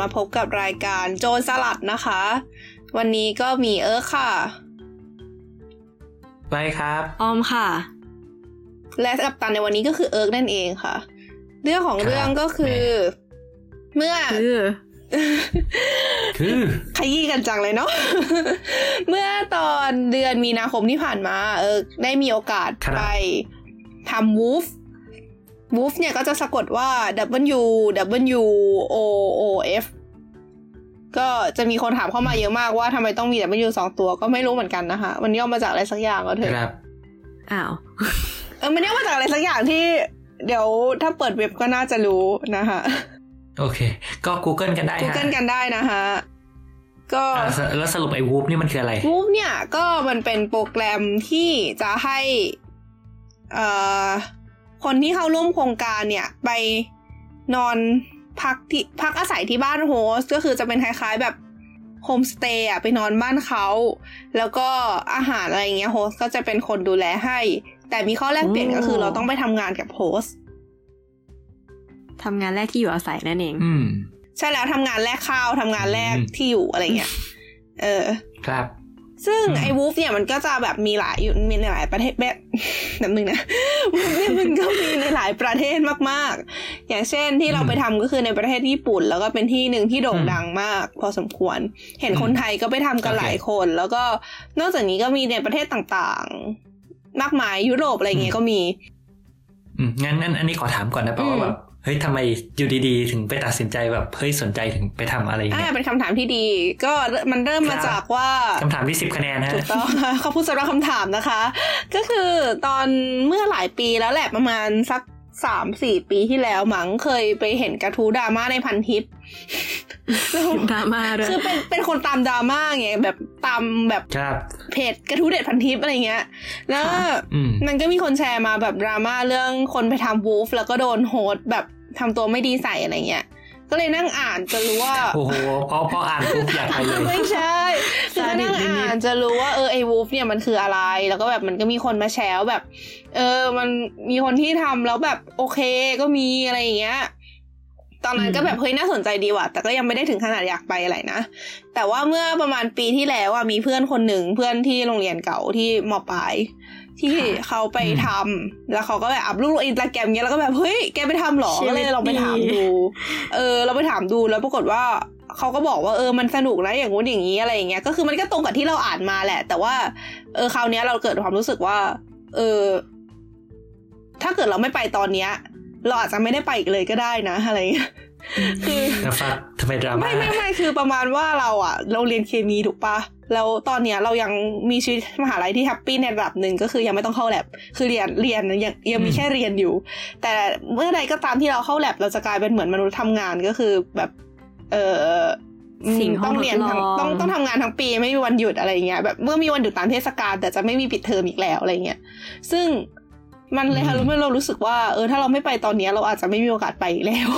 ก็กลับมาพบกับรายการโจรสลัดนะคะ วันนี้ก็มีเอิร์กค่ะไปครับ ออมค่ะ และกัปตันในวันนี้ก็คือเอิร์กนั่นเองค่ะ เรื่องของครับเรื่องก็คือ เมื่อคือคือขยี้กันจังเลยเนาะ เมื่อตอนเดือนมีนาคมที่ผ่านมา เออ ได้มีโอกาสครับไปทำวูฟ วูฟเนี่ยก็จะสะกดว่า W W O O F ก็จะมีคนถามเข้ามาเยอะมากว่าทำไมต้องมี W สองตัวก็ไม่รู้เหมือนกันนะคะ มันย่อมาจากอะไรสักอย่างก็เถคอะรับอ้าวเออมันย่อมาจากอะไรสักอย่างที่ เดี๋ยวถ้าเปิดเว็บก็น่าจะรู้นะคะโอเค ก็ Google กันได้กูฮะเกิลกันได้นะคะก็อ่าสแล้วสรุปไอ้วูฟนี่มันคืออะไรวูฟเนี่ยก็มันเป็นโปรแกรมที่จะให้ เอ่อ คนที่เข้าร่วมโครงการเนี่ยไปนอนพักที่พักอาศัยที่บ้าน host ก็คือจะเป็นคล้ายๆแบบ homestay อะไปนอนบ้านเขา แล้วก็อาหารอะไรเงี้ย host ก็จะเป็นคนดูแลให้ แต่มีข้อแลกเปลี่ยนก็คือเราต้องไปทำงานกับ host ทำงานแลกที่อยู่อาศัยนั่นเองอืมใช่แล้วทำงานแลกข้าวทำงานแลกอืมที่อยู่อะไรเงี้ยเออ ครับ ซึ่งอืมไอ้วูฟเนี่ยมันก็จะแบบมีหลายอยู่มีในหลายประเทศแบบแบบนึงนะวูฟเนี่ยมันก็มีในหลายประเทศมากๆ อย่างเช่นที่เราไปทำก็คือในประเทศญี่ปุ่น แล้วก็เป็นที่หนึ่งที่โด่งดังมาก พอสมควร เห็นคนไทยก็ไปทำกันหลายคน แล้วก็นอกจากนี้ก็มีในประเทศต่างๆ มากมายยุโรปอะไรเงี้ยก็มีอืมงั้นงั้นอันนี้ขอถามก่อนนะเพราะว่าอืมแบบ เฮ้ยทำไมอยู่ดีๆ ถึงไปตัดสินใจแบบเฮ้ยสนใจถึงไปทำอะไรอย่างอ่าเงี้ยเป็นคำถามที่ดี ก็มันเริ่มมาครับจากว่าคำถามที่สิบคะแนนนะถูฮะกต้องขอบคุณสำหรับคำถามนะคะ ก็คือตอนเมื่อหลายปีแล้วแหละประมาณสัก สามสี่ปีที่แล้วมั้งเคยไปเห็นกระทู้ดราม่าในพันทิปแล้วดราม่าด้วยคือเป็นเป็นคนตามดราม่าไงแบบตามแบบครับเพจกระทู้เด็ดพันทิปอะไรเงี้ย แล้วอืมมันก็มีคนแชร์มาแบบดราม่าเรื่องคนไปทำวูฟแล้วก็โดนโฮสต์แบบทำตัวไม่ดีใส่อะไรเงี้ย ก็เลยนั่งอ่านจะรู้ว่า โอ้โหพอพออ่านปุ๊บอยากไปเลยไม่ใช่คือก็นั่งอ่านจะรู้ว่าเออไอ้วูฟเนี่ยมันคืออะไร แล้วก็แบบมันก็มีคนมาแชร์ว่าแบบ เออ มันมีคนที่ทำแล้วแบบโอเคก็มีอะไรอย่างเงี้ยตอนนั้นก็แบบเฮ้ยน่าสนใจดีว่ะ แต่ก็ยังไม่ได้ถึงขนาดอยากไปอะไรนะ แต่ว่าเมื่อประมาณปีที่แล้วอะมีเพื่อนคนหนึ่งเพื่อนที่โรงเรียนเก่าที่มปลาย ที่เขาไปทำแล้วเขาก็แบบอัพรูปลงอินสตาแกรมเงี้ยแล้วก็แบบเฮ้ยแกไปทำเหรอชีวิตก็เลยลองไปถามดีดู เออ เราไปถามดูแล้วปรากฏว่าเขาก็บอกว่าเออมันสนุกนะอย่างงู้นอย่างนี้อะไรอย่างเงี้ยก็คือมันก็ตรงกับที่เราอ่านมาแหละ แต่ว่า เออคราวเนี้ยเราเกิดความรู้สึกว่า เออ ถ้าเกิดเราไม่ไปตอนเนี้ย เราอาจจะไม่ได้ไปอีกเลยก็ได้นะอะไรเงี้ยคือนะฟักทำไมดราม่าไม่ไม่ไม่คือประมาณว่าเราอะ เราเรียนเคมีถูกปะ แล้วตอนเนี้ยเรายังมีชีวิตมหาลัยที่แฮปปี้ในระดับหนึ่งก็คือยังไม่ต้องเข้าแลบคือเรียนเรียนยังยังมีแค่เรียนอยู่ แต่เมื่อใดก็ตามที่เราเข้าแลบเราจะกลายเป็นเหมือนมนุษย์ทำงานก็คือแบบ เออสิ่งห้ต้อองงเรียนทั้งทดลองต้องต้องทำงานทั้งปีไม่มีวันหยุดอะไรเงี้ยแบบเมื่อมีวันหยุดตามเทศกาลแต่จะไม่มีปิดเทอมอีกแล้วอะไรเงี้ยซึ่งมันเลยทำให้เรารู้สึกว่าเออถ้าเราไม่ไปตอนเนี้ยเราอาจจะไม่มีโอกาสไปอีกแล้ว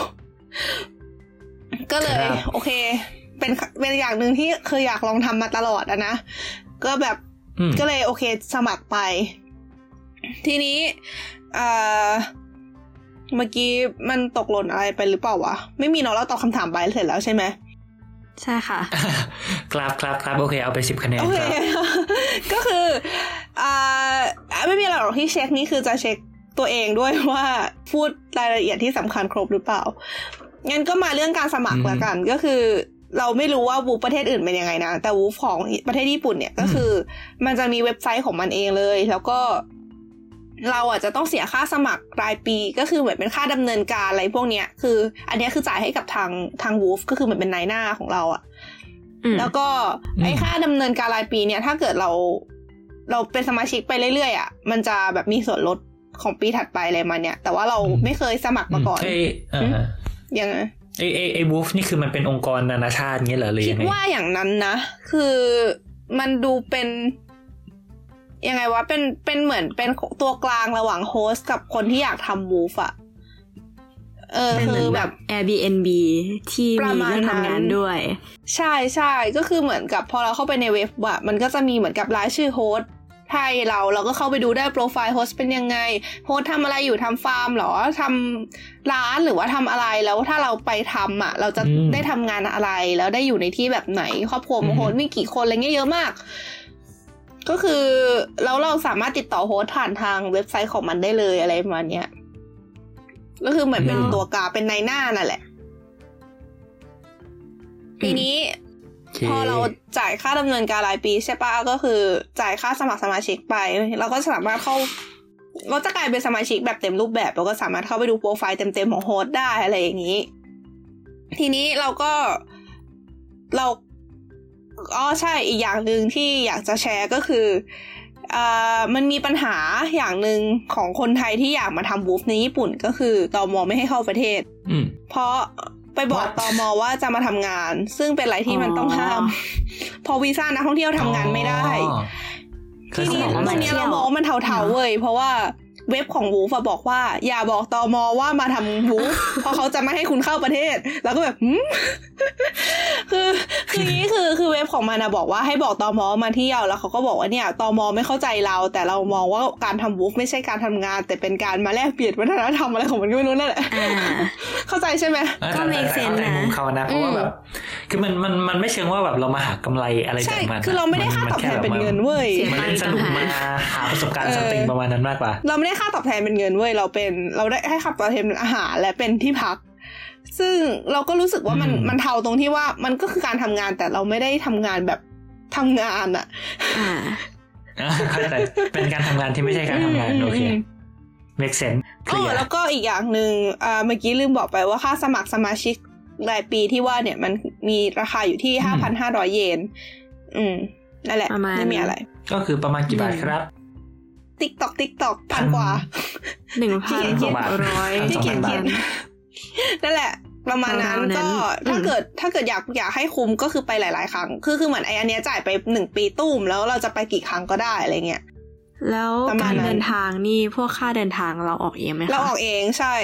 ก็เลย โอเค เป็นเป็นอย่างหนึ่งที่เคยอยากลองทำมาตลอดอะนะ ก็แบบอืมก็เลยโอเคสมัครไป ทีนี้เอ่อเมื่อกี้มันตกหล่นอะไรไปหรือเปล่าวะ ไม่มีเนาะเราตอบคำถามไปเสร็จแล้วใช่ไหมใช่ค่ะ ครับครับครับโอเค เอาไปสิบคะแนนโอคเครับก็คืออ่าไม่มีอะไรหรอกที่เช็คนี่คือจะเช็คตัวเองด้วยว่าพูดรายละเอียดที่สำคัญครบหรือเปล่างั้นก็มาเรื่องการสมัครแล้วกัน ก็คือ เราไม่รู้ว่าวูฟประเทศอื่นเป็นยังไงนะ แต่วูฟของประเทศญี่ปุ่นเนี่ยก็คือ มันจะมีเว็บไซต์ของมันเองเลย แล้วก็เราอะจะต้องเสียค่าสมัครรายปีก็คือเหมือนเป็นค่าดำเนินการอะไรพวกเนี้ยคือ อันเนี้ยคือจ่ายให้กับทางทางวูฟก็คือเหมือนเป็นนายหน้าของเราอะอืมแล้วก็ไอ้ค่าดำเนินการรายปีเนี่ย ถ้าเกิดเราเราเป็นสมาชิกไปเรื่อยๆอะมันจะแบบมีส่วนลดของปีถัดไปอะไรมาเนี่ย แต่ว่าเราอืมไม่เคยสมัครมาก่อนไอเออยังไง ไอไอไอวูฟนี่คือมันเป็นองค์กรนานาชาติเงี้ยเหรอหรือคิดยังไงว่าอย่างนั้นนะ คือมันดูเป็น ยังไงวะเป็นเป็นเหมือนเป็นตัวกลางระหว่างโฮสต์กับคนที่อยากทำวูฟอะเออเป็นเหมืคืออนแบแบบบ Airbnb ที่ปมีระมาณเรื่องทำงานนั้นด้วย ใช่ใช่ก็คือเหมือนกับพอเราเข้าไปในเว็บอะมันก็จะมีเหมือนกับรายชื่อ host ไทยเราเราก็เข้าไปดูได้ profile host เป็นยังไง host ทำอะไรอยู่ทำฟาร์มเหรอทำร้านหรือว่าทำอะไรแล้วถ้าเราไปทำอะ เราจะอืมได้ทำงานอะไร แล้วได้อยู่ในที่แบบไหนครอบครัวอืม host มีกี่คนอะไรเงี้ยเยอะมาก ก็คือแล้วเราสามารถติดต่อ host ผ่านทางเว็บไซต์ของมันได้เลยอะไรประมาณเนี้ยก็คือเหมือนเป็นอืมตัวกลางเป็นในหน้านั่นแหละ ทีนี้โอเค พอเราจ่ายค่าดำเนินการรายปีใช่ปะก็คือจ่ายค่าสมัครสมาชิกไป เราก็สามารถเข้าเราจะกลายเป็นสมาชิกแบบเต็มรูปแบบเราก็สามารถเข้าไปดูโปรไฟล์เต็มๆของโฮสต์ได้อะไรอย่างนี้ ทีนี้เราก็เราอ๋อใช่อีกอย่างหนึ่งที่อยากจะแชร์ก็คืออ่ามันมีปัญหาอย่างหนึ่งของคนไทยที่อยากมาทำบูฟในญี่ปุ่นก็คือตอมไม่ให้เข้าประเทศอืมเพราะ ไปบอก What? ตอมว่าจะมาทำงาน ซึ่งเป็นอะไรที่มันต้องห้าม พอวีซ่านักท่องเที่ยวทำงานไม่ได้อ๋อทีนี้ก็แสดงว่าตรงเนี้ยเรามองว่ามันเทาๆเว้ยเพราะว่า เว็บของวูฟบอกว่า อย่าบอกตอมว่ามาทำวูฟเพราะเขาจะไม่ให้คุณเข้าประเทศ แล้วก็แบบหืมคือคืออย่างนี้คือคือเว็บของมันนะบอกว่าให้บอกตอมมาเที่ยวแล้วเขาก็บอกว่าเนี่ยตอมไม่เข้าใจเรา แต่เรามองว่าการทำวูฟไม่ใช่การทำงาน แต่เป็นการมาแลกเปลี่ยนวัฒนธรรมอะไรของมันก็ไม่รู้นั่นแหละอ่าเข้าใจใช่ไหมเออก็ make แต่ sense แต่นะมุมเขานะเพราะว่าอืมแบบคือมันมันมันไม่เชิงว่าแบบเรามาหากำไรอะไรใช่จากมันคือเราไม่ได้ค่าตอบแทนเป็นเงินเว้ยเสียมันเล่นสนุกมาหาประสบการณ์เออสติงประมาณนั้นมากกว่าเราไม่ได้ค่าตอบแทนเป็นเงินเว้ยเราเป็น เราได้ให้ค่าตอบแทนเป็นอาหารและเป็นที่พัก ซึ่งเราก็รู้สึกว่ามันอืมมันเทาตรงที่ว่ามันก็คือการทำงานแต่เราไม่ได้ทำงานแบบทำงานอะอ่าอ่าเข้าใจเป็นการทำงานที่ไม่ใช่การทำงานโอเค make sense เคอ๋ลีอยร์แล้วก็อีกอย่างหนึ่งอ่าเมื่อกี้ลืมบอกไปว่าค่าสมัครสมาชิกรายปีที่ว่าเนี่ยมันมีราคาอยู่ที่ห้าพันห้าร้อยเยน อืม นั่นแหละประมาณไม่มีอะไร ก็คือประมาณกี่บาทครับ ติ๊กตอกติ๊กตอกพันกว่าหนึ่งพันที่หเขียนกร้อยที่เขียนเขียนนั่นแหละประมาณนั้นราวๆนั้นก็ถ้าเกิดถ้าเกิดอยากอยากให้คุ้มก็คือไปหลาย ๆ ครั้ง คือคือเหมือนไออันเนี้ยจ่ายไปหนึ่งปีตุ้มแล้วเราจะไปกี่ครั้งก็ได้อะไรเงี้ยประมาณนั้น แล้วการเดินทางนี่พวกค่าเดินทางเราออกเองไหมคะเราออกเองใช่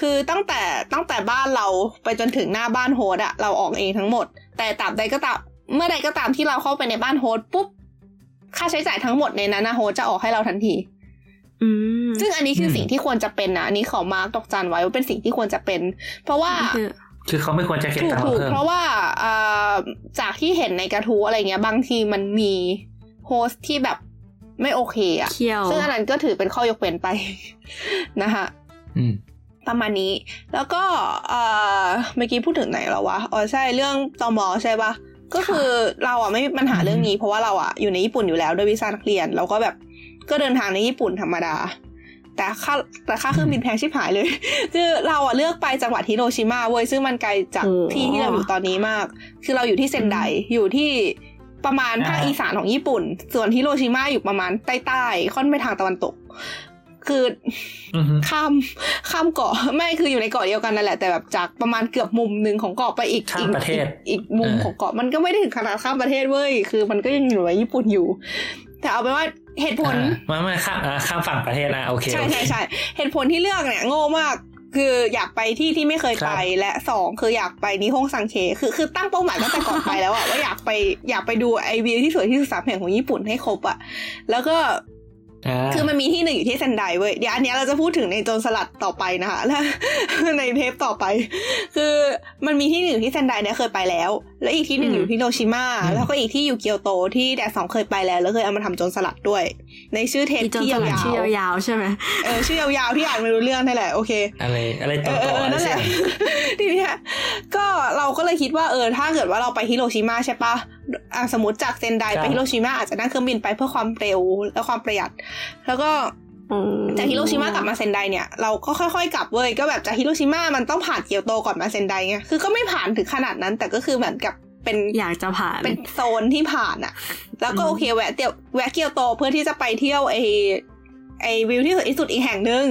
คือตั้งแต่ตั้งแต่บ้านเราไปจนถึงหน้าบ้าน host อะเราออกเองทั้งหมด แต่ตราบใดก็ตามเมื่อใดก็ตามที่เราเข้าไปในบ้าน host ปุ๊บ ค่าใช้จ่ายทั้งหมดในนั้นนะ host จะออกให้เราทันทีอืมซึ่งอันนี้คืออืมสิ่งที่ควรจะเป็นนะอันนี้ขอ mark ดอกจันไว้ว่าเป็นสิ่งที่ควรจะเป็น เพราะว่าคือคือเขาไม่ควรจะเก็บตังค์ถูเราเพิ่มถูกเพราะว่า่าอ่าจากที่เห็นในกระทู้อะไรเงี้ย บางทีมันมีhost ที่แบบไม่โอเคอะเคี่ยวซึ่งอันนั้นก็ถือเป็นข้อยกเว้นไปนะคะอืมประมาณนี้ แล้วก็เอ่อเมื่อกี้พูดถึงไหนแล้ววะ อ๋อใช่เรื่องตมใช่ปะ ก็คือเราอะไม่มีปัญหาเรื่องนี้ เพราะว่าเราอะอยู่ในญี่ปุ่นอยู่แล้วด้วยวีซ่านักเรียนเราก็แบบก็เดินทางในญี่ปุ่นธรรมดา แต่ค่าแต่ค่าเครื่องบินแพงชิบหายเลย คือเราอะเลือกไปจังหวัดฮิโรชิมาเว้ยซึ่งมันไกลจากโอ้ที่ที่เราอยู่ตอนนี้มาก คือเราอยู่ที่เซนไดอยู่ที่ประมาณภาคอ่าอีสานของญี่ปุ่น ส่วนฮิโรชิมาอยู่ประมาณใต้ๆค่อนไปทางตะวันตก คืออือฮึข้ามข้ามเกาะไม่คืออยู่ในเกาะเดียวกันนั่นแหละแต่แบบจากประมาณเกือบมุมหนึ่งของเกาะไปอีกข้ามอีกประเทศอีกอีกมุมเออของเกาะมันก็ไม่ได้ถึงขนาดข้ามประเทศเว้ยคือ มันก็ยังอยู่ในญี่ปุ่นอยู่ แต่เอาเป็นว่าเหตุผลอ่าไม่ไม่ข้ามอ่าข้ามฝั่งประเทศนะโอเคใช่โอเคใช่ใช่เหตุผลที่เลือกเนี่ยโง่มากคืออยากไปที่ที่ไม่เคยไปครับและสองคืออยากไปนิฮงซังเค คือคือตั้งเป้าหมายตั้งแต่ก่อนไปแล้วอะว่าอยากไปอยากไปดูไอวิวที่สวยที่สุดสามแห่งของญี่ปุ่นให้ครบอะแล้วก็อ่า คือมันมีที่หนึ่งอยู่ที่เซนไดเว้ยเดี๋ยวอันเนี้ยเราจะพูดถึงในโจรสลัดต่อไปนะคะแล้วในเทปต่อไป คือมันมีที่หนึ่งอยู่ที่เซนไดเนี่ยเคยไปแล้ว แล้วอีกที่หนึ่งอืมอยู่ที่โรชิมาอืมแล้วก็อีกที่อยู่เกียวโตที่แดดสองเคยไปแล้วแล้วเคยเอามาทำโจรสลัดด้วย ในชื่อเทปอีจนที่สยาลัดชื่อวยาวๆใช่ไหมๆเออชื่อยาวๆที่อ่านไม่รู้เรื่องนั่นแหละโอเค อะไรอะไรเอต่ออเอต่ออเอออะไรนั่นแหสักละอย่างทีเนี้ยก็เราก็เลยคิดว่าเออถ้าเกิดว่าเราไปฮิโรชิมาใช่ปะอะ สมมติจากเซนไดไปฮิโรชิมาอาจจะนั่งเครื่องบินไปเพื่อความเร็วและความประหยัด แล้วก็อืมจากฮิโรชิมากลับมาเซนไดเนี่ยเราก็ค่อยๆกลับเว้ยก็แบบจากฮิโรชิมามันต้องผ่านเกียวโตก่อนมาเซนไดไงคือก็ไม่ผ่านถึงขนาดนั้น แต่ก็คือเหมือนกับเป็นอยากจะผ่านเป็นโซนที่ผ่านอะแล้วก็อืมโอเคแวะเตียวแวะเกียวโตเพื่อที่จะไปเที่ยวไอไอวิวที่สวยที่สุดอีกแห่งหนึ่ง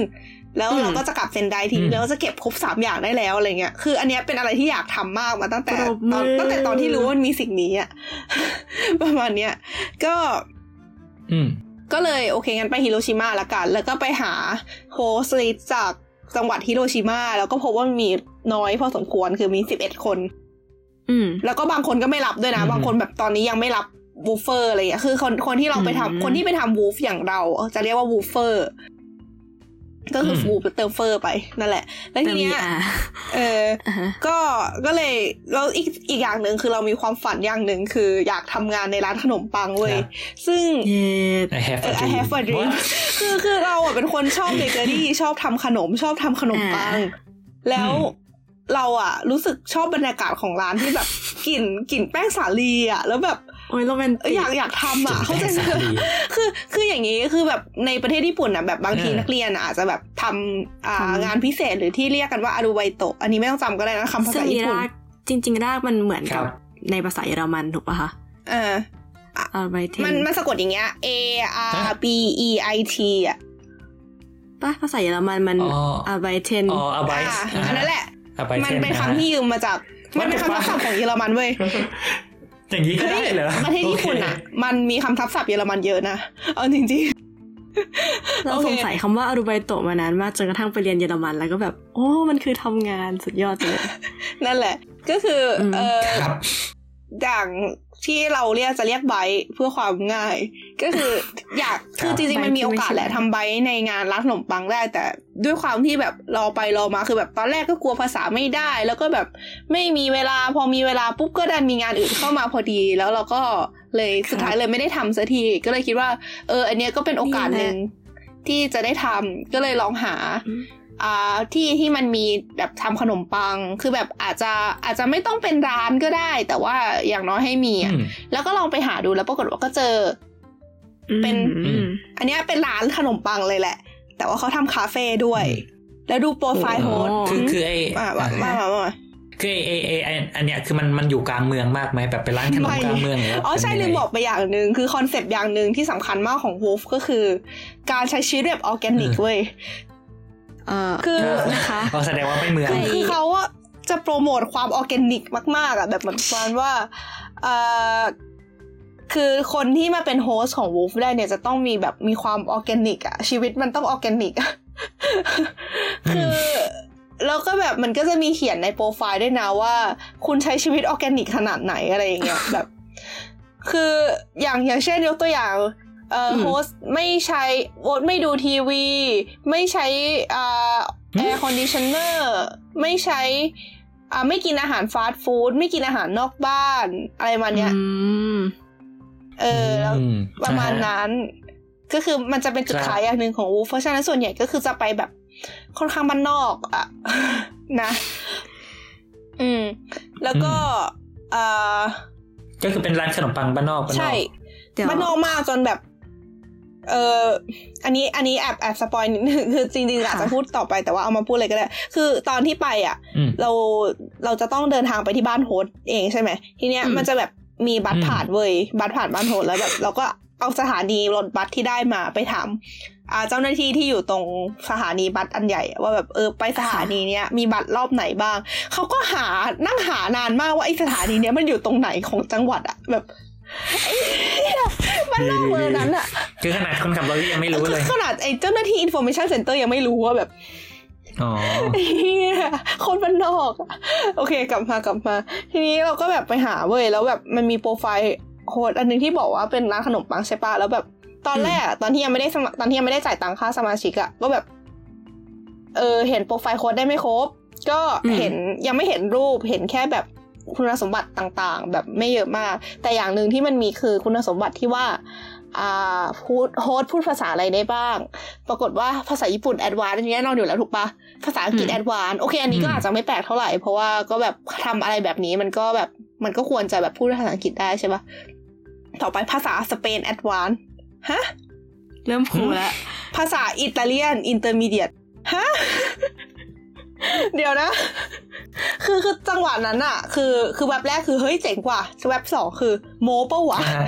แล้วเราก็จะกลับเซนไดทีนี้แล้วก็จะเก็บครบสามอย่างได้แล้วอะไรเงี้ยคือ อันเนี้ยเป็นอะไรที่อยากทำมากมาตั้งแต่ปรบตอนมือตั้งแต่ตอนที่รู้ว่ามันมีสิ่งนี้อะประมาณเนี้ยก็ อืมก็เลยโอเคงั้นไปฮิโรชิมาละกัน แล้วก็ไปหา host list จากจังหวัดฮิโรชิมาแล้วก็พบว่ามันมีน้อยพอสมควรคือมีสิบเอ็ดคนอืมแล้วก็บางคนก็ไม่รับด้วยนะอืมบางคนแบบตอนนี้ยังไม่รับ WWOOFer อะไรอย่างเงี้ยคือคนคนที่เราไปอืมทำคนที่ไปทำ WWOOF อย่างเรา จะเรียกว่า WWOOFer ก็คืออม WWOOF เติม er ไปนั่นแหละ แล้วทีเนี้ยเติม VR เอออ่าฮะก็ก็เลยแล้วอีกอีกอย่างหนึ่งคือเรามีความฝันอย่างหนึ่งคืออยากทำงานในร้านขนมปังเว้ยครับซึ่งเย้ I have เอ a อ I dream have a dream What? คือคือเราอะเป็นคนชอบเบเกอรี่ชอบทำขนมชอบทำขนมปัง แล้วอืมเราอะ รู้สึกชอบบรรยากาศของร้านที่แบบกลิ่นกลิ่นแป้งสาลีอะ แล้วแบบ โอ้ยโรแมนเออติกอยากอยากทำอะกลิ่เข้านใจแป้งสาลีคือคืออย่างนี้คือแบบในประเทศญี่ปุ่นอะแบบบางทีเออนักเรียนอะอาจจะแบบทำอ่าทำงานพิเศษหรือที่เรียกกันว่าอารูไบโตะอันนี้ไม่ต้องจำก็ได้นะคำภาซึ่ษางมีญี่ปุ่นรากจริง ๆ รากมันเหมือนครักับบในภาษาเยอรมันถูกปะคะเอออาร์ไบเทนมันมันสะกดอย่างเงี้ย A R B E I T อะปะภาษาเยอรมันมันอ๋ออาร์ไบเทนอ๋ออาไบอ่าอันนั้นแหละอาไบมันเป็นคำที่ยืมมาจากมันเป็นคำทับศัพท์ของเยอรมันเว้ย อย่างนี้ก็ได้เหรอประเทศญี่ปุ่นอะ มันมีคำทับศัพท์เยอรมันเยอะนะ เอาจริงเราโอเคสงสัยคำว่าอารูไบโตะมานานมากจนกระทั่งไปเรียนเยอรมันแล้วก็แบบ โอ้ มันคือทำงานสุดยอดเลยๆนั่นแหละ ก็คืออมเออครับอย่าง ที่เราเรียกจะเรียกไบต์เพื่อความง่าย ก็คืออยากครับคือจริงๆมันมีโอกาสแหละทำไบต์ในงานร้านขนมปังได้แต่ด้วยความที่แบบรอไปรอมาคือแบบตอนแรกก็กลัวภาษาไม่ได้ แล้วก็แบบไม่มีเวลาพอมีเวลาปุ๊บก็ดันมีงานอื่นเข้ามาพอดี แล้วเราก็เลยสุดท้ายเลยไม่ได้ทำสักทีก็เลยคิดว่า เออ อันเนี้ยก็เป็นโอกาสหนึ่งที่จะได้ทำก็เลยลองหา อืมอ่าที่ที่มันมีแบบทำขนมปัง คือแบบอาจจะอาจจะไม่ต้องเป็นร้านก็ได้ แต่ว่าอย่างน้อยให้มีอะอืมแล้วก็ลองไปหาดูแล้วปรากฏว่าก็เจอ เป็นอืมอันเนี้ยเป็นร้านขนมปังเลยแหละ แต่ว่าเขาทำคาเฟ่ด้วยอืมแล้วดูโปรไฟล์ host คือคือไอ้มามามามามาคือไอ้ไอ้ไอ้อันเนี้ยคือมันมันอยู่กลางเมืองมากไหมแบบเป็นร้านขนมไม่กลางเมืองหรือว่าอ๋อใช่เป็นลืยังมไงบอกไปอย่างหนึ่งคือคอนเซปต์อย่างหนึ่งที่สำคัญมากของ WWOOF ก็คือ การใช้ชีวิตแบบออร์แกนิกอืมเว้ยเอ่อ คือนะคะอ๋อแสดงว่าไม่เมืองคือคือเขาอะจะโปรโมทความออร์แกนิกมาก ๆอะแบบเหมือนประมาณว่าเอ่อคือคนที่มาเป็นโฮสต์ของ Wolf ได้เนี่ยจะต้องมีแบบมีความออร์แกนิกอะชีวิตมันต้องออร์แกนิกอะคือแล้วก็แบบมันก็จะมีเขียนในโปรไฟล์ด้วยนะว่า คุณใช้ชีวิตออร์แกนิกขนาดไหนอะไรอย่างเงี้ยแบบ คืออย่างอย่างเช่นยกตัวอย่าง เอ่ออม host ไม่ใช้ host ไม่ดูทีวี ไม่ใช้อ่า air conditioner ไม่ใช้อ่าไม่กินอาหารฟาสต์ฟู้ดไม่กินอาหารนอกบ้าน อะไรมาเนี้ยอืมเออแล้วอืมประมาณนั้น ก็คือมันจะเป็นจุดครับขายอย่างหนึ่งของ WWOOF เพราะฉะนั้นส่วนใหญ่ก็คือจะไปแบบค่อนข้างบ้านนอกอะนะ อืม แล้วก็เอ่อก็คือเป็นร้านขนมปังบ้านนอกบ้านนอกใช่เดี๋ยวบ้านนอกมากจนแบบ เอออันนี้อันนี้แอบแอบสปอยนิดนึงคือจริงๆอาจจะพูดต่อไปแต่ว่าเอามาพูดเลยก็ได้ คือตอนที่ไปอะอืมเราเราจะต้องเดินทางไปที่บ้าน host เองใช่ไหมทีเนี้ยอืมมันจะแบบมีบัสอืมผ่านเว้ยบัสผ่านบ้าน host แล้วแบบเราก็เอาสถานีรถบัสที่ได้มาไปถามอ่าเจ้าหน้าที่ที่อยู่ตรงสถานีบัสอันใหญ่อะว่าแบบเออไปสถานีเนี้ยมีบัสรอบไหนบ้างเขาก็หานั่งหานานมากว่าไอสถานีเนี้ยมันอยู่ตรงไหนของจังหวัดอะแบบ ไอ้เหี้ยบ้านนอกเมืองนั้นอะคือขนาดคนขับรถก็ยังไม่รู้เลย ขนาดไอ้เจ้าหน้าที่ information center ยังไม่รู้ว่าแบบอ๋อเฮียคนบ้านนอกอะโอเค กลับมากลับมา ทีนี้เราก็แบบไปหาเว้ยแล้วแบบมันมีโปรไฟล์โค้ดอันหนึงที่บอกว่าเป็นร้านขนมปังใช่ปะแล้วแบบตอนแรกอะตอนที่ยังไม่ได้สมัครตอนที่ยังไม่ได้จ่ายตังค่าสมาชิกอะก็แบบ เออ เห็นโปรไฟล์ host ได้ไม่ครบ ก็อืมเห็นยังไม่เห็นรูปเห็นแค่แบบ คุณสมบัติต่างๆ แบบไม่เยอะมาก แต่อย่างหนึ่งที่มันมีคือคุณสมบัติที่ว่าอ่าพูด host พูดภาษาอะไรได้บ้าง ปรากฏว่าภาษาญี่ปุ่น advance อันนี้แน่นอนอยู่แล้วถูกปะภาษาอังกฤษอืม advance โอเคอันนี้ก็อืมอาจจะไม่แปลกเท่าไหร่ เพราะว่าก็แบบทำอะไรแบบนี้มันก็แบบมันก็ควรจะแบบพูดภาษาอังกฤษได้ใช่ปะต่อไปภาษาสเปน advanceฮะ เริ่ม cool แล้วภาษาอิตาเลียน intermediate ฮะ เดี๋ยวนะ คือคือจังหวะนั้นอะคือคือแวบแรกคือเฮ้ยเจ๋งว่ะแวบสองคือ โม้ปะวะอ่า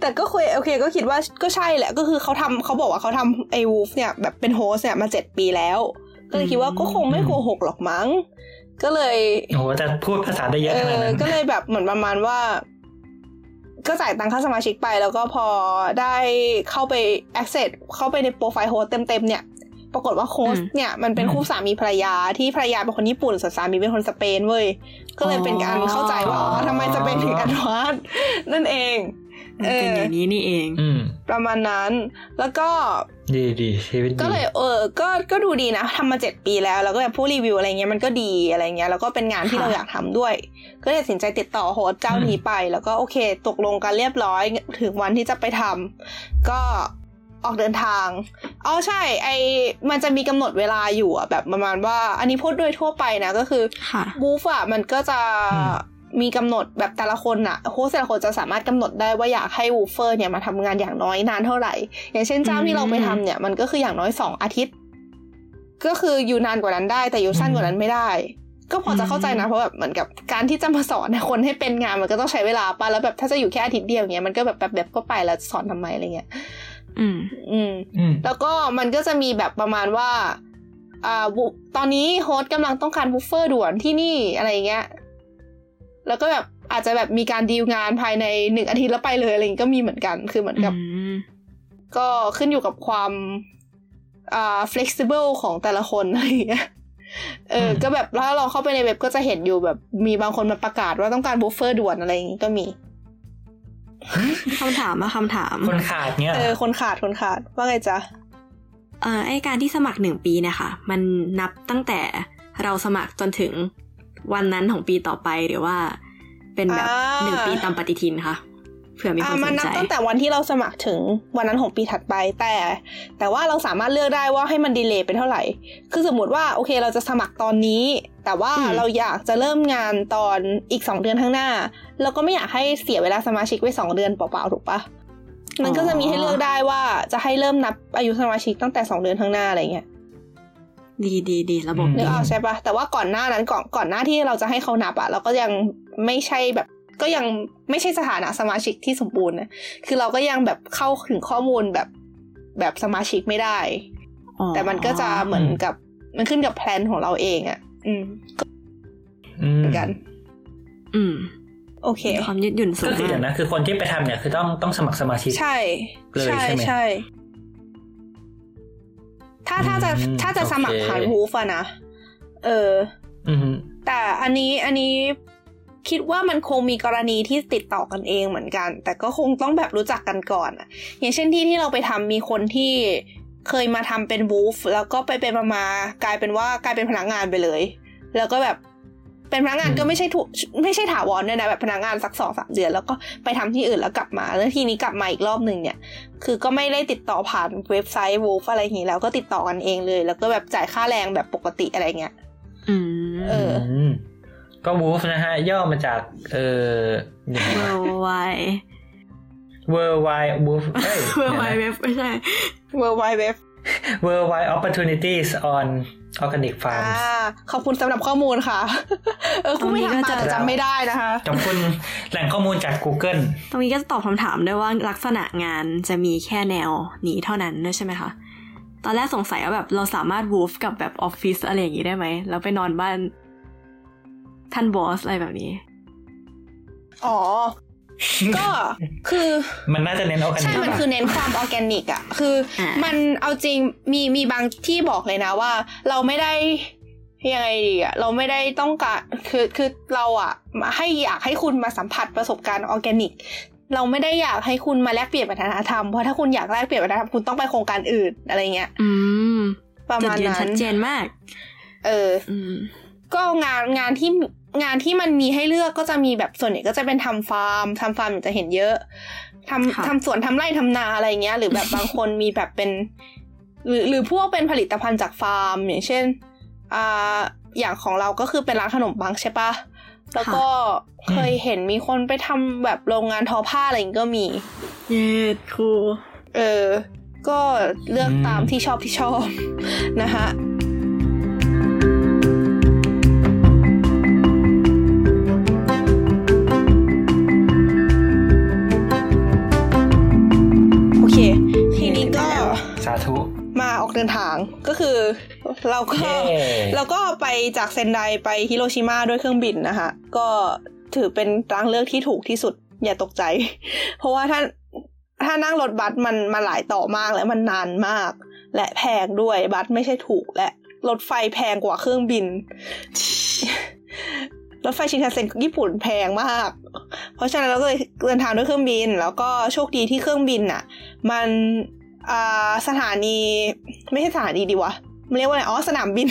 แต่ก็คุยโอเคก็คิดว่าก็ใช่แหละก็คือเขาทำเขาบอกว่าเขาทำไอ้ WWOOF เนี่ยแบบเป็น host เนี่ยมาเจ็ดปีแล้ว ก็เลยคิดว่าก็คงไม่โกหกหรอกมั้ง ก็เลยโอ้โหแต่พูดภาษาได้เยอะเอขนาดอนั้นก็เลยแบบเหมือนประมาณว่า ก็จ่ายตังค่าสมาชิกไปแล้วก็พอได้เข้าไป access เข้าไปในโปรไฟล์ host เต็มๆเนี่ย ปรากฏว่าโค้ชเนี่ยมันเป็นคู่สามีภรรยาที่ภรรยาเป็นคนญี่ปุ่นส่วนสามีเป็นคนสเปนเว้ยก็เลยเป็นการเข้าใจว่าอ๋อทำไมสเปนถึง advance นั่นเองมันเป็นอย่างนี้นี่เองอืมประมาณนั้น แล้วก็ดีดีชีวิตดีก็เลยเออ ก็ก็ดูดีนะทำมาเจ็ดปีแล้ว แล้วก็แบบผู้รีวิวอะไรเงี้ยมันก็ดีอะไรเงี้ยแล้วก็เป็นงานที่ค่ะเราอยากทำด้วย ก็เลยตัดสินใจติดต่อ host เจ้านี้ไป แล้วก็โอเค ตกลงกันเรียบร้อยถึงวันที่จะไปทำก็ ออกเดินทางอ๋อใช่ไอมันจะมีกำหนดเวลาอยู่อะแบบประมาณว่า อันนี้พูดโดยทั่วไปนะก็คือค่ะ WWOOF อะมันก็จะมีกำหนดแบบแต่ละคนอะ host แต่ละคนจะสามารถกำหนดได้ว่าอยากให้ WWOOFer เนี่ยมาทำงานอย่างน้อยนานเท่าไหร่ อย่างเช่นเจ้าที่เราไปทำเนี่ยมันก็คืออย่างน้อยสองอาทิตย์ ก็คืออยู่นานกว่านั้นได้ แต่อยู่สั้นกว่านั้นไม่ได้ ก็พอจะเข้าใจนะเพราะแบบเหมือนกับการที่จะมาสอนให้คนให้เป็นงานมันก็ต้องใช้เวลาป่ะแล้วแบบถ้าจะอยู่แค่อาทิตย์เดียวอย่างเงี้ยมันก็แบบแบบแบบก็ไปแล้วจะสอนทำไมอะไรเงี้ย อืมอืม อืม แล้วก็มันก็จะมีแบบประมาณว่า อ่าบุตอนนี้ host กำลังต้องการ WWOOFer ด่วนที่นี่อะไรอย่างเงี้ย แล้วก็แบบอาจจะแบบมีการดีลงานภายในหนึ่งอาทิตย์แล้วไปเลยอะไรอย่างงี้ก็มีเหมือนกัน คือเหมือนกับอืมก็ขึ้นอยู่กับความ อ่า flexible ของแต่ละคนอะไรอย่างเงี้ยเออ ก็แบบถ้าเราเข้าไปในเว็บก็จะเห็นอยู่แบบมีบางคนมาประกาศว่าต้องการบุฟเฟอร์ด่วนอะไรอย่างงี้ก็มี คำถามมาคำถาม คนขาดเนี่ยเออคนขาดคนขาดว่าไงจ๊ะเอ่อไอการที่สมัครหนึ่งปีเนี่ยค่ะ มันนับตั้งแต่เราสมัครจนถึงวันนั้นของปีต่อไปหรือว่า เป็นแบบอ่าหนึ่งปีตามปฏิทินคะ เผื่อมีคอ่านสมันนนับใจตั้งแต่วันที่เราสมัครถึงวันนั้นของปีถัดไปแต่ แต่ว่าเราสามารถเลือกได้ว่าให้มันดีเลย์ไปเท่าไหร่ คือสมมติว่าโอเคเราจะสมัครตอนนี้ แต่ว่าอืมเราอยากจะเริ่มงานตอนอีกสองเดือนข้างหน้า เราก็ไม่อยากให้เสียเวลาสมาชิกไว้สองเดือนเปล่าๆถูกปะมันก็จะมีให้เลือกได้ว่าจะให้เริ่มนับอายุสมาชิกตั้งแต่สองเดือนข้างหน้าอะไรเงี้ยดีดีดีระบบนึดีกออกใช่ปะแต่ว่าก่อนหน้านั้นก่อนก่อนหน้าที่เราจะให้เขานับอะเราก็ยังไม่ใช่แบบ ก็ยังไม่ใช่สถานะสมาชิกที่สมบูรณ์นะคือเราก็ยังแบบเข้าถึงข้อมูลแบบแบบสมาชิกไม่ได้อ๋อแต่มันก็จะเหมือนกับมันขึ้นกับแพลนของเราเองอะอืมอืมเหมือนกัน อืม โอเคมีความยืดหยุ่นสูก็งคือเดี๋ยวมากนะคือคนที่ไปทำเนี่ยคือต้องต้องสมัครสมาชิก ใช่เลยใช่ใช่ไหมใช่ถ้าถ้าจะอืมถ้าจะสมัครโอเคผ่านวูฟอะนะ เอออืมแต่อันนี้อันนี้ คิดว่ามันคงมีกรณีที่ติดต่อกันเองเหมือนกัน แต่ก็คงต้องแบบรู้จักกันก่อนอะอย่างเช่นที่ที่เราไปทำมีคนที่เคยมาทำเป็นวูฟแล้วก็ไปเป็นมามากลายเป็นว่ากลายเป็นพนักงานไปเลย แล้วก็แบบเป็นพนักงานอืมก็ไม่ใช่ถูกไม่ใช่ถาวรด้วยนะแบบพนักงานสักสองสามเดือน แล้วก็ไปทำที่อื่นแล้วกลับมา แล้วทีนี้กลับมาอีกรอบหนึ่งเนี่ย คือก็ไม่ได้ติดต่อผ่านเว็บไซต์ WWOOF อะไรอย่างนี้แล้วก็ติดต่อกันเองเลย แล้วก็แบบจ่ายค่าแรงแบบปกติอะไรเงี้ย อืม เออม ก็ WWOOF นะฮะ ย่อมาจาก เออ World Wide World Wide WWOOF เอ้ย World Wide Web ไม่ใช่ World Wide Web World Wide Opportunities on Organic อ่า Farms ขอบคุณสำหรับข้อมูลค่ะ เออคุณไม่ตรงนี้ทำก็มาจะแต่จำไม่ได้นะคะขอบคุณแหล่งข้อมูลจาก Google ตรงนี้ก็จะตอบคำถามด้วยว่าลักษณะงานจะมีแค่แนวนี้เท่านั้นด้วยใช่ไหมคะตอนแรกสงสัยว่าแบบเราสามารถวูฟกับแบบออฟฟิศอะไรอย่างนี้ได้ไหม แล้วไปนอนบ้าน ท่านบอสอะไรแบบนี้ อ๋อ ก็คือมันน่าจะเน้นเอากันใช่ มันคือเน้นความออร์แกนิกอะคืออามันเอาจริงมีมีบางที่บอกเลยนะว่า เราไม่ได้ยังไงดีอะเราไม่ได้ต้องการคือคือเราอะให้อยากให้คุณมาสัมผัสประสบการณ์ออร์แกนิก เราไม่ได้อยากให้คุณมาแลกเปลี่ยนวัฒนธรรมเพราะถ้าคุณอยากแลกเปลี่ยนวัฒนธรรมคุณต้องไปโครงการอื่นอะไรเงี้ยอืมประมาณนั้นจุดยืนชัดเจนมาก เอออืมก็งานงานที่ งานที่มันมีให้เลือกก็จะมีแบบส่วนใหญ่ก็จะเป็นทำฟาร์มทำฟาร์มจะเห็นเยอะทำค่ะทำสวนทำไร่ทำนาอะไรเงี้ย หรือแบบบางคนมีแบบเป็น หรือหรือพวกเป็นผลิตภัณฑ์จากฟาร์ม อย่างเช่นอ่าอย่างของเราก็คือเป็นร้านขนมปังใช่ปะแล้วก็เคยเห็นมีคนไปทำแบบโรงงานทอผ้าอะไรอย่างงี้ก็มี เย็ดครู เออ ก็เลือกตามที่ชอบที่ชอบนะคะ ออกเดินทางก็คือเราก็เย้เราก็ไปจากเซนไดไปฮิโรชิมาด้วยเครื่องบินนะคะก็ถือเป็นทางเลือกที่ถูกที่สุดอย่าตกใจ เพราะว่าถ้าถ้านั่งรถบัสมันมันหลายต่อมากแล้วมันนานมาก และแพงด้วยบัสไม่ใช่ถูกและรถไฟแพงกว่าเครื่องบิน รถไฟชินคันเซ็นญี่ปุ่นแพงมาก เพราะฉะนั้นเราก็เลยเดินทางด้วยเครื่องบิน แล้วก็โชคดีที่เครื่องบินอะ มันอ่า สถานีไม่ใช่สถานีดีวะมันเรียกว่าอะไรอ๋อสนามบิน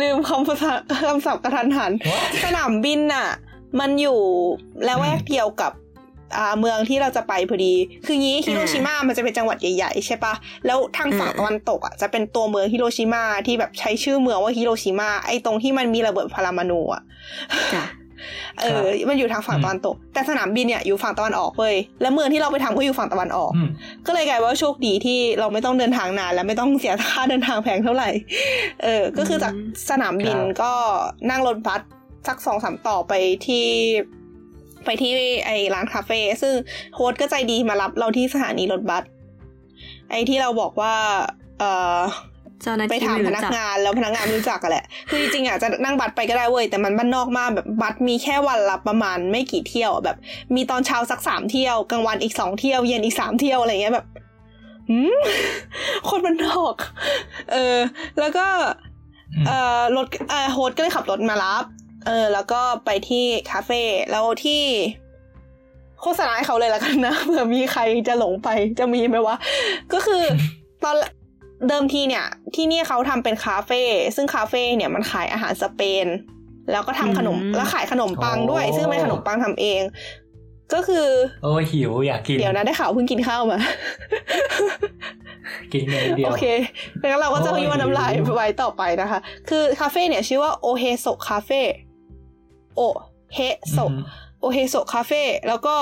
ลืมคำภาษาคำศัพท์กระทันหัน สนามบินน่ะ มันอยู่แล้วแวกเดียวกับอ่าเมืองที่เราจะไปพอดี คืองี้ฮิโรชิมามันจะเป็นจังหวัดใหญ่ๆใช่ปะแล้วทางฝั่งอืมตะวันตกอะจะเป็นตัวเมืองฮิโรชิมาที่แบบใช้ชื่อเมืองว่าฮิโรชิมาไอ้ตรงที่มันมีระเบิดพารามานูอะจ้ะ เออ มันอยู่ทางฝั่งตะวันตก แต่สนามบินเนี่ยอยู่ฝั่งตะวันออกเว้ย แล้วเมืองที่เราไปทำก็อยู่ฝั่งตะวันออกอืมก็เลยกลายว่าโชคดีที่เราไม่ต้องเดินทางนานและไม่ต้องเสียค่าเดินทางแพงเท่าไหร่ เออ ก็คือจากสนามบินครับก็นั่งรถบัสสักสองสามต่อไปที่ไปที่ไอ้ร้านคาเฟ่ซึ่งโฮสต์ก็ใจดีมารับเราที่สถานีรถบัสไอ้ที่เราบอกว่า เออ เจ้าหน้าไปที่ถามไม่พรู้นักจักงานแล้วพนักงานไม่รู้จักกันแหละ คือจริงๆอะจะนั่งบัตรไปก็ได้เว้ยแต่มันบ้านนอกมากแบบบัตรมีแค่วันละประมาณไม่กี่เที่ยวอะแบบ มีตอนเช้าสักสามเที่ยวกลางวันอีกสองเที่ยวเย็นอีกสามเที่ยวอะไรเงี้ยแบบหืมคนบ้านนอก เออ แล้วก็เอ่อรถเอ่อโฮสต์ก็เลยขับรถมารับ เออ แล้วก็ไปที่คาเฟ่แล้วที่โฆษณาให้เขาเลยละกันนะเผื่อมีใครจะหลงไปจะมีไหมวะก็คือตอน เดิมทีเนี่ย ที่นี่เขาทำเป็นคาเฟ่ซึ่งคาเฟ่เนี่ยมันขายอาหารสเปน แล้วก็ทำขนมอืมแล้วขายขนมปังด้วยโอ้ซึ่งเป็นขนมปังทำเอง ก็คือ โอ้ยหิวอยากกิน เดี๋ยวนะได้ข่าวเพิ่งกินข้าวมา กินเงินเดียว โอเคงั้นเราก็จะโอ้ยมีวันน้ำลายหิวไว้ต่อไปนะคะ คือคาเฟ่เนี่ยชื่อว่าโอเฮโซคาเฟ่โอเฮโซอืมโอเฮโซคาเฟ่แล้วก็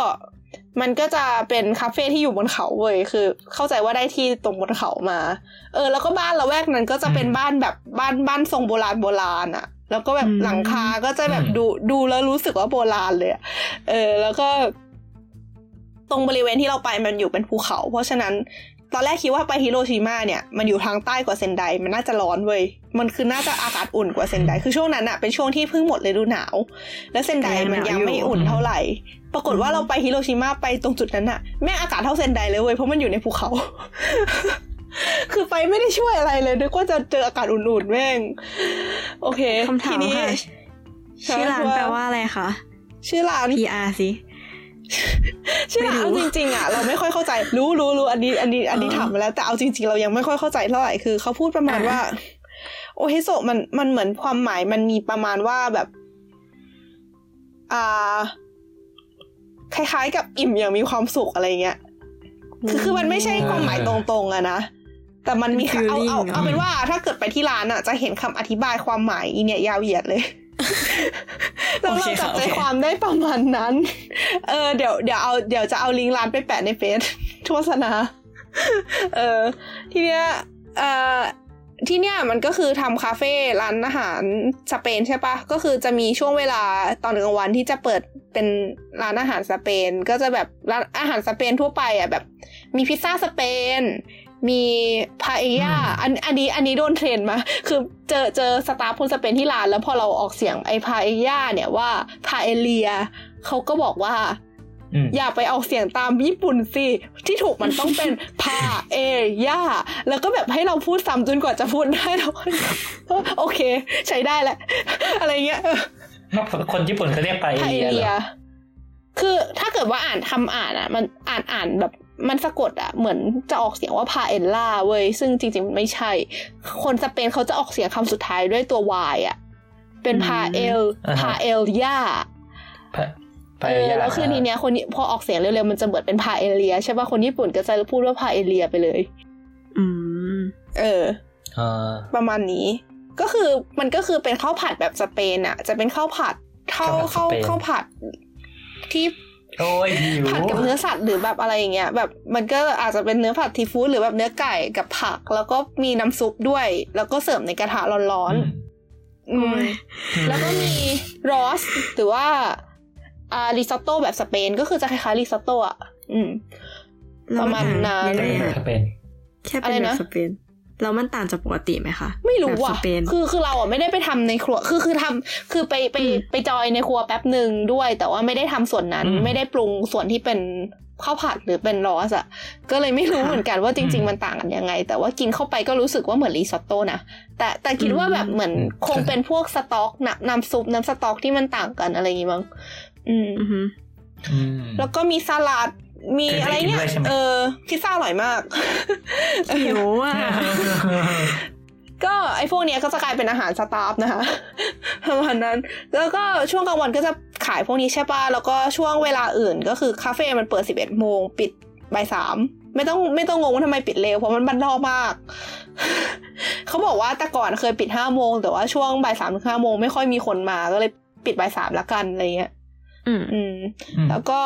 มันก็จะเป็นคาเฟ่ที่อยู่บนเขาเว้ยคือ เข้าใจว่าได้ที่ตรงบนเขามา เออ แล้วก็บ้านละแวกนั้นก็จะเป็นบ้านแบบบ้านบ้านทรงโบราณโบราณอะแล้วก็แบบอืมหลังคาก็จะแบบดูดูแล้วรู้สึกว่าโบราณเลยอะเออ แล้วก็ ตรงบริเวณที่เราไปมันอยู่เป็นภูเขา เพราะฉะนั้นตอนแรกคิดว่าไปฮิโรชิมาเนี่ย มันอยู่ทางใต้กว่าเซนไดมันน่าจะร้อนเว้ยมันคือน่าจะอากาศอุ่นกว่าเซนไดคือช่วงนั้นอะเป็นช่วงที่เพิ่งหมดฤดูหนาว แล้วเซนไดมันยังไม่อุ่นเท่าไหร่ ปรากฏว่าเราไปฮิโรชิมาไปตรงจุดนั้นอะแม่งอากาศเท่าเซนไดเลยเว้ยเพราะมันอยู่ในภูเขา คือไปไม่ได้ช่วยอะไรเลยนึกว่าจะเจออากาศอุ่นๆแม่ง โอเคคำถามทีนี้ค่ะชื่อร้านแปลว่าอะไรคะชื่อร้าน PR สิชื่อร้านไม่รู้เอาจริงๆอะเราไม่ค่อยเข้าใจ รู้รู้รู้อันนี้อันนี้อันนี้เออถามมาแล้ว แต่เอาจริง ๆ เรายังไม่ค่อยเข้าใจเท่าไหร่คือเขาพูดประมาณอ่าว่า โอเฮโซะมันมันเหมือนความหมายมันมีประมาณว่าแบบ อ่า คล้ายๆ กับอิ่มอย่างมีความสุขอะไรเงี้ยคือคือมันไม่ใช่ความหมายตรงๆอะนะแต่มันมีเป็นเอา feeling เอาอะเอาเป็นว่าถ้าเกิดไปที่ร้านอะจะเห็นคำอธิบายความหมายอีเนี่ยยาวเหยียดเลยแล้วโอเราเคจัค่ะบโอใจเคความได้ประมาณนั้น เออเดี๋ยวเดี๋ยวเอาเดี๋ยวจะเอาลิงก์ร้านไปแปะในเฟซโฆษณา เออทีเนี้ยเอ่อ ที่เนี้ยมันก็คือทำคาเฟ่ร้านอาหารสเปนใช่ปะก็คือจะมีช่วงเวลาตอนกลางวันที่จะเปิดเป็นร้านอาหารสเปน ก็จะแบบร้านอาหารสเปนทั่วไปอะแบบ มีพิซซ่าสเปน มีพาเอียอันอันนี้อันนี้โดน train มา คือเจอเจอ staff คนสเปนที่ร้านแล้วพอเราออกเสียงไอ้พาเอียเนี่ยว่าพาเอเลียเขาก็บอกว่า อืมอย่าไปออกเสียงตามญี่ปุ่นสิ ที่ถูกมันต้องเป็นพาเอย่า แล้วก็แบบให้เราพูดซ้ำจนกว่าจะพูดได้เราก็โอเค ใช้ได้แหละ อะไรเงี้ยคนญี่ปุ่นเขาเรียกไปเอพาเอเลียเหรเลียอคือถ้าเกิดว่าอ่านทำอ่านอะ มันอ่านอ่านแบบมันสะกดอะเหมือนจะออกเสียงว่าพาเอลล่าเว้ย ซึ่งจริงๆมันไม่ใช่ คนสเปนเขาจะออกเสียงคำสุดท้ายด้วยตัว Y อะเป็นพาเอลอ่าฮะพาเอลย่า ไปไปเอเออเลียแล้วคือทีเนี้ยคนพอออกเสียงเร็วๆมันจะเหมือนเป็นพาเอเลียใช่ป่ะคนญี่ปุ่นก็จะพูดว่าพาเอเลียไปเลย อืม เออเออประมาณนี้ ก็คือมันก็คือเป็นข้าวผัดแบบสเปนอะ จะเป็นข้าวผัดข้าวข้าวข้าวผัดที่โอ้ยหิวผัดกับเนื้อสัตว์หรือแบบอะไรอย่างเงี้ยแบบมันก็อาจจะเป็นเนื้อผัดทีฟู้ดหรือแบบเนื้อไก่กับผัก แล้วก็มีน้ำซุปด้วย แล้วก็เสิร์ฟในกระทะร้อนอืมๆอืมโอ้ยแล้วก็มีรอสหรือว่า อ่าริซอตโต้แบบสเปน ก็คือจะคล้ายๆริซอตโต้อะอืมประมาณนั้นแล้วมัต่างยังไงอะถ้าเป็นแค่เป็นอะไรแบนะบสเปนแล้วมันต่างจากปกติไหมคะ ไม่รู้แบบอะสเปนคือคือเราอะไม่ได้ไปทำในครัว คือคือทำคือไปไปอืมไปจอยในครัวแป๊บหนึ่งด้วย แต่ว่าไม่ได้ทำส่วนนั้นอืมไม่ได้ปรุงส่วนที่เป็นข้าวผัดหรือเป็นรอสอะก็เลยไม่รู้เหมือนกันว่าจริง ๆ มันต่างกันยังไง แต่ว่ากินเข้าไปก็รู้สึกว่าเหมือนรีซอตโต้นะ แต่แต่คิดว่าแบบเหมือนคงเป็นพวกสต๊อกน้ำน้ำซุปน้ำสต๊อกที่มันต่างกันอะไรอย่างงี้มั้ง อืมอือหืออืมแล้วก็มีสลัดมีเคยได้อะไรเนี่ยกินด้วยใช่ไหมเออพิซซ่าอร่อยมากหิวอะก็ไอ้พวกเนี้ยก็จะกลายเป็นอาหารสตาฟนะคะประมาณนั้น แล้วก็ช่วงกลางวันก็จะขายพวกนี้ใช่ป่ะแล้วก็ช่วงเวลาอื่นก็คือคาเฟ่มันเปิด11โมงปิดบ่ายสามไม่ต้องไม่ต้องงงว่าทำไมปิดเร็วเพราะมันบันนอกมาก เขาบอกว่าแต่ก่อนเคยปิดห้าโมงแต่ว่าช่วงบ่ายสามถึงห้าโมงไม่ค่อยมีคนมาก็เลยปิดบ่ายสามละกันอะไรเงี้ย อืมอืมอืม แล้วก็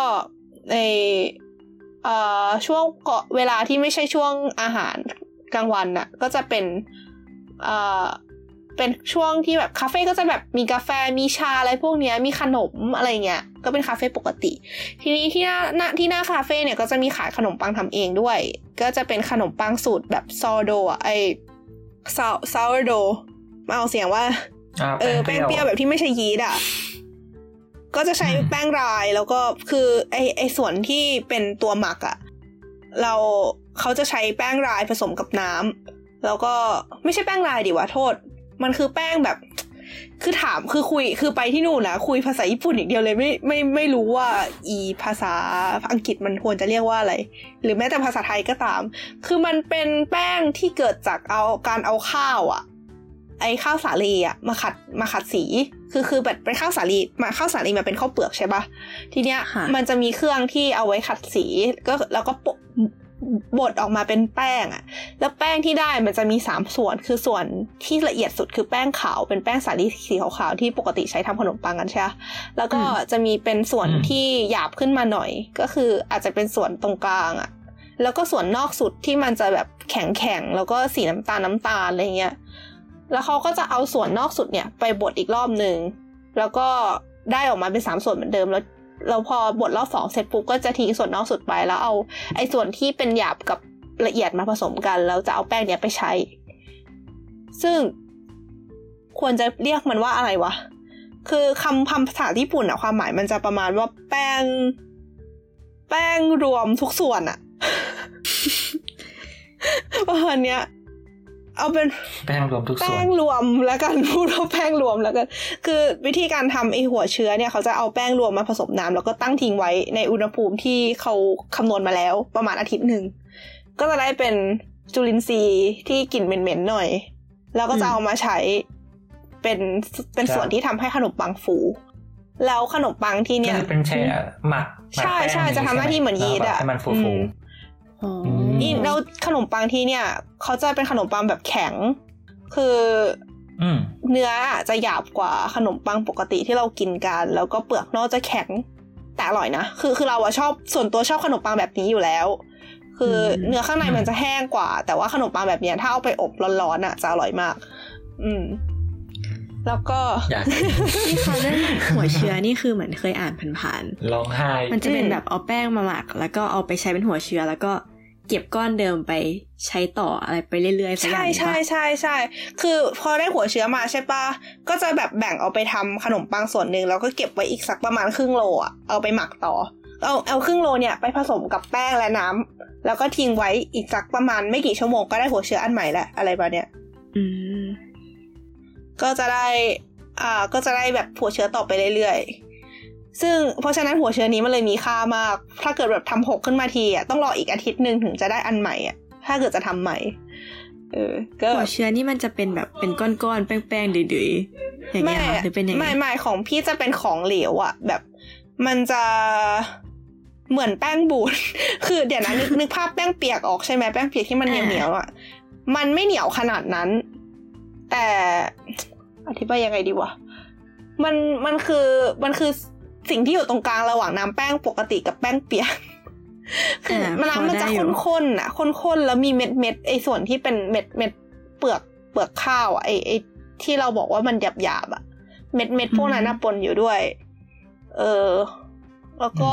ในเอ่อช่วงเกาะเวลาที่ไม่ใช่ช่วงอาหารกลางวันน่ะ ก็จะเป็นเอ่อเป็นช่วงที่แบบคาเฟ่ก็จะแบบมีกาแฟมีชาอะไรพวกเนี้ยมีขนมอะไรเงี้ยก็เป็นคาเฟ่ปกติ ทีนี้ที่หน้าหน้าที่หน้าคาเฟ่เนี่ยก็จะมีขายขนมปังทำเองด้วย ก็จะเป็นขนมปังสูตรแบบซอโดอะไอซาซาวโดมาเอาเสียงว่าอ่าเออแป้งเปรี้ยวแบบที่ไม่ใช่ยีสต์อะ ก็จะใช้แป้งรายแล้วก็คือไอไอส่วนที่เป็นตัวหมักอะเราเขาจะใช้แป้งรายผสมกับน้ำแล้วก็ไม่ใช่แป้งรายดิวะโทษ มันคือแป้งแบบ คือถามคือคุยคือไปที่นู่นนะคุยภาษาญี่ปุ่นอย่างเดียวเลยไม่ไม่ไม่รู้ว่า อีภาษาอังกฤษมันควรจะเรียกว่าอะไร หรือแม้แต่ภาษาไทยก็ตาม คือมันเป็นแป้งที่เกิดจากเอาการเอาข้าวอะ ไอข้าวสาลีอะมาขัดมาขัดสี คือคือแบบเป็นข้าวสาลีมาข้าวสาลีมาเป็นข้าวเปลือกใช่ปะทีเนี้ยค่ะมันจะมีเครื่องที่เอาไว้ขัดสีก็แล้วก็โปะบดออกมาเป็นแป้งอะแล้วแป้งที่ได้มันจะมีสามส่วน คือส่วนที่ละเอียดสุดคือแป้งขาว เป็นแป้งสาลีสีขาวๆที่ปกติใช้ทำขนมปังกันใช่ปะแล้วก็จะมีเป็นส่วนที่หยาบขึ้นมาหน่อย ก็คืออาจจะเป็นส่วนตรงกลางอะแล้วก็ส่วนนอกสุดที่มันจะแบบแข็งแข็งๆแล้วก็สีน้ำตาลน้ำตาลอะไรเงี้ย แล้วเขาก็จะเอาส่วนนอกสุดเนี่ยไปบดอีกรอบหนึ่งแล้วก็ได้ออกมาเป็นสามส่วนเหมือนเดิมแล้วเราพอบดรอบสองเสร็จปุ๊บก็จะทิ้งส่วนนอกสุดไปแล้วเอาไอ้ส่วนที่เป็นหยาบกับละเอียดมาผสมกันแล้วจะเอาแป้งเนี้ยไปใช้ ซึ่งควรจะเรียกมันว่าอะไรวะ คือคำคำภาษาญี่ปุ่นอะความหมายมันจะประมาณว่าแป้ง แป้งรวมทุกส่วนอะประมาณเนี้ย เอาเป็นแป้งรวมทุกส่แป้วนงรวมแล้วกันพูดว่าแป้งรวมแล้วกันคือวิธีการทำไอหัวเชื้อเนี่ยเขาจะเอาแป้งรวมมาผสมน้ำแล้วก็ตั้งทิ้งไว้ในอุณหภูมิที่เขาคำนวณมาแล้วประมาณอาทิตย์หนึ่งก็จะได้เป็นจุลินทรีย์ที่กลิ่นเหม็นๆหน่อย แล้วก็จะเอามาใช้เป็นเป็นส่วนที่ทำให้ขนมปังฟู แล้วขนมปังที่ก็เนี่ยคือเป็นแช่หมักหมักใช่แป้งใช่จะทำหน้าที่เหมือนยีสต์อะให้มันฟูอืฟูม อ๋อมนี่แล้วขนมปังที่เนี่ย เขาจะเป็นขนมปังแบบแข็ง คืออืมเนื้ออะจะหยาบกว่าขนมปังปกติที่เรากินกัน แล้วก็เปลือกนอกจะแข็ง แต่อร่อยนะคือคือเราอะชอบส่วนตัวชอบขนมปังแบบนี้อยู่แล้ว คืออมเนื้อข้างในมันจะแห้งกว่า แต่ว่าขนมปังแบบเนี้ยถ้าเอาไปอบร้อนๆอะจะอร่อยมาก อืมแล้วก็อยากที่เขาเรื่องหัวเชื้อนี่คือเหมือนเคยอ่านผ่านร้องไห้ๆมันจะเป็นแบบเอาแป้งมาหมัก แล้วก็เอาไปใช้เป็นหัวเชื้อแล้วก็ เก็บก้อนเดิมไปใช้ต่ออะไรไปเรื่อยๆสักอใช่ย่างใช่ปะใช่ใช่คือพอได้หัวเชื้อมาใช่ปะก็จะแบบแบ่งเอาไปทำขนมปังส่วนหนึ่งแล้วก็เก็บไว้อีกสักประมาณครึ่งโลอะเอาไปหมักต่อ เอาเอาครึ่งโลเนี่ยไปผสมกับแป้งและน้ำแล้วก็ทิ้งไว้อีกสักประมาณไม่กี่ชั่วโมงก็ได้หัวเชื้ออันใหม่แหละอะไรแบบเนี้ยอืมก็จะได้ อ่าก็จะได้แบบหัวเชื้อต่อไปเรื่อยๆ ซึ่งเพราะฉะนั้นหัวเชื้อนี้มันเลยมีค่ามาก ถ้าเกิดแบบทำหกขึ้นมาทีอะต้องรออีกอาทิตย์หนึ่งถึงจะได้อันใหม่อะ ถ้าเกิดจะทำใหม่ เออ ก็หัวเชื้อนี่มันจะเป็นแบบเป็นก้อนๆแป้งๆดื้อๆอย่างเงี้ยเหรอหรือเป็นยังไงไม่ไม่ของพี่จะเป็นของเหลวอะแบบมันจะเหมือนแป้งบูด คือเดี๋ยวนะนึกนึกภาพแป้งเปียกออกใช่ไหมแป้งเปียกที่มันเหนียวเหนียวๆอะมันไม่เหนียวขนาดนั้น แต่อธิบายยังไงดีวะ มันมันคือมันคือ สิ่งที่อยู่ตรงกลางระหว่างน้ำแป้งปกติกับแป้งเปียกคืออ่ามันน้ำมันจะพอได้อยู่ข้นๆอะข้นๆแล้วมีเม็ดเม็ดๆไอ้ส่วนที่เป็นเม็ดเม็ดเปลือกเปลือกข้าวอะไอ้ไอ้ที่เราบอกว่ามันหยาบหยาบๆอะ เม็ดเม็ดพวกนั้นน่ะปนอยู่ด้วย เออ แล้วก็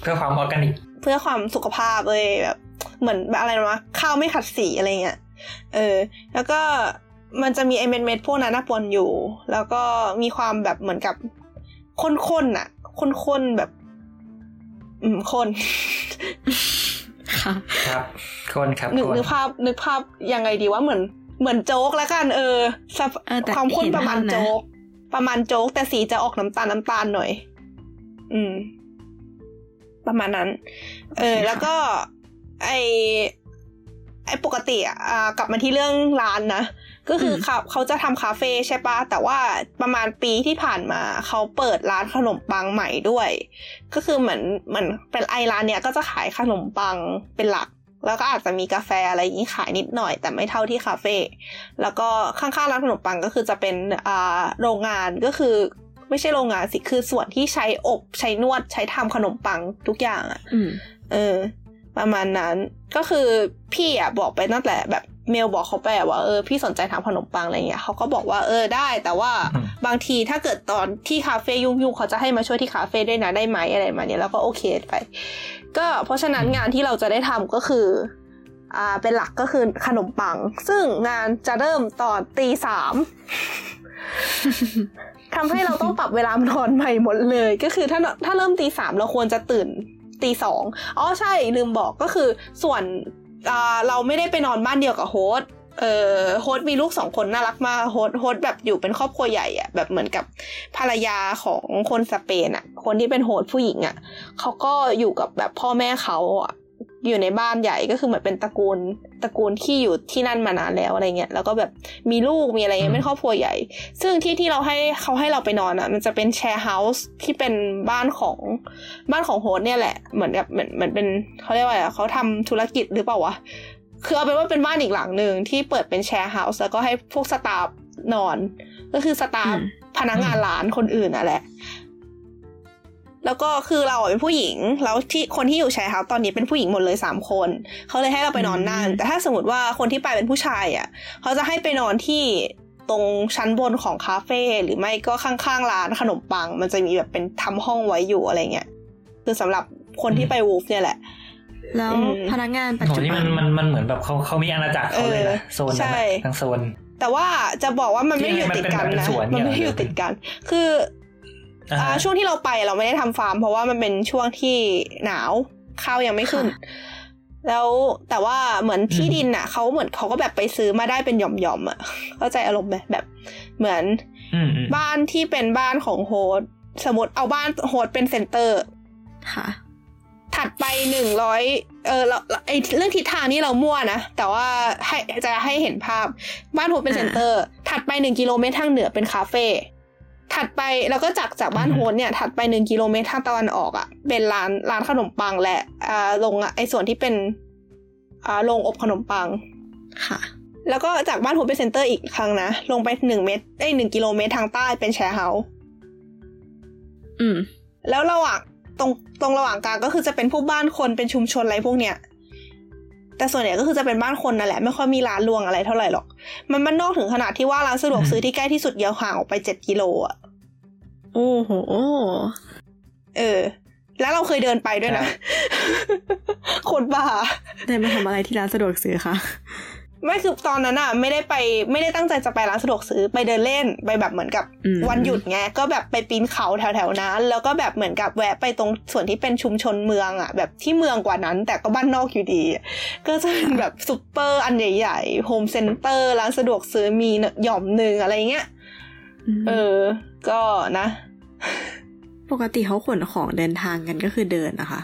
เพื่อความออร์แกนิกเพื่อความสุขภาพเลยแบบเหมือนแบบอะไรนะข้าวไม่ขัดสีอะไรเงี้ยเออ แล้วก็มันจะมีไอเม็ดเม็ดๆพวกนั้นน่ะปนอยู่ แล้วก็มีความแบบเหมือนกับ ข้นๆน่ะข้นๆแบบ อืมคนค่ะครับคนครับนึกคนนึกภาพนึกภาพยังไงดีว่าเหมือน เหมือนโจ๊กแล้วกัน เออสภเออแต่ความข้นเห็นประมาณภาพนะโจ๊ก ประมาณโจ๊ก แต่สีจะออกน้ำตาลน้ำตาลหน่อย อืม ประมาณนั้น เออ แล้วก็ ไอไอปกติอะอ่ากลับมาที่เรื่องร้านนะ ก็คือเขาเขาจะทำคาเฟ่ใช่ปะแต่ว่าประมาณปีที่ผ่านมาเขาเปิดร้านขนมปังใหม่ด้วย ก็คือเหมือนเหมือนเป็นไอร้านเนี้ยก็จะขายขนมปังเป็นหลัก แล้วก็อาจจะมีกาแฟอะไรอย่างนี้ขายนิดหน่อย แต่ไม่เท่าที่คาเฟ่แล้วก็ข้างๆร้านขนมปังก็คือจะเป็นอ่าโรงงานก็คือไม่ใช่โรงงานสิคือส่วนที่ใช้อบใช้นวดใช้ทำขนมปังทุกอย่างอะอืมเออ ประมาณนั้นก็คือพี่อะบอกไปตั้งแต่แบบ เมลบอกเขาไปอะว่าเออพี่สนใจทำขนมปังอะไรเงี้ยเขาก็บอกว่าเออได้ แต่ว่าบางทีถ้าเกิดตอนที่คาเฟ่ยุ่งๆเขาจะให้มาช่วยที่คาเฟ่ด้วยนะได้ไหมอะไรมาเนี้ยแล้วก็โอเคไป ก็เพราะฉะนั้นงานที่เราจะได้ทำก็คืออ่าเป็นหลักก็คือขนมปัง ซึ่งงานจะเริ่มตอนตีสามทำให้เราต้องปรับเวลานอนใหม่หมดเลย ก็คือถ้าถ้าเริ่มตีสามเราควรจะตื่นตีสองอ๋อใช่ลืมบอกก็คือส่วนอ่า เราไม่ได้ไปนอนบ้านเดียวกับโฮสเอ่อโฮสมีลูกสองคนน่ารักมากโฮสโฮสแบบอยู่เป็นครอบครัวใหญ่อะแบบเหมือนกับภรรยาของคนสเปนอะคนที่เป็นโฮสผู้หญิงอะเขาก็อยู่กับแบบพ่อแม่เขาอะ อยู่ในบ้านใหญ่ก็คือเหมือนเป็นตระกูลตระกูลที่อยู่ที่นั่นมานานแล้วอะไรเงี้ยแล้วก็แบบมีลูกมีอะไรเงี้ยเป็นครอบครัวใหญ่ ซึ่งที่ที่เราให้เขาให้เราไปนอนอะ มันจะเป็น share house ที่เป็นบ้านของบ้านของ host เนี่ยแหละเหมือนกับเหมือนเหมือนเป็นเขาเรียกว่าอะไรอะเขาทำธุรกิจหรือเปล่าวะคือเอาเป็นว่าเป็นบ้านอีกหลังหนึ่งที่เปิดเป็น share house แล้วก็ให้พวก staff นอน ก็คือ staff อืมพนักงานร้านคนอื่นน่ะแหละ แล้วก็คือเราอะเป็นผู้หญิง แล้วที่คนที่อยู่แชร์เฮาส์ตอนนี้เป็นผู้หญิงหมดเลยสามคน เขาเลยให้เราไปนอนนั่น แต่ถ้าสมมติว่าคนที่ไปเป็นผู้ชายอะ เขาจะให้ไปนอนที่ตรงชั้นบนของคาเฟ่หรือไม่ก็ข้างๆร้านขนมปัง มันจะมีแบบเป็นทำห้องไว้อยู่อะไรเงี้ย คือสำหรับคนที่ไปวูฟเนี่ยแหละ แล้วอืมพนักงานปัจโหจุนี่บัมันนมันมันเหมือนแบบเขาเขามีอาณาจักรเขาเลยเอนะอโซนนั้นใช่อะทั้งโซนแต่ว่าจะบอกว่ามันไม่ที่อยู่มันติดเป็นกันแบบเป็นนะสวนมันเนี่ยไม่อยู่ติดกัน คืออ่าอ่าฮะ ช่วงที่เราไปเราไม่ได้ทำฟาร์ม เพราะว่ามันเป็นช่วงที่หนาวข้าวยังไม่ขึ้น แล้วแต่ว่าเหมือนที่ดินอะเขาเหมือนเขาก็แบบไปซื้อมาได้เป็นหย่อมๆอะ เข้าใจอารมณ์ไหมแบบเหมือนอืมอืมบ้านที่เป็นบ้านของ host สมมติเอาบ้าน host เป็น center ค่ะถัดไปหนึ่งร้อยเออเราไอเรื่องทิศทางนี่เรามั่วนะ แต่ว่าให้จะให้เห็นภาพบ้าน host เป็นอ่าเซ็นเตอร์ ถัดไปหนึ่งกิโลเมตรทางเหนือเป็นคาเฟ่ ถัดไปแล้วก็จากจากบ้าน host เนี่ยถัดไปหนึ่งกิโลเมตรทางตะวันออกอะ่ะเป็นร้านร้านขนมปังและอ่าโรงอะไอส่วนที่เป็นอ่าโรงอบขนมปังค่ะ แล้วก็จากบ้าน host เป็น center อีกครั้งนะ ลงไปหนึ่งเมตรไอยหนึ่งกิโลเมตรทางใต้เป็น share house อืม แล้วระหว่างตรงตรงระหว่างกลางก็คือจะเป็นพวกบ้านคนเป็นชุมชนอะไรพวกเนี้ยแต่ส่วนใหญ่ก็คือจะเป็นบ้านคนนั่นแหละไม่ค่อยมีร้านรวงอะไรเท่าไหร่หรอก มันมันนอกถึงขนาดที่ว่าร้านสะดวกซื้อที่ใกล้ที่สุดเดียวห่างออกไปเจ็ดกิโลอะ โอ้โห เออ แล้วเราเคยเดินไปด้วยนะคนบ้าเดินมาทำอะไรที่ร้านสะดวกซื้อคะไม่คือตอนนั้นอะไม่ได้ไปไม่ได้ตั้งใจจะไปร้านสะดวกซื้อไปเดินเล่นไปแบบเหมือนกับอืมวันหยุดไงก็แบบไปปีนเขาแถวๆนั้น แล้วก็แบบเหมือนกับแวะไปตรงส่วนที่เป็นชุมชนเมืองอะแบบที่เมืองกว่านั้น แต่ก็บ้านนอกอยู่ดี ก็จะเป็นแบบซุปเปอร์อันใหญ่ๆ home center ร้านสะดวกซื้อมีหย่อมหนึ่งอะไรเงี้ยม เออ ก็นะ ปกติเขาขนของเดินทางกันก็คือเดินนะคะ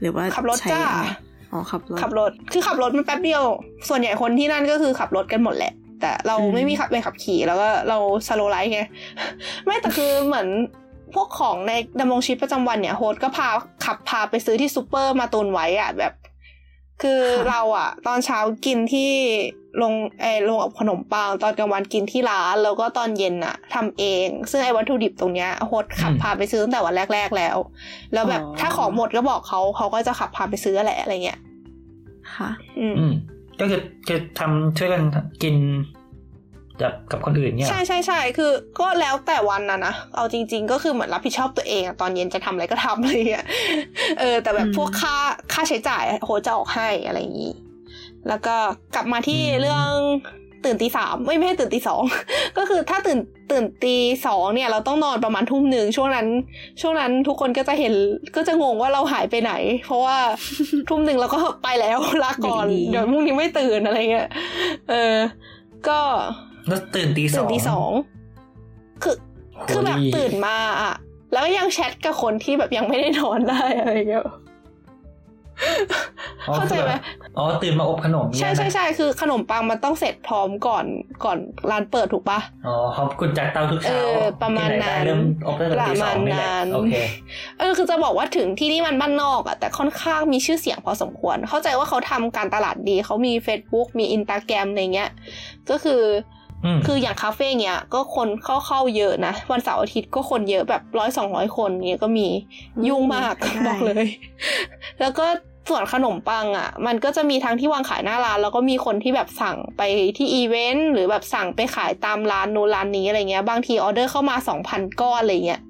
หรือว่าขับรถใช้จ้าอะไรอ๋อขับรถขับรถคือขับรถมันแป๊บเดียว ส่วนใหญ่คนที่นั่นก็คือขับรถกันหมดแหละ แต่เราอืมไม่มีขับใบขับขี่แล้วก็เรา slow life ไงไม่แต่คือเหมือนพวกของในดำรงชีวิตประจำวันเนี่ย host ก็พาขับพาไปซื้อที่ซูเปอร์มาตุนไว้อะแบบ คือเราอะตอนเช้ากินที่โรงเออโรงอบขนมปังตอนกลางวันกินที่ร้าน แล้วก็ตอนเย็นอะทำเอง ซึ่งไอ้วัตถุดิบตรงเนี้ย host ขับพาไปซื้อตั้งแต่วันแรก ๆ แล้ว แล้วแบบถ้าของหมดก็บอกเขาเขาก็จะขับพาไปซื้อแหละอะไรเงี้ยค่ะ อืมอืมก็คือคือทำช่วยกันกิน แบบกับคนอื่นเนี่ยใช่ใช่ใช่คือก็แล้วแต่วันนะนะเอาจริง ๆ ก็คือเหมือนรับผิดชอบตัวเองอะตอนเย็นจะทำอะไรก็ทำอะไรเงี้ยเออ แต่แบบอืมพวกค่าค่าใช้จ่ายโฮสต์จะออกให้อะไรอย่างนี้ แล้วก็กลับมาที่เรื่องตื่นตีสามไม่ไม่ให้ตื่นตีสองก็คือถ้าตื่นตื่นตีสองเนี่ย เราต้องนอนประมาณทุ่มหนึ่งช่วงนั้น ช่วงนั้นทุกคนก็จะเห็นก็จะงงว่าเราหายไปไหน เพราะว่าทุ่มหนึ่งเราก็ไปแล้วลาก่อนเด็กดีเดี๋ยวพรุ่งนี้ไม่ตื่นอะไรเงี้ยเออ ก็ แล้วตื่นตีสตื่อนงตีสองคือคือแบบโหดีตื่นมาอะ แล้วก็ยังแชทกับคนที่แบบยังไม่ได้นอนได้อะไรเงี้ยอ๋อเข้าใจไหมคือแบบอ๋อตื่นมาอบขนมเนี่ยใช่นะใช่ใช่คือขนมปังมันต้องเสร็จพร้อมก่อนก่อนร้านเปิดถูกปะอ๋อเขากุญจากเตาทุกเช้าเออประมาณที่ไหได้นั้นเริ่มอบตั้งแต่ตีสองนี่แหละประมาณนั้นโอเคเออคือจะบอกว่าถึงที่นี่มันบ้านนอกอะแต่ค่อนข้างมีชื่อเสียงพอสมควร เข้าใจว่าเขาทำการตลาดดีเขามี Facebook มีอินตาแกรมอะไรเงี้ย ก็คืออืม คืออย่างคาเฟ่เนี้ยก็คนเข้าเข้าเยอะนะ วันเสาร์อาทิตย์ก็คนเยอะแบบร้อยสองร้อยคนเนี้ยก็มียุ่งมากได้บอกเลย แล้วก็ส่วนขนมปังอะ มันก็จะมีทั้งที่วางขายหน้าร้าน แล้วก็มีคนที่แบบสั่งไปที่อีเวนต์หรือแบบสั่งไปขายตามร้านนู้นร้านนี้อะไรเงี้ย บางทีออเดอร์เข้ามาสองพันก้อนอะไรเงี้ย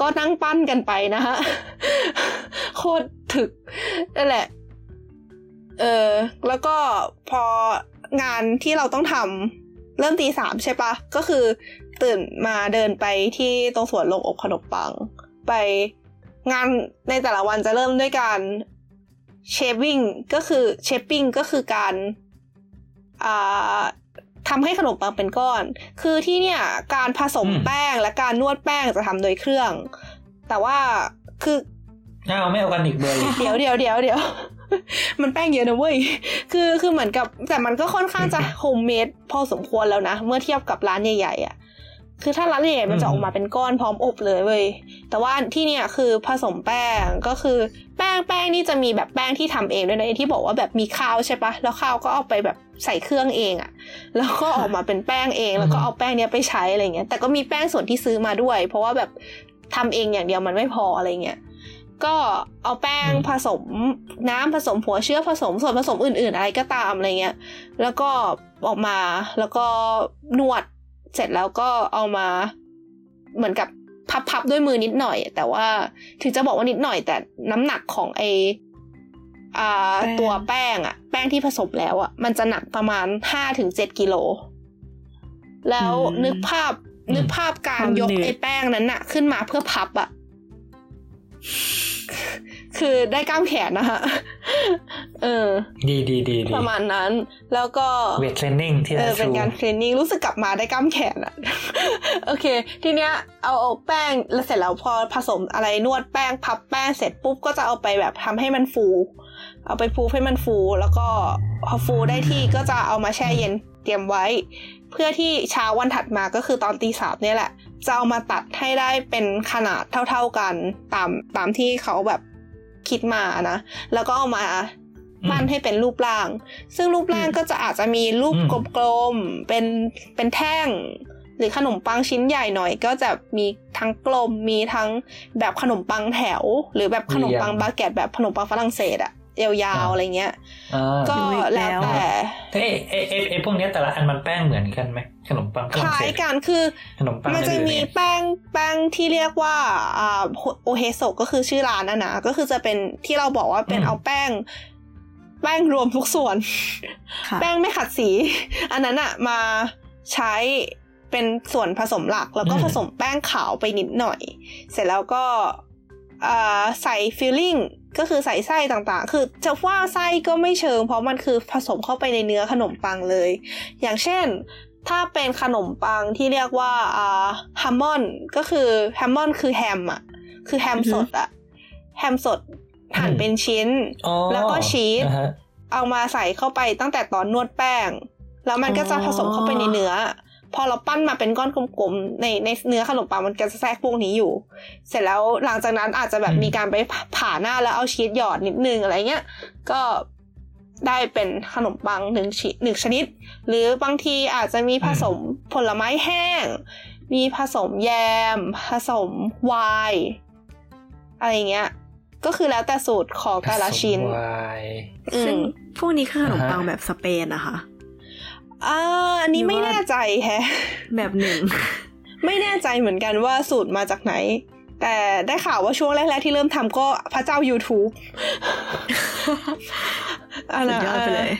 ก็นั่งปั้นกันไปนะฮะโคตรถึกนั่นแหละ เออแล้วก็พองานที่เราต้องทำ เริ่มตีสามใช่ปะก็คือตื่นมาเดินไปที่ตรงสวนโรงอบขนมปัง ไปงานในแต่ละวันจะเริ่มด้วยการเชฟวิ่งก็คือเชฟปิ้งก็คือการอ่าทำให้ขนมปังเป็นก้อน คือที่เนี่ยการผสมอืมแป้งและการนวดแป้งจะทำโดยเครื่อง แต่ว่าคืออ้าวไม่เอากันอีกเบอร์อีกเดี๋ยวเดี๋ยวเดี๋ยวเดี๋ยว มันแป้งเยอะนะเว้ย คือคือเหมือนกับ แต่มันก็ค่อนข้างจะ homemade พอสมควรแล้วนะ เมื่อเทียบกับร้านใหญ่ๆอะ คือถ้าร้านใหญ่ๆมันจะอืมออกมาเป็นก้อนพร้อมอบเลยเว้ย แต่ว่าที่เนี่ยคือผสมแป้งก็คือแป้งแป้งนี่จะมีแบบแป้งที่ทำเองด้วยนะที่บอกว่าแบบมีข้าวใช่ปะแล้วข้าวก็เอาไปแบบใส่เครื่องเองอะแล้วก็ออกมาเป็นแป้งเอง แล้วก็เอาแป้งเนี้ยไปใช้อะไรเงี้ย แต่ก็มีแป้งส่วนที่ซื้อมาด้วย เพราะว่าแบบทำเองอย่างเดียวมันไม่พออะไรเงี้ย ก็เอาแป้งอืมผสมน้ำผสมหัวเชื้อผสมส่วนผสมอื่น ๆ อะไรก็ตามอะไรเงี้ย แล้วก็ออกมาแล้วก็นวดเสร็จแล้วก็เอามาเหมือนกับพับๆด้วยมือนิดหน่อย แต่ว่าถึงจะบอกว่านิดหน่อย แต่น้ำหนักของไออ่าแป้งตัวแป้งอะแป้งที่ผสมแล้วอะมันจะหนักประมาณห้าถึงเจ็ดกิโลแล้วนึกภาพนึกภาพการยกไอ้แป้งนั้นอะขึ้นมาเพื่อพับอะ คือได้กล้ามแขนนะคะเออดีดีดีดีประมาณนั้น แล้วก็เวทเทรนนิ่งที่เออทเป็นการเทรนนิ่งรู้สึกกลับมาได้กล้ามแขนอะโอเค ทีเนี้ยเอาเอาแป้งแล้วเสร็จแล้วพอผสมอะไรนวดแป้งพับแป้งเสร็จปุ๊บก็จะเอาไปแบบทำให้มันฟู เอาไปฟูให้มันฟู แล้วก็พอฟูได้ที่ก็จะเอามาแช่เย็นเตรียมไว้ เพื่อที่เช้าวันถัดมาก็คือตอนตีสามเนี่ยแหละ จะเอามาตัดให้ได้เป็นขนาดเท่า ๆกันตามตามที่เขาแบบคิดมานะ แล้วก็เอามาปั้นให้เป็นรูปร่าง ซึ่งรูปร่างก็จะอาจจะมีรูปอืมกลมๆเป็นเป็นแท่ง หรือขนมปังชิ้นใหญ่หน่อย ก็จะมีทั้งกลมมีทั้งแบบขนมปังแถว หรือแบบขนมปังบาเกตแบบขนมปังฝรั่งเศสอะ ยาวๆอะไรเงี้ยอ่าก็แล้วแต่เอ้ยเอ้ยเอ้ยเอ้ยพวกเนี้ยแต่ละอันมันแป้งเหมือนกันไหมขนมปังฝครั่งล้าเศยสกันคือขนมปังมันจะอื่นๆมีเนี่ยแป้งแป้งที่เรียกว่าอ่าโอเฮโซก็คือชื่อร้านนะนะก็คือจะเป็นที่เราบอกว่าเป็นอืมเอาแป้ง แป้งรวมทุกส่วนค่ะแป้งไม่ขัดสี อันนั้นอะมาใช้เป็นส่วนผสมหลักแล้วก็อืมผสมแป้งขาวไปนิดหน่อย เสร็จแล้วก็อ่า ใส่ฟิลลิ่งก็คือใส่ไส้ต่างๆ คือจะว่าไส้ก็ไม่เชิง เพราะมันคือผสมเข้าไปในเนื้อขนมปังเลย อย่างเช่น ถ้าเป็นขนมปังที่เรียกว่าอ่าฮัมมอนก็คือแฮมมอนคือแฮมอะคือแฮมสดอะแฮมสดหั่นเป็นชิ้นอ๋อแล้วก็ชีสอ่าฮะเอามาใส่เข้าไปตั้งแต่ตอนนวดแป้ง แล้วมันก็จะผสมเข้าไปในเนื้อ พอเราปั้นมาเป็นก้อนกลมๆในในเนื้อขนมปังมันก็จะแทรกพวกนี้อยู่ เสร็จแล้วหลังจากนั้นอาจจะแบบอืมมีการไปผ่าหน้าแล้วเอาชีสหยอดนิดนึงอะไรเงี้ยก็ได้เป็นขนมปังหนึ่งชหนึ่งชนิด หรือบางทีอาจจะมีผสมผลไม้แห้ง มีผสมแยม ผสมไวน์อะไรเงี้ยก็คือแล้วแต่สูตรของแต่ละชิ้นผสมไวน์อืซึ่งมพวกนี้คือขนมอ่าฮะปังแบบสเปนนะคะ อ่าอันนี้หรือไม่ว่าแน่ใจแฮะแบบหนึ่ง ไม่แน่ใจเหมือนกันว่าสูตรมาจากไหน แต่ได้ข่าวว่าช่วงแรกๆที่เริ่มทำก็พระเจ้า YouTube อันสุดน่ะยอดไปเลย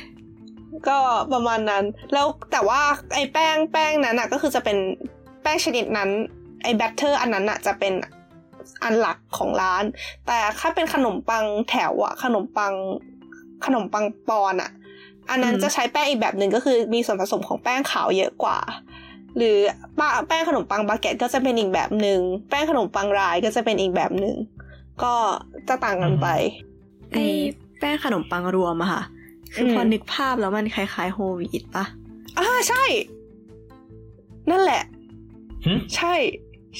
ก็ประมาณนั้น แล้วแต่ว่าไอ้แป้งแป้งนั้นอะก็คือจะเป็นแป้งชนิดนั้น ไอ้แบตเตอร์อันนั้นอะจะเป็นอันหลักของร้าน แต่ถ้าเป็นขนมปังแถวอะขนมปังขนมปังปอนอะ อันนั้นอืมจะใช้แป้งอีกแบบหนึ่งก็คือมีส่วนผสมของแป้งขาวเยอะกว่า หรือป้าแป้งขนมปังบาเกตก็จะเป็นอีกแบบหนึ่งแป้งขนมปังรายก็จะเป็นอีกแบบหนึ่งก็จะต่างกันไปไอ้แป้งขนมปังรวมอะค่ะคืออมพอนึกภาพแล้วมันคล้ายๆโฮลวีตปะอ่าใช่ นั่นแหละหึใช่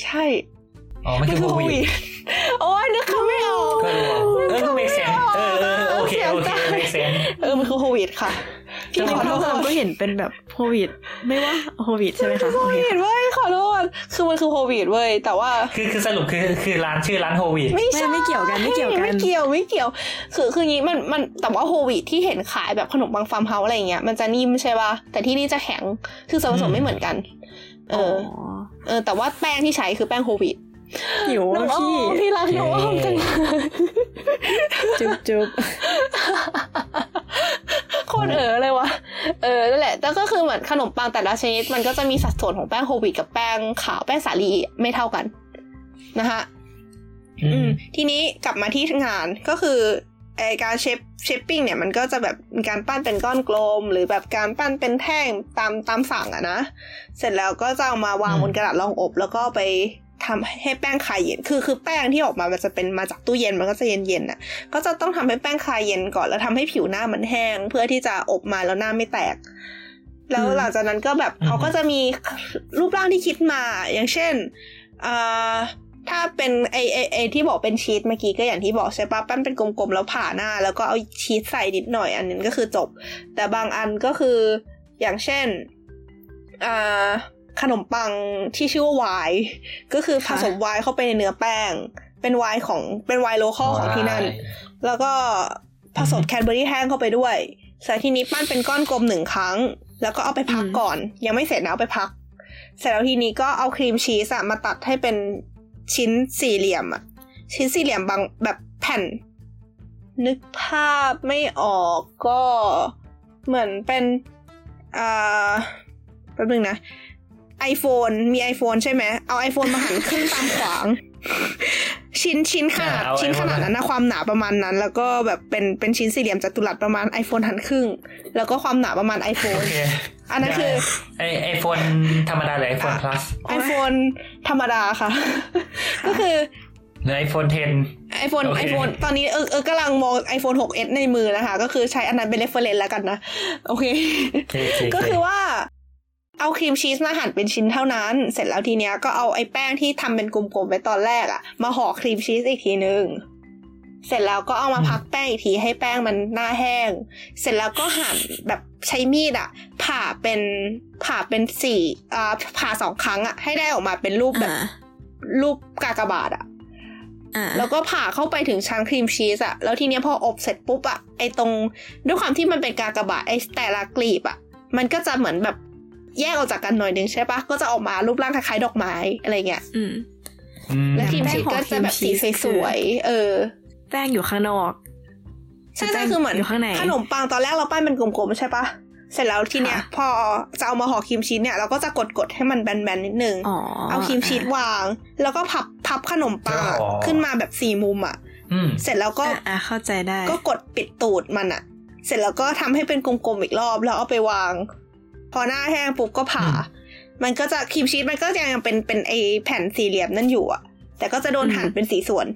ใช่อ๋อไม่คือโควิดโอ้ยนึกคำไม่ออกก็รู้เออก็ make sense เออเออโอ เคโอเค make sense เออมันคือโควิดค่ะพี่ในขอภาโทพษเราก็เห็นเป็นแบบโฮลวีตไม่ว่าโฮลวีตใช่ไหมคะโคโอเควิดค่ะเว้ยขอโทษคือมันคือโควิดเว้ยแต่ว่าคือคือสรุปคือคือร้านชื่อร้านโฮวิดไม่ไม่ใช่ไม่เกี่ยวกันไม่เกี่ยวกันไม่เกี่ยวไม่เกี่ยว คือคืองี้มันมันแต่ว่าโฮวิดที่เห็นขายแบบขนมปังฟาร์มเฮาส์อะไรอย่างเงี้ยมันจะนิ่มใช่ป่ะแต่ที่นี่จะแข็งคือส่วนผสมไม่เหมือนกัน เออเออแต่ว่าแป้งที่ใช้คือแป้งโฮวิด หิวน้องอะอ้อพี่มพี่รักน้องอ้อมจังเลยจุ๊บจุ๊บโคตรเออเลยวะเออนั่นแหละแต่ก็คือเหมือนขนมปังแต่ละชนิด มันก็จะมีสัดส่วนของแป้งโฮลวีตกับแป้งขาวแป้งสาลีไม่เท่ากันนะฮะอือืมมทีนี้กลับมาที่งานก็คือไอการเชฟเชฟปิ้งเนี่ยมันก็จะแบบมีการปั้นเป็นก้อนกลม หรือแบบการปั้นเป็นแท่งตามตามสั่งอะนะ เสร็จแล้วก็จะเอามาวางอืมบนกระดาษรองอบ แล้วก็ไป ทำให้แป้งคายเย็น คือคือแป้งที่ออกมา มันจะเป็นมาจากตู้เย็นมันก็จะเย็นเย็นๆอะก็จะต้องทำให้แป้งคายเย็นก่อน แล้วทำให้ผิวหน้ามันแห้ง เพื่อที่จะอบมาแล้วหน้าไม่แตก แล้วหลังจากนั้นก็แบบเขาก็จะมีรูปร่างที่คิดมา อย่างเช่นอ่าถ้าเป็นไอไอไอที่บอกเป็นชีสเมื่อกี้ก็อย่างที่บอกใช่ปะปั้นเป็นกลมๆแล้วผ่าหน้า แล้วก็เอาชีสใส่นิดหน่อย อันนึงก็คือจบ แต่บางอันก็คืออย่างเช่นอ่า ขนมปังที่ชื่อว่าไวน์ก็คือผสมไวน์เข้าไปในเนื้อแป้ง เป็นไวน์ของเป็นไวน์โลคอลของที่นั่น แล้วก็ผสมแคนเบอร์รี่แห้งเข้าไปด้วยเสร็จทีนี้ปั้นเป็นก้อนกลมหนึ่งครั้ง แล้วก็เอาไปพักอืมก่อน ยังไม่เสร็จนะเอาไปพัก เสร็จแล้วทีนี้ก็เอาครีมชีสอะมาตัดให้เป็นชิ้นสี่เหลี่ยมอะชิ้นสี่เหลี่ยมบางแบบแผ่น นึกภาพไม่ออกก็เหมือนเป็นอ่าแป๊บนึงนะ iPhone มี iPhone ใช่ไหมเอา iPhone มาหันขึ้นตามขวาง ชิ้นชิ้นขนาดอ่าเอาชิ้นขนาด iPhone นั้นนะความหนาประมาณนั้น แล้วก็แบบเป็นเป็นชิ้นสี่เหลี่ยมจัตุรัสประมาณ iPhone หันครึ่ง แล้วก็ความหนาประมาณ โอ iPhone เคอันนั้นคือ ไอไอโฟนธรรมดาหรือไอโฟน plus iPhone ธรรมดาค่ะ ก็คือ หรือไอโฟน10 iPhone โอเค iPhone ตอนนี้เออเออกำลังมอง iPhone 6s ในมือนะคะ ก็คือใช้อันนั้นเป็น reference แล้วกันนะ โอเคโอเคโอเค ก็คือว่า เอาครีมชีสมาหั่นเป็นชิ้นเท่านั้น เสร็จแล้วทีเนี้ยก็เอาไอ้แป้งที่ทำเป็นกลมๆไว้ตอนแรกอะมาห่อครีมชีสอีกทีนึง เสร็จแล้วก็เอามาพักแป้งอีกทีให้แป้งมันหน้าแห้ง เสร็จแล้วก็หั่นแบบใช้มีดอะผ่าเป็นผ่าเป็นสี่อ่าผ่าสองครั้งอะให้ได้ออกมาเป็นรูปแบบอ่ารูปกากบาทอะอ่าแล้วก็ผ่าเข้าไปถึงชั้นครีมชีสอะแล้วทีเนี้ยพออบเสร็จปุ๊บอะไอตรง ด้วยความที่มันเป็นกากบาทไอแต่ละกลีบอะมันก็จะเหมือนแบบ แยกออกจากกันหน่อยนึงใช่ปะก็จะออกมารูปร่างคล้ายๆดอกไม้อะไรเงี้ยอืมอืมแล้วครีมชีสก็จะแบบสีสวยๆเออ แป้งอยู่ข้างนอก ใช่ใช่คือเหมือนอยู่ข้างในขนมปังตอนแรกเราปั้นเป็นกลมๆใช่ปะเสร็จแล้วทีเนี้ยค่ะพอจะเอามาห่อครีมชีสเนี่ยเราก็จะกดๆให้มันแบนๆนิดนึงอ๋อเอาครีมชีสวาง แล้วก็พับพับขนมปังอะขึ้นมาแบบสี่มุมอะอืมเสร็จแล้วก็อะอะเข้าใจได้ ก็กดปิดตูดมันอะเสร็จแล้วก็ทำให้เป็นกลมๆอีกรอบแล้วเอาไปวาง พอหน้าแห้งปุ๊บก็ผ่า มันก็จะครีมชีสมันก็ยังเป็นเป็นไอแผ่นสี่เหลี่ยมนั่นอยู่อะแต่ก็จะโดนหั่นเป็นสีส่วน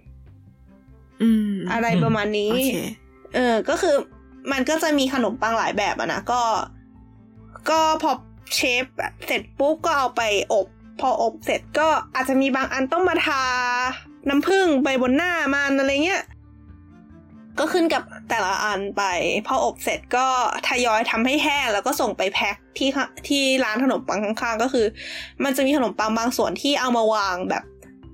อืม อะไรประมาณนี้โอเคเออ ก็คือมันก็จะมีขนมปังหลายแบบอะนะ ก็ ก็พอเชฟเสร็จปุ๊บก็เอาไปอบ พออบเสร็จก็อาจจะมีบางอันต้องมาทา น้ำผึ้งไปบนหน้ามันอะไรเงี้ย ก็ขึ้นกับแต่ละอันไป พออบเสร็จก็ทยอยทำให้แห้งแล้วก็ส่งไปแพ็คที่ที่ร้านขนมปังข้างๆ ก็คือ มันจะมีขนมปังบางส่วนที่เอามาวางแบบ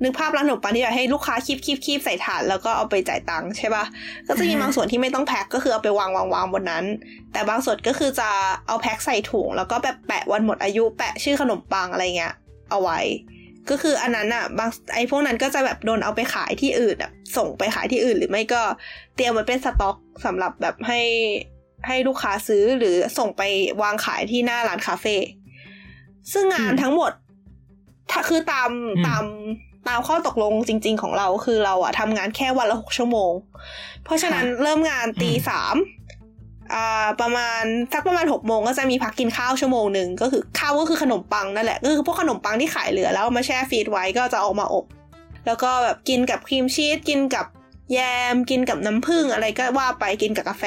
นึกภาพร้านขนมปังที่แบบให้ลูกค้าคีบคีบคีบใส่ถาดแล้วก็เอาไปจ่ายตังค์ใช่ปะก็จะมีบางส่วนที่ไม่ต้องแพ็คก็คือเอาไปวางวางวางบนนั้น แต่บางส่วนก็คือจะเอาแพ็คใส่ถุงแล้วก็แบบแปะวันหมดอายุแปะชื่อขนมปังอะไรเงี้ยเอาไว้ ก็คืออันนั้นอะบางไอ้พวกนั้นก็จะแบบโดนเอาไปขายที่อื่นแบบส่งไปขายที่อื่น หรือไม่ก็เตรียมไว้เป็นสต็อกสำหรับแบบให้ให้ลูกค้าซื้อหรือส่งไปวางขายที่หน้าร้านคาเฟ่ซึ่งงานอืมทั้งหมด ถ้าคือตามอืมตามตามข้อตกลงจริง ๆ ของเราคือเราอะทำงานแค่วันละหกชั่วโมง เพราะฉะนั้นเริ่มงานตีสามอ่า ประมาณสักประมาณหกโมงก็จะมีพักกินข้าวชั่วโมงหนึ่งก็คือข้าวก็คือขนมปังนั่นแหละก็คือพวกขนมปังที่ขายเหลือแล้วเอามาแช่ฟรีดไว้ก็จะเออกมาอบ แล้วก็แบบกินกับครีมชีสกินกับแยมกินกับน้ำผึ้งอะไรก็ว่าไปกินกับกาแฟ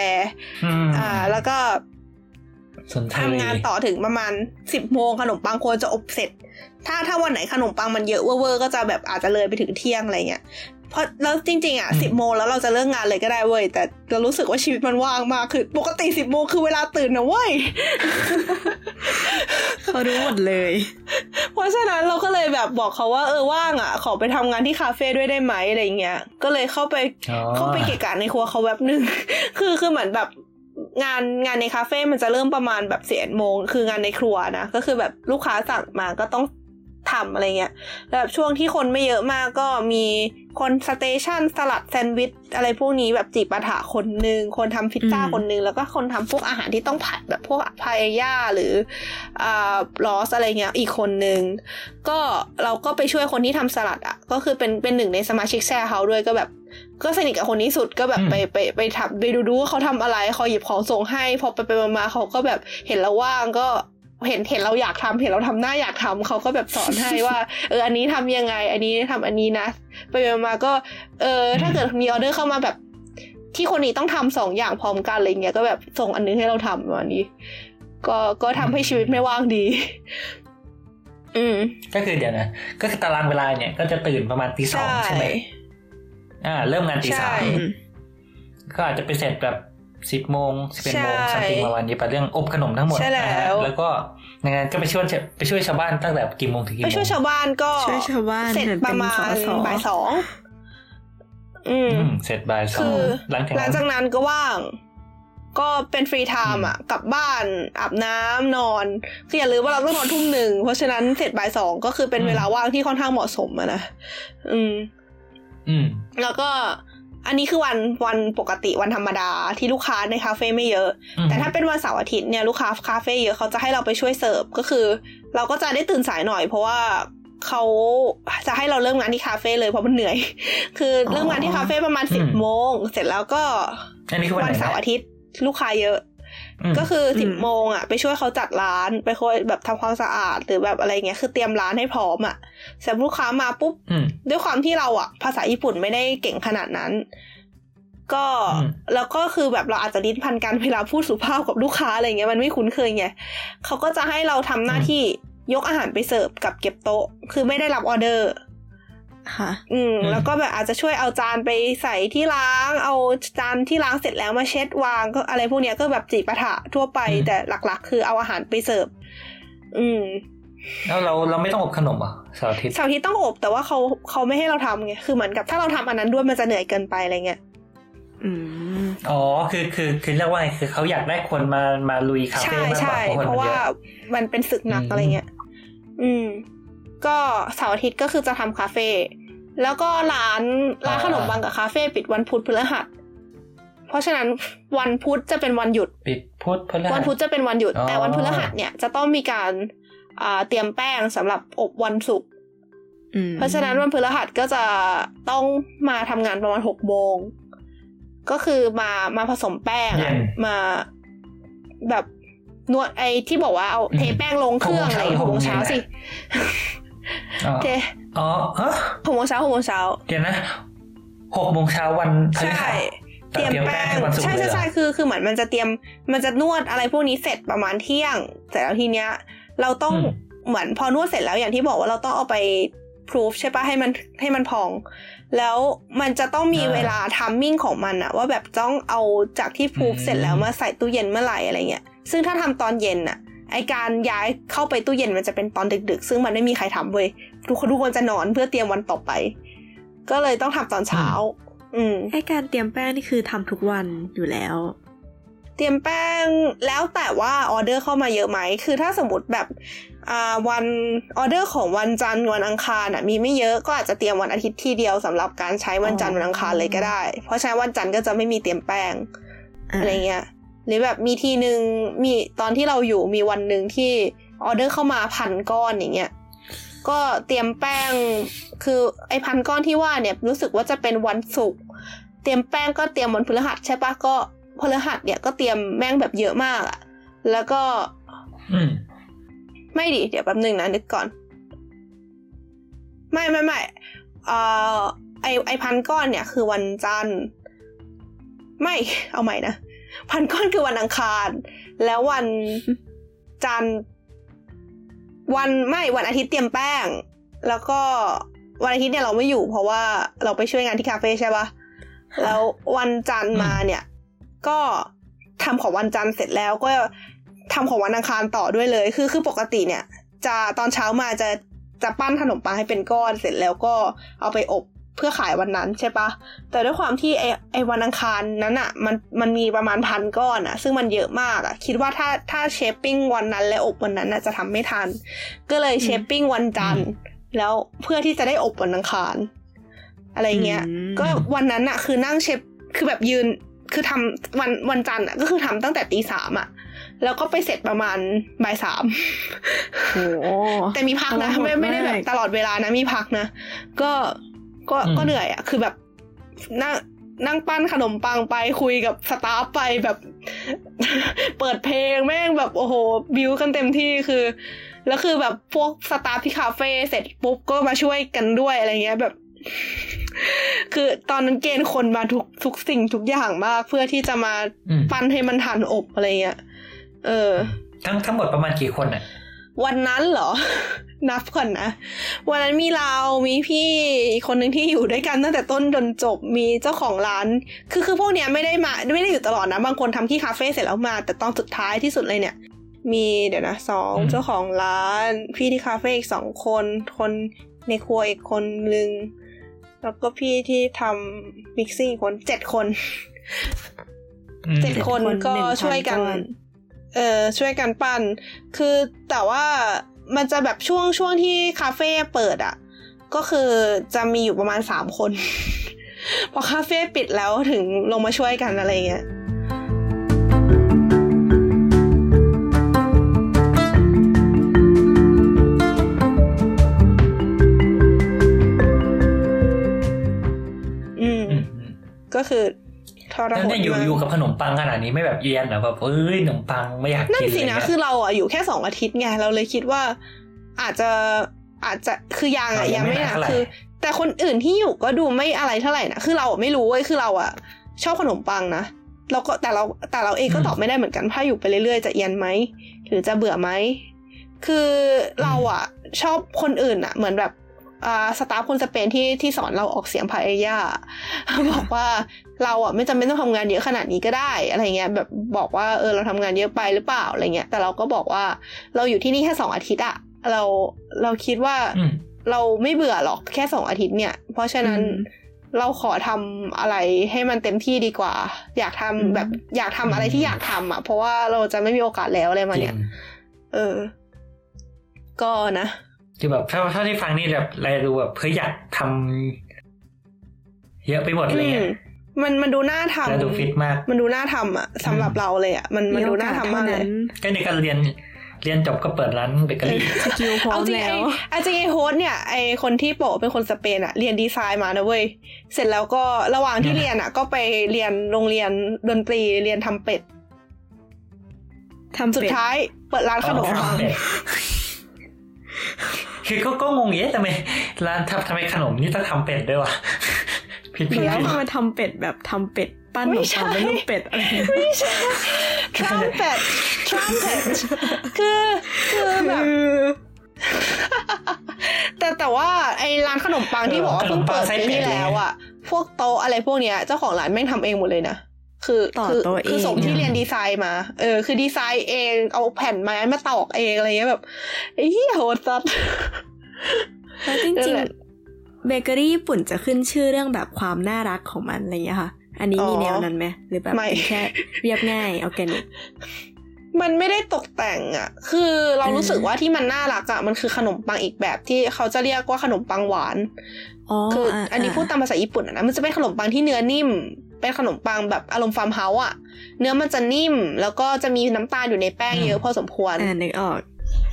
อืมอ่า แล้วก็สนททำงานต่อถึงประมาณสิบโมงขนมปังควรจะอบเสร็จ ถ้าถ้าวันไหนขนมปังมันเยอะเวอร์ๆก็จะแบบอาจจะเลยไปถึงเที่ยงอะไรเงี้ย เพราะแล้วจริงๆอะสิบโมงแล้วเราจะเลิกงานเลยก็ได้เว้ยแต่เรารู้สึกว่าชีวิตมันว่างมากคือ ปกติสิบโมงคือเวลาตื่นนะเว้ยเขารู้หมดเลย เพราะฉะนั้นเราก็เลยแบบบอกเขาว่าเออว่างอะ ขอไปทำงานที่คาเฟ่ด้วยได้ไหมอะไรเงี้ยก็เลยเข้าไปอ๋อเข้าไปเกะกะในครัวเขาแวบหนึ่งคือคือเหมือนแบบงานงานในคาเฟ่มันจะเริ่มประมาณแบบเสียโมงคืองานในครัวนะก็คือแบบลูกค้าสั่งมาก็ต้อง ทำอะไรเงี้ยแล้วแบบช่วงที่คนไม่เยอะมากก็มีคนสเตชันสลัดแซนด์วิชอะไรพวกนี้แบบจีบปาถะคนหนึ่งคนทำพิซซ่าอืมคนหนึ่งแล้วก็คนทำพวกอาหารที่ต้องผัดแบบพวกพายย่าหรืออ่าลอสอะไรเงี้ยอีกคนหนึ่งก็เราก็ไปช่วยคนที่ทำสลัดอะก็คือเป็นเป็นหนึ่งในสมาชิกแชร์เฮาด้วยก็แบบก็สนิทกับคนนี้สุดก็แบบไปไปไปทำไปดูดูว่าเขาทำอะไรเขาหยิบของส่งให้ พอไปไปมาๆเขาก็แบบเห็นเราว่างก็ เห็นเห็นเราอยากทำเห็นเราทำหน้าอยากทำเขาก็แบบสอนให้ว่า เอออันนี้ทำยังไง อันนี้ทำอันนี้นะไปไปมาๆก็ เออ ถ้าเกิดมีออเดอร์เข้ามาแบบ ที่คนนี้ต้องทำสองอย่างพร้อมกันอะไรเงี้ยก็แบบส่งอันนึงให้เราทำวันนี้ ก็ก็ทำให้ชีวิตไม่ว่างดี อืม ก็คือเดี๋ยวนะก็คือตารางเวลาเนี่ยก็จะตื่นประมาณตีสองใช่ไหมอ่า เริ่มงานตีใช่สามอืมก็อาจจะไปเสร็จแบบ สิบโมงสิบเอ็ดโมงใช่สัมติงประมาณนี้ไปเรื่องอบขนมทั้งหมดใช่แล้วนะฮะแล้วก็ในงานก็ไปช่วยไปช่วยชาวบ้านตั้งแต่กี่โมงถึงกี่โมไปงช่วยชาวบ้านก็ช่วยชาวบ้านเสร็จเหมือนปเป็ระนมาณสอสอบ่ายสองอืมอืมเสร็จบ่ายสอคืงอหลังจากหลังนั้นจากนั้นก็ว่าง ก็เป็น free time อะกลับบ้านอาบน้ำนอนคืออย่าลืมว่าเราต้องนอนทุ่มหนึ่งเพราะฉะนั้นเสร็จบ่ายสองก็คือเป็นเวลาว่างที่ค่อนข้างเหมาะสมอะนะอืม อืม แล้วก็ อันนี้คือวันวันปกติวันธรรมดาที่ลูกค้าในคาเฟ่ไม่เยอะอืมแต่ถ้าเป็นวันเสาร์อาทิตย์เนี่ยลูกค้าคาเฟ่เยอะเขาจะให้เราไปช่วยเสิร์ฟก็คือ เราก็จะได้ตื่นสายหน่อย เพราะว่าเขาจะให้เราเริ่มงานที่คาเฟ่เลยเพราะมันเหนื่อย คือเริ่มงานที่คาเฟ่ประมาณสิบโมงเสร็จแล้วก็อันนี้คือวันวันไหนเสาร์นะอาทิตย์ ลูกค้าเยอะม ก็คือสิบอืมโมงอะไปช่วยเขาจัดร้านไปคอยแบบทำความสะอาดหรือแบบอะไรเงี้ยคือเตรียมร้านให้พร้อมอะเสร็จลูกค้ามาปุ๊บอืมด้วยความที่เราอะภาษาญี่ปุ่นไม่ได้เก่งขนาดนั้น ก็อืมแล้วก็คือแบบเราอาจจะดิ้นพันกันเวลาพูดสุภาพกับลูกค้าอะไรเงี้ยมันไม่คุ้นเคยไงเขาก็จะให้เราทำหน้าที่ยกอาหารไปเสิร์ฟกับเก็บโต๊ะ คือไม่ได้รับออเดอร์ ค่ะอืมอืม แล้วก็แบบอาจจะช่วยเอาจานไปใส่ที่ล้าง เอาจานที่ล้างเสร็จแล้วมาเช็ดวางก็อะไรพวกเนี้ยก็แบบจีปาถะทั่วไปแต่หลักๆ คือเอาอาหารไปเสิร์ฟ อืมแล้วเราเราไม่ต้องอบขนมเหรอะเสาร์อาทิตย์เสาร์อาที่ต้องอบแต่ว่าเขาเขาไม่ให้เราทำไงคือเหมือนกับถ้าเราทำอันนั้นด้วยมันจะเหนื่อยเกินไปอะไรเงี้ยอืมอ๋อ คือ คือ คือ เรียกว่าไง คือเขาอยากได้คนมา มาลุยคาใช่เฟ่มากกว่าใช่เพเพราะราะคนมันว่าเยอะมันเป็นศึกหนักอืมอะไรเงี้ย อืม ก็เสาร์อาทิตย์ก็คือจะทำคาเฟ่แล้วก็ร้านร้านขนมปังกับคาเฟ่ปิดวันพุธพฤหัส เพราะฉะนั้นวันพุธจะเป็นวันหยุด ปิดพุธพฤหัสวันพุธจะเป็นวันหยุดอ๋อแต่วันพฤหัสเนี่ยจะต้องมีการอ่าเตรียมแป้งสำหรับอบวันศุกร์อืมเพราะฉะนั้นวันพฤหัสก็จะต้องมาทำงานประมาณหกโมงก็คือมามาผสมแป้งเย็อะนมาแบบนวดไอ้ที่บอกว่าเอาอืมเทแป้งลงเครื่องหกโมงอะไรเช้าหกโมงเช้าหก โมงเย็นสิอ๋อเทอ๋อฮะหกโมงเช้าหกโมงเช้าเดี๋ยวนะหกโมงเช้าวันพฤใช่หัสเตรียมแป้งให้วันศุกร์ใช่เลยใช่เหรอใช่คือคือเหมือนมันจะเตรียมมันจะนวดอะไรพวกนี้เสร็จประมาณเที่ยง เสร็จแล้วทีเนี้ย เราต้องอืมเหมือนพอนวดเสร็จแล้วอย่างที่บอกว่าเราต้องเอาไปพรูฟใช่ปะให้มันให้มันพอง แล้วมันจะต้องมีอ่าเวลาทัมมิ่งของมันอะว่าแบบต้องเอาจากที่พรูฟอืมเสร็จแล้วมาใส่ตู้เย็นเมื่อไหร่อะไรเงี้ยซึ่งถ้าทำตอนเย็นอะ ไอการย้ายเข้าไปตู้เย็นมันจะเป็นตอนดึก ๆ ซึ่งมันไม่มีใครทำเว้ยทุกคนทุกคนจะนอนเพื่อเตรียมวันต่อไป ก็เลยต้องทำตอนเช้า อืมไอการเตรียมแป้งนี่คือทำทุกวันอยู่แล้ว เตรียมแป้งแล้วแต่ว่าออเดอร์เข้ามาเยอะไหมคือถ้าสมมติแบบอ่าวันออเดอร์ของวันจันทร์วันอังคารอะมีไม่เยอะก็อาจจะเตรียมวันอาทิตย์ที่เดียวสำหรับการใช้วันจันทร์วันอังคารเลยก็ได้ เพราะใช้วันจันทร์ก็จะไม่มีเตรียมแป้งอ่าอะไรเงี้ย หรือแบบมีทีหนึ่งมีตอนที่เราอยู่มีวันหนึ่งที่ออเดอร์เข้ามาพันก้อนอย่างเงี้ยก็เตรียมแป้งคือไอพันก้อนที่ว่าเนี่ยรู้สึกว่าจะเป็นวันศุกร์เตรียมแป้งก็เตรียมวันพฤหัสใช่ปะก็พฤหัสเนี่ยก็เตรียมแป้งแบบเยอะมากอะแล้วก็ไม่ดิเดี๋ยวแป๊บหนึ่งนะนึกก่อน ไม่ไม่ไม่เอ่อไอไอพันก้อนเนี่ยคือวันจันทร์ไม่เอาใหม่นะ พันก้อนคือวันอังคาร แล้ววันจันทร์วันไม่วันอาทิตย์เตรียมแป้ง แล้วก็วันอาทิตย์เนี่ยเราไม่อยู่ เพราะว่าเราไปช่วยงานที่คาเฟ่ใช่ปะแล้ววันจันทร์มาเนี่ย ก็ทำของวันจันทร์เสร็จแล้วก็ทำของวันอังคารต่อด้วยเลย คือคือปกติเนี่ย จะตอนเช้ามาจะจะปั้นขนมปังให้เป็นก้อนเสร็จแล้วก็เอาไปอบ เพื่อขายวันนั้นใช่ปะแต่ด้วยความที่ไอไอวันอังคารนั้นอะมันมันมีประมาณพันก้อนอะซึ่งมันเยอะมากอะคิดว่าถ้าถ้าเชฟปิ้งวันนั้นและอบวันนั้นอะจะทำไม่ทัน ก็เลยเชฟปิ้งวันจันทร์แล้วเพื่อที่จะได้อบวันอังคาร อะไรเงี้ยอืมก็วันนั้นอะคือนั่งเชฟคือแบบยืนคือทำวันวันจันทร์อะก็คือทำตั้งแต่ตีสามอะแล้วก็ไปเสร็จประมาณบ่ายสามโอ้แต่มีพักนะโหดไม่ไม่ได้แบบมากตลอดเวลานะมีพักนะ ก็ ก็อืมก็เหนื่อยอะคือแบบนั่งนั่งปั้นขนมปังไปคุยกับสตาฟไปแบบ เปิดเพลงแม่งแบบโอ้โห บิวกันเต็มที่คือ แล้วคือแบบพวกสตาฟที่คาเฟ่เสร็จปุ๊บก็มาช่วยกันด้วยอะไรเงี้ยแบบ คือตอนนั้นเกณฑ์คนมาทุกทุกสิ่งทุกอย่างมากเพื่อที่จะมาอืมปั้นให้มันทันอบอะไรเงี้ยเออ ทั้งทั้งหมดประมาณกี่คนอะวันนั้นเหรอ นับก่อนนะ วันนั้นมีเรามีพี่อีกคนหนึ่งที่อยู่ด้วยกันตั้งแต่ต้นจนจบมีเจ้าของร้าน คือคือพวกเนี้ยไม่ได้มาไม่ได้อยู่ตลอดนะ บางคนทำที่คาเฟ่เสร็จแล้วมา แต่ตอนสุดท้ายที่สุดเลยเนี่ย มีเดี๋ยวนะสองอืมเจ้าของร้าน พี่ที่คาเฟ่อีกสองคน คนในครัวอีกคนนึงแล้วก็พี่ที่ทำมิกซิ่งอีกคนเจ็ดคนอืมเจ็ดคนคนก็หนึ่งพันช่วยกันก้อนเออช่วยกันปั้น คือแต่ว่า มันจะแบบช่วงช่วงที่คาเฟ่เปิดอะ ก็คือจะมีอยู่ประมาณสามคน พอคาเฟ่ปิดแล้วถึงลงมาช่วยกันอะไรเงี้ยอืมอืมอืมก็คือ ทรแล้วหดเนี่ยอยู่มากอยู่กับขนมปังขนาดนี้ไม่แบบเอียนเหรอแบบเอ้ยขนมปังไม่อยากนั่กินนสิอะไรนะเงี้ยคือเราอะอยู่แค่สองอาทิตย์ไงเราเลยคิดว่า อาจจะอาจจะคือยังอะอะยัยังงไม่ไม่หนักเท่าไหร่คือ แต่คนอื่นที่อยู่ก็ดูไม่อะไรเท่าไหร่นะคือเราอะไม่รู้เว้ยคือเราอะ ชอบขนมปังนะเราก็แต่เราแต่เราเองก็ตอบไม่ได้เหมือนกันถ้าอยู่ไปเรื่อยๆจะเอียนไหมหรือจะเบื่อไหมคือเราอะ ชอบคนอื่นอะ เหมือนแบบอ่า สตาฟคนสเปนที่ที่สอนเราออกเสียงพาเอย่าบอกว่าเราอะไม่จำเป็นต้องทำงานเยอะขนาดนี้ก็ได้อะไรเงี้ยแบบบอกว่าเออเราทำงานเยอะไปหรือเปล่าอะไรเงี้ยแต่เราก็บอกว่าเราอยู่ที่นี่แค่สองอาทิตย์อะเราเราคิดว่าอืมเราไม่เบื่อหรอกแค่สองอาทิตย์เนี่ย เพราะฉะนั้นอืมเราขอทำอะไรให้มันเต็มที่ดีกว่า อยากทำอืมแบบอยากทำอะไรที่อยากทำอะ เพราะว่าเราจะไม่มีโอกาสแล้วอะไรมาจริเนี่ยงเออ ก็นะ คือแบบถ้าถ้าที่ฟังนี่แบบอะไรดูแบบเฮ้ยอยากทำเยอะไปหมดเลยอืมอะมันมันดูน่าทำแล้วดูฟิตมาก มันดูน่าทำอะสำหรับเราเลยอะมันมันดูน่าทำมากเลยก็ในการเรียนเรียนจบก็เปิดร้านเบเกอรี่สกิลพร้อเอามจริงแล้ไอ้วเอาจริงไอ้โฮสต์เนี่ยไอ้คนที่โปะเป็นคนสเปนอะเรียนดีไซน์มานะเว้ย เสร็จแล้วก็ระหว่างที่เนี่ยเรียนอะก็ไปเรียนโรงเรียนดนตรีเรียนทำเป็ดทำสุดเป็ดท้ายเปิดร้านขนมปังเป็ด คือก็ก็งงเอ๊ะทำไมร้านทำทำไมขนมนี่ต้องทำเป็ดด้วยวะผิดผิดแล้วผิดทำไมทำเป็ดแบบทำเป็ดปั้นขนไม่มใช่ปังเป็นรูปเป็ดอะไรไม่ใช่ trumpet trumpet คือคือแบบแต่แต่ว่าไอ้ร้านขนมปังที่บอกว่าเพิ่งเปิดปีที่แล้วอะพวกโต๊ะอะไรพวกเนี้ยเจ้าของร้านแม่งทำเองหมดเลยนะ คือต่อคืโต๊ะเองคือสมที่เรียนดีไซน์มา เออ คือดีไซน์เองเอาแผ่นไม้มาตอกเองอะไรเงี้ยแบบไอ้เหี้ยโหดสัสแล้วจนั่รินงแหละๆเบเกอรี่ญี่ปุ่นจะขึ้นชื่อเรื่องแบบความน่ารักของมันอะไรอย่างเงี้ยค่ะ อันนี้มีอ๋อแนวนั้นไหมหรือแบบไม่เป็นแค่เรียบง่ายออร์แกนิกมันไม่ได้ตกแต่งอะคือเราอืมรู้สึกว่าที่มันน่ารักอะมันคือขนมปังอีกแบบที่เขาจะเรียกว่าขนมปังหวานอ๋อ คืออันนี้พูดตามภาษาญี่ปุ่นอะนะมันจะเป็นขนมปังที่เนื้อนิ่ม เป็นขนมปังแบบอารมณ์ฟาร์มเฮาส์อะเนื้อมันจะนิ่ม แล้วก็จะมีน้ำตาลอยู่ในแป้งเยอะพอสมควรอ่านึกออก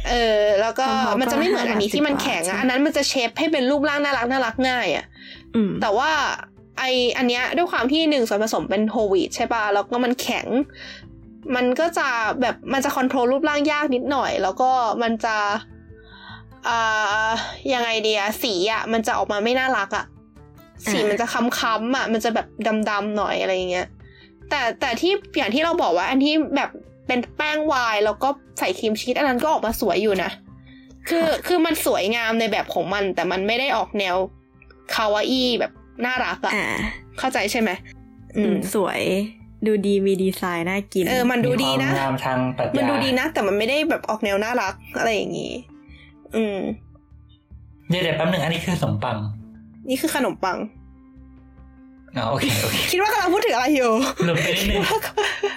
เออ แล้วก็ฟาร์มเฮาส์มันจะไม่เหมือนอันนี้ก็ที่มันแข็ง50อะอันนั้นมันจะ shape ให้เป็นรูปร่างน่ารักน่ารักง่ายอะอืมแต่ว่าไออันเนี้ยด้วยความที่หนึ่งส่วนผสมเป็นโฮลวีตใช่ป่ะแล้วก็มันแข็ง มันก็จะแบบมันจะ control รูปร่างยากนิดหน่อย แล้วก็มันจะ อ่ายังไงเดียสีอะมันจะออกมาไม่น่ารักอะสีอ่ามัมันจะคล้ำๆอะมันจะแบบดำๆหน่อยอะไรอย่างเงี้ยแต่แต่ที่อย่างที่เราบอกว่า อันที่แบบเป็นแป้งวายแล้วก็ใส่ครีมชีสอันนั้นก็ออกมาสวยอยู่นะคือคือมันสวยงามในแบบของมัน แต่มันไม่ได้ออกแนวคาวาอี้แบบน่ารักอะอ่าเข้าใจใช่ไหมอืมสวยดูดีมีดีไซน์น่ากินเออมันดูดีนะมีความงามทางปรัชญามันดูดีนะ แต่มันไม่ได้แบบออกแนวน่ารักอะไรอย่างงี้ อืมเดี๋ยวเดี๋ยวแป๊บหนึงอันนี้คือขนมปัง นี่คือขนมปังอ๋อโอเคโอเคคิดว่ากำลังพูดถึงอะไรอยู่หลุดไปนิดนึง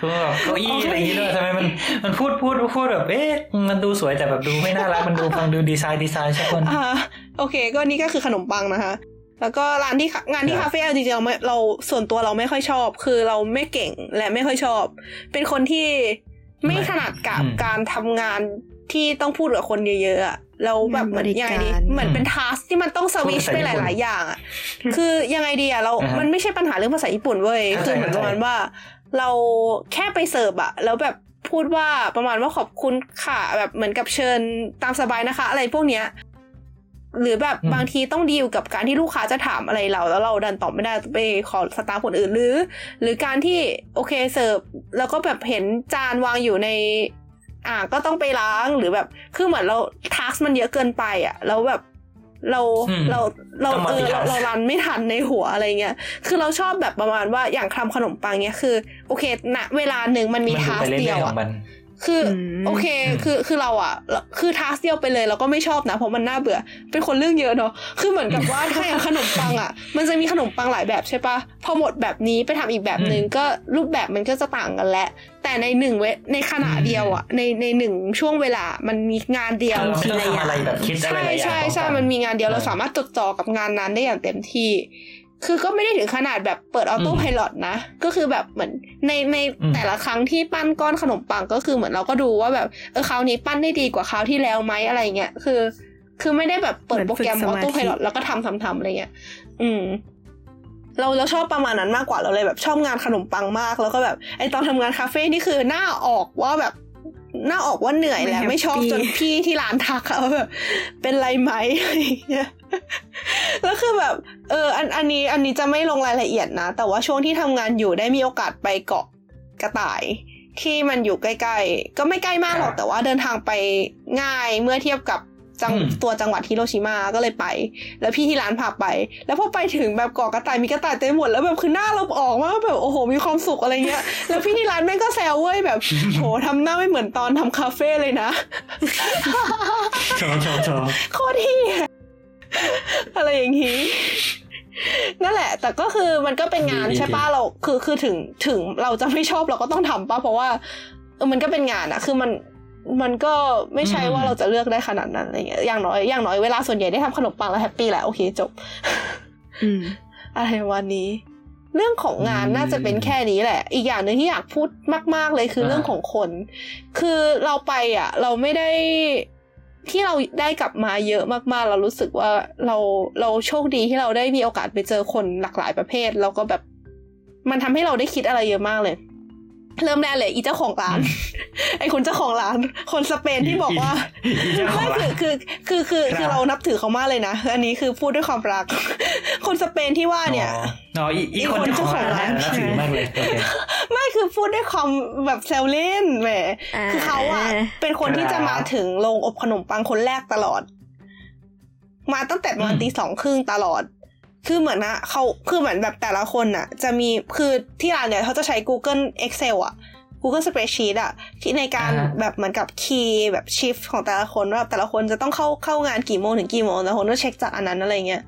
คือแบบเก้าอี้อะไรอย่างงี้ด้วยทำไมมันมันพูดพูดพูดแบบเอ๊ะมันดูสวยแต่แบบดูไม่น่ารักมันดูฟังดูดีไซน์ดีไซน์ใช่คนอ่าโอเค ก็นี่ก็คือขนมปังนะคะแล้วก็ร้านที่งานที่ครับคาเฟ่เอาจริงๆเราไม่เราส่วนตัวเราไม่ค่อยชอบ คือเราไม่เก่งและไม่ค่อยชอบ เป็นคนที่ไม่ถนัดกับการทำงานที่ต้องพูดกับคนเยอะๆอะ แล้วแบบเหมือนยังไงดีเหมือนเป็นทัสที่มันต้องสวิชไปหลาย ๆ อย่างอะคือยังไงดีอะเรา มันไม่ใช่ปัญหาเรื่องภาษาญี่ปุ่นเว้ยคือเหมือนประมาณว่า เราแค่ไปเสิร์ฟอะแล้วแบบพูดว่าประมาณว่าขอบคุณค่ะ แบบเหมือนกับเชิญตามสบายนะคะ อะไรพวกเนี้ยหรือแบบบางทีต้องดีลกับการที่ลูกค้าจะถามอะไรเรา แล้วเราดันตอบไม่ได้ไปขอสตาฟคนอื่นหรือ หรือการที่โอเคเสิร์ฟแล้วก็แบบเห็นจานวางอยู่ใน อ่าก็ต้องไปล้างหรือแบบคือเหมือนเราทักมันเยอะเกินไปอะแล้วแบบเราเราเราเออเราเรารันไม่ทันในหัวอะไรเงี้ย คือเราชอบแบบประมาณว่าอย่างทำขนมปังเนี้ยคือ โอเคณเวลาหนึ่งมันมีมันดูทักไปเรื่เดีอยยวๆขออะงมัน คืออมโอเคอืมคือคือเราอะ คือทักเดียวไปเลยเราก็ไม่ชอบนะ เพราะมันน่าเบื่อ เป็นคนเรื่องเยอะเนาะคือเหมือนกับว่าถ้าอย่างขนมปังอะ มันจะมีขนมปังหลายแบบใช่ปะพอหมดแบบนี้ไปทำอีกแบบหนึ่งก็รูปแบบมันก็จะต่างกันแหละแต่ในหนึ่งเวในขณะเดียวอะในในหนึ่งช่วงเวลามันมีงานเดียวเราไม่ต้องทำอะไรแบบคิดอะไรใช่หลายอย่างใช่ใช่พร้อมันกัมีงานเดียวเราสามารถจดจ่อกับงานนั้นได้อย่างเต็มที่ คือก็ไม่ได้ถึงขนาดแบบเปิดออโต้อืมไพลอตนะ ก็คือแบบเหมือนในในอืมแต่ละครั้งที่ปั้นก้อนขนมปังก็คือเหมือนเราก็ดูว่าแบบเออคราวนี้ปั้นได้ดีกว่าคราวที่แล้วไหมอะไรเงี้ยคือ คือไม่ได้แบบเปิดโปรแกรมออโต้ไพลอตแล้วก็ทำทำทำอะไรเงี้ยอืมเราเราชอบประมาณนั้นมากกว่าเราเลยแบบชอบงานขนมปังมาก แล้วก็แบบไอตอนทำงานคาเฟ่นี่คือหน้าออกว่าแบบหน้าออกว่าเหนื่อยแล้วไม่ไม่ชอบ happy จนพี่ที่ร้านทักอะว่าแบบเป็นไรไหม อะไรอย่างเงี้ยแล้วคือแบบเอออันอันนี้อันนี้จะไม่ลงรายละเอียดนะ แต่ว่าช่วงที่ทำงานอยู่ได้มีโอกาสไปเกาะกระต่าย ที่มันอยู่ใกล้ๆ ก็ไม่ใกล้มากหรอกครับแต่ว่าเดินทางไปง่ายเมื่อเทียบกับจังอืมตัวจังหวัดฮิโรชิมาก็เลยไป แล้วพี่ที่ร้านพาไป แล้วพอไปถึงแบบเกาะกระต่ายมีกระต่ายเต็มหมดแล้วแบบคือหน้าเราออกมากแบบโอ้โหมีความสุขอะไรเงี้ย แล้วพี่ที่ร้านแม่งก็แซวเว้ยแบบโหทำหน้าไม่เหมือนตอนทำคาเฟ่เลยนะโชว์โชว์โชว์โคตรที่ อะไรอย่างนี้นั่นแหละ แต่ก็คือมันก็เป็นงานใช่ป้ะเรา คือคือถึงถึงเราจะไม่ชอบเราก็ต้องทำป้ะเพราะว่าเออมันก็เป็นงานอะคือมันมันก็ไม่ใช่ว่าเราจะเลือกได้ขนาดนั้นอะไรเงี้ยอย่างน้อยอย่างน้อยเวลาส่วนใหญ่ได้ทำขนมปังแล้วแฮปปี้แหละโอเคจบอืมอะไรวันนี้ เรื่องของงานน่าจะเป็นแค่นี้แหละ อีกอย่างหนึ่งที่อยากพูดมาก ๆเลยคือเรื่องของคน คือเราไปอะ เราไม่ได้ ที่เราได้กลับมาเยอะมากๆ เรารู้สึกว่าเราเราโชคดีที่เราได้มีโอกาสไปเจอคนหลากหลายประเภท แล้วก็แบบ มันทำให้เราได้คิดอะไรเยอะมากเลย เริ่มแรกเลยอีเจ้าของร้าน ไอ้คนเจ้าของร้าน คนสเปนที่บอกว่าอีเจ้าของไม่ร้านคือคือคือคือครับคือเรานับถือเขามากเลยนะอันนี้คือพูดด้วยความรัก คนสเปนที่ว่าเนี่ยอ๋ออ๋ออีอีอีคนคนเจ้าของร้านเจ้าของร้านน่าถือมากเลยโอเคไม่คือพูดด้วยความแบบแซวเล่นแหมอ่าคือเขาอะเป็นคนที่จะมาถึงโรงอบขนมปังคนแรกตลอด มาตั้งแต่ประมาณอืมตีสองครึ่งตลอด คือเหมือนนะเขาคือเหมือนแบบแต่ละคนอะจะมีคือที่ร้านเนี่ยเขาจะใช้ Google Excel อะ Google Spreadsheet อะที่ในการอ่าฮะแบบเหมือนกับคีย์แบบชิฟของแต่ละคนว่าแต่ละคนจะต้องเข้าเข้างานกี่โมงถึงกี่โมงแต่ละคนก็เช็คจากอันนั้นอะไรเงี้ย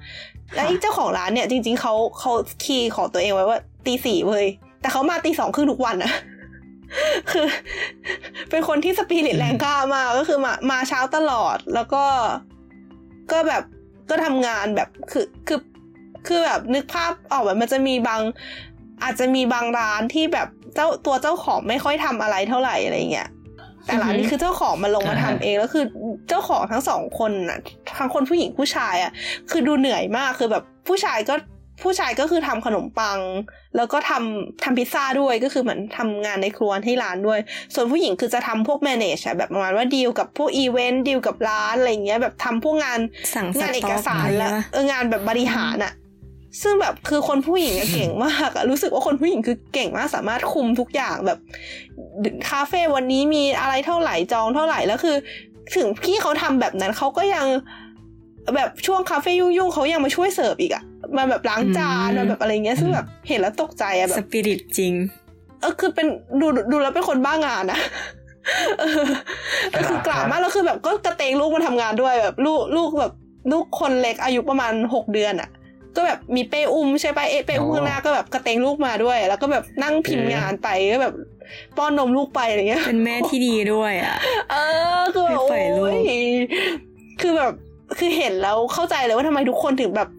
แล้วไอ้เจ้าของร้านเนี่ยจริง ๆเขาเขาคีย์ของตัวเองไว้ว่าตีสี่เว้ยแต่เขามาตีสองครึ่งทุกวันอะคือ เป็นคนที่สปิริตแรงกล้ามากก็คือมามาเช้าตลอดแล้วก็ก็แบบก็ทำงานแบบคือคือ คือแบบนึกภาพออกแบบมันจะมีบาง อาจจะมีบางร้านที่แบบเจ้าตัวเจ้าของไม่ค่อยทำอะไรเท่าไหร่อะไรเงี้ยแต่ร้านนี้คือเจ้าของมันลงมาทำเองแล้วคือเจ้าของทั้งสองคนน่ะทั้งคนผู้หญิงผู้ชายอะ คือดูเหนื่อยมากคือแบบผู้ชายก็ผู้ชายก็คือทำขนมปัง แล้วก็ทำทำพิซซ่าด้วยก็คือเหมือนทำงานในครัวให้ร้านด้วย ส่วนผู้หญิงคือจะทำพวกแมネจอะแบบประมาณว่าดีลกับพวกอีเวนต์ดีลกับร้านอะไรเงี้ยแบบทำพวกงานสั่งสงานเอต็กอกสารอะไรแล้ววะเอองานแบบบริหารอะ ซึ่งแบบคือคนผู้หญิงเก่งมากอะรู้สึกว่าคนผู้หญิงคือเก่งมากสามารถคุมทุกอย่างแบบคาเฟ่วันนี้มีอะไรเท่าไหร่จองเท่าไหร่แล้วคือ ถึงพี่เขาทำแบบนั้นเขาก็ยังแบบช่วงคาเฟ่ยุ่งๆเขายังมาช่วยเสิร์ฟอีกอะมาแบบล้างจานมาแบบอะไรเงี้ยซึ่งแบบเห็นแล้วตกใจอะแบบสปิริตจริงเออคือเป็นดูดูแล้วเป็นคนบ้างานอะเออเออคือกล่าวมากแล้วคือแบบก็กระเตงลูกมาทำงานด้วยแบบลูกลูกแบบลูกคนเล็กอายุประมาณหกเดือนอะ ก็แบบมีเป้อุ้มใช่ปะเอะเป้อุ้มข้างหน้าก็แบบกระเตงลูกมาด้วย แล้วก็แบบนั่งพิมพ์งานไปก็แบบป้อนนมลูกไปอะไรเงี้ย เป็นแม่ที่ดีด้วยอะ เออคือแบบไม่ปล่อยลูกโอ้ยคือแบบคือเห็นแล้วเข้าใจเลยว่าทำไมทุกคนถึงแบบ